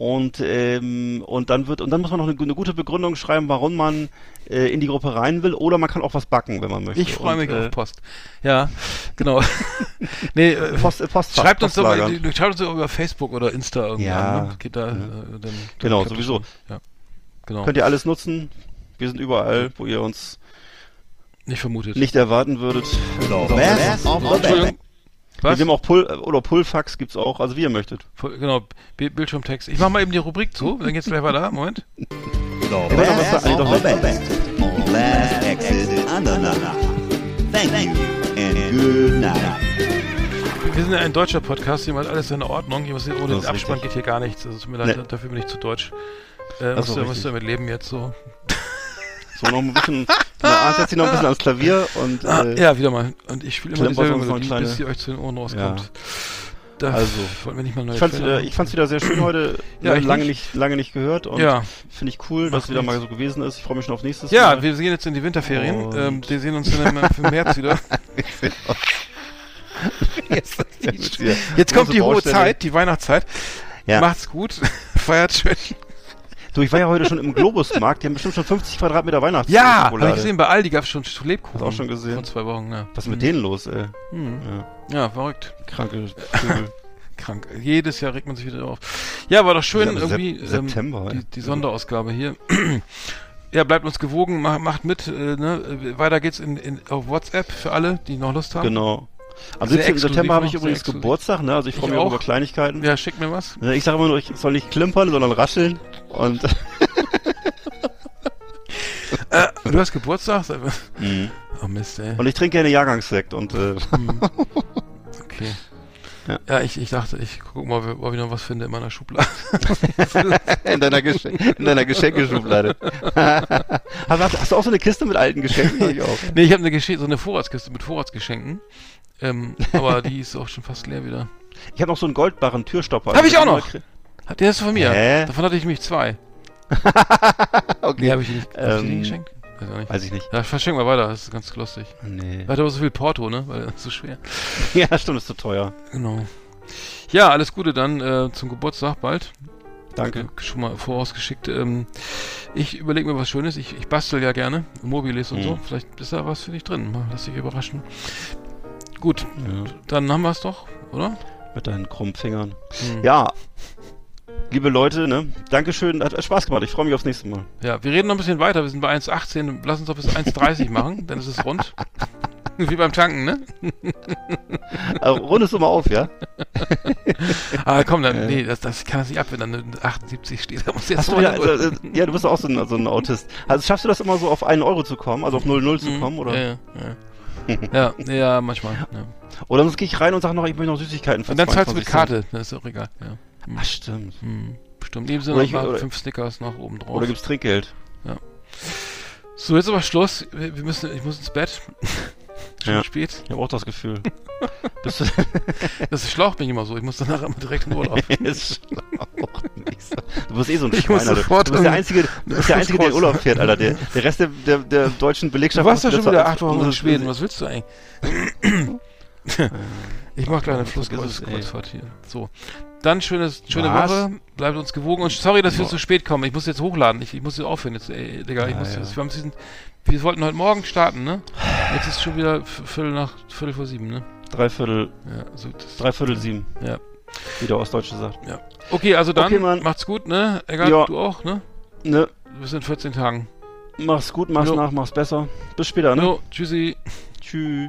Und, ähm, und dann wird, und dann muss man noch eine, eine gute Begründung schreiben, warum man äh, in die Gruppe rein will, oder man kann auch was backen, wenn man möchte. Ich freue Und, mich äh, auf Post. Ja, genau. [laughs] nee, äh, Post, äh, Postfach, schreibt uns doch mal, schreibt uns doch über Facebook oder Insta irgendwie Ja. an. Ne? Geht da, äh, dann, Genau, klappt das sowieso. Ja, genau. Könnt ihr alles nutzen. Wir sind überall, wo ihr uns Nicht vermutet. nicht erwarten würdet. The best of the best. Entschuldigung. Was? Wir haben auch Pull, oder Pullfax gibt's auch, also wie ihr möchtet. Genau, Bi- Bildschirmtext. Ich mach mal eben die Rubrik zu, dann geht's gleich weiter. Moment. Doch Last Exit Andernach. Thank you and good night. Wir sind ja ein deutscher Podcast, hier macht alles in Ordnung. Hier muss, ohne den Abspann richtig. geht hier gar nichts. Also tut mir leid, Nee. dafür bin ich zu deutsch. Äh, musst, du, musst du damit leben jetzt so. So noch ein bisschen, na, Arndt setzt sich noch ein bisschen ans Klavier und Ah, äh, ja, wieder mal. Und ich spiele immer dieselbe Melodie, bis kleine- sie euch zu den Ohren rauskommt. Ja. Da Also, wollten wir nicht mal neue ich fand's, Trailer wieder, ich fand's wieder sehr schön heute. Ja, ich lange nicht. lange nicht gehört und Ja. finde ich cool, dass es wieder mal so gewesen ist. Ich freue mich schon auf nächstes Ja, Mal. wir gehen jetzt in die Winterferien. Und- Ähm, wir sehen uns dann im, März wieder. [laughs] [laughs] jetzt, Ja. jetzt kommt die hohe. Zeit, die Weihnachtszeit. Ja. Macht's gut. [laughs] Feiert schön. Du, ich war ja heute schon im Globusmarkt, die haben bestimmt schon 50 Quadratmeter Weihnachts Ja, habe ich gesehen, bei Aldi gab's schon Lebkuchen. Auch schon gesehen? Vor zwei Wochen, ja. Was ist mit denen los, ey? Hm. Ja. Ja, verrückt. Kranke [laughs] Vögel. Krank. Jedes Jahr regt man sich wieder auf. Ja, war doch schön Ja, irgendwie. ähm, September, ey. die, die Sonderausgabe hier. [clears throat] ja, bleibt uns gewogen, macht, macht mit. Äh, ne? Weiter geht's in, in, auf WhatsApp für alle, die noch Lust haben. genau. Am Sehr 17. exklusiv September habe ich übrigens. Geburtstag, ne? Also ich freue Ich mich auch über Kleinigkeiten. Ja, schickt mir was. Ne, Ich sage immer nur, ich soll nicht klimpern, sondern rascheln. Und [laughs] Äh, du hast Geburtstag? Mhm. Oh Mist, ey. Und ich trinke gerne Jahrgangssekt und äh, Okay. Ja. Ja, ich, ich dachte, ich guck mal, ob ich noch was finde in meiner Schublade. [laughs] in deiner, Gesche in deiner Geschenkeschublade. [laughs] hast, du- hast du auch so eine Kiste mit alten Geschenken? Ich auch. nee, ich habe eine Gesche so eine Vorratskiste mit Vorratsgeschenken. Ähm, aber die ist auch schon fast leer wieder. Ich habe noch so einen goldbarren Türstopper. Hab ich auch Den noch. krie- Hat der ist von mir. Hä? Davon hatte ich mich zwei. [laughs] Okay. Nee, habe ich nicht. Hast du die Ähm, geschenkt? Weiß nicht. Weiß ich nicht. Ja, verschenk mal weiter, das ist ganz lustig. Nee. Hat aber so viel Porto, ne? Weil das ist so schwer. [laughs] Ja, stimmt, ist zu teuer. Genau. Ja, alles Gute dann äh, zum Geburtstag bald. Danke. Äh, Schon mal vorausgeschickt. Ähm, ich überlege mir was Schönes. Ich, ich bastel ja gerne. Mobiles und Mhm. so. Vielleicht ist da was für dich drin. Mal Lass dich überraschen. Gut, Ja, dann haben wir es doch, oder? mit deinen krummen Fingern. Hm. Ja. Liebe Leute, ne? Dankeschön. Hat Spaß gemacht. Ich freue mich aufs nächste Mal. Ja, wir reden noch ein bisschen weiter. Wir sind bei 1,18. Lass uns doch bis 1,30 [laughs] machen, dann ist es rund. Wie beim Tanken, ne? [laughs] Also, rundest du mal auf, ja? [laughs] Ah, komm, dann, nee, das, das kann das nicht ab, wenn dann eine 78 steht. Da muss jetzt Hast du ja, also, ja, du bist auch so ein, so ein Autist. Also schaffst du das immer so auf einen Euro zu kommen, also auf 0,0 zu Mhm. kommen, oder? Ja, ja. ja, ja, manchmal. Ja. Oder sonst gehe ich rein und sage noch, ich möchte noch Süßigkeiten für Und dann zahlst du mit 22 Cent. Karte, das ist auch egal. Ja. Hm. Ach, stimmt. Hm. Bestimmt. Sind Oder noch ich- mal fünf Snickers noch oben drauf. Oder gibt's Trinkgeld? So, jetzt aber Schluss. Wir, wir müssen, ich muss ins Bett. [laughs] Schon Ja. spät. Ich habe auch das Gefühl. Bist [laughs] du Das schlaucht mich immer so. Ich muss danach immer direkt in Urlaub. [laughs] ist auch nicht so. Du bist eh so ein Ich Schwein, Alter. Du bist der Einzige, du bist der Einzige, der in. Urlaub fährt, Alter. Der, der Rest der, der, der deutschen Belegschaft... Du warst ja schon wieder acht Wochen in Schweden. Was willst du eigentlich? ich mach gleich eine Flusskreuzfahrt hier. So. Dann schönes, schöne Was? Woche. Bleibt uns gewogen. Und sorry, dass wir zu spät kommen. Ich muss jetzt hochladen. Ich, ich muss jetzt aufhören jetzt, ey, Digga. Ich Ja, muss ja. jetzt, wir, diesen, wir wollten heute Morgen starten, ne? Jetzt ist schon wieder Viertel nach, Viertel vor sieben, ne? Dreiviertel, Ja, so. Dreiviertel sieben. Ja. Wie der Ostdeutsche sagt. okay, also dann, Okay, macht's gut, ne? Egal, Ja. du auch, ne? Ne, Bis in 14 Tagen. mach's gut, mach's Jo. nach, mach's besser. Bis später, ne? Jo, tschüssi. Tschüss.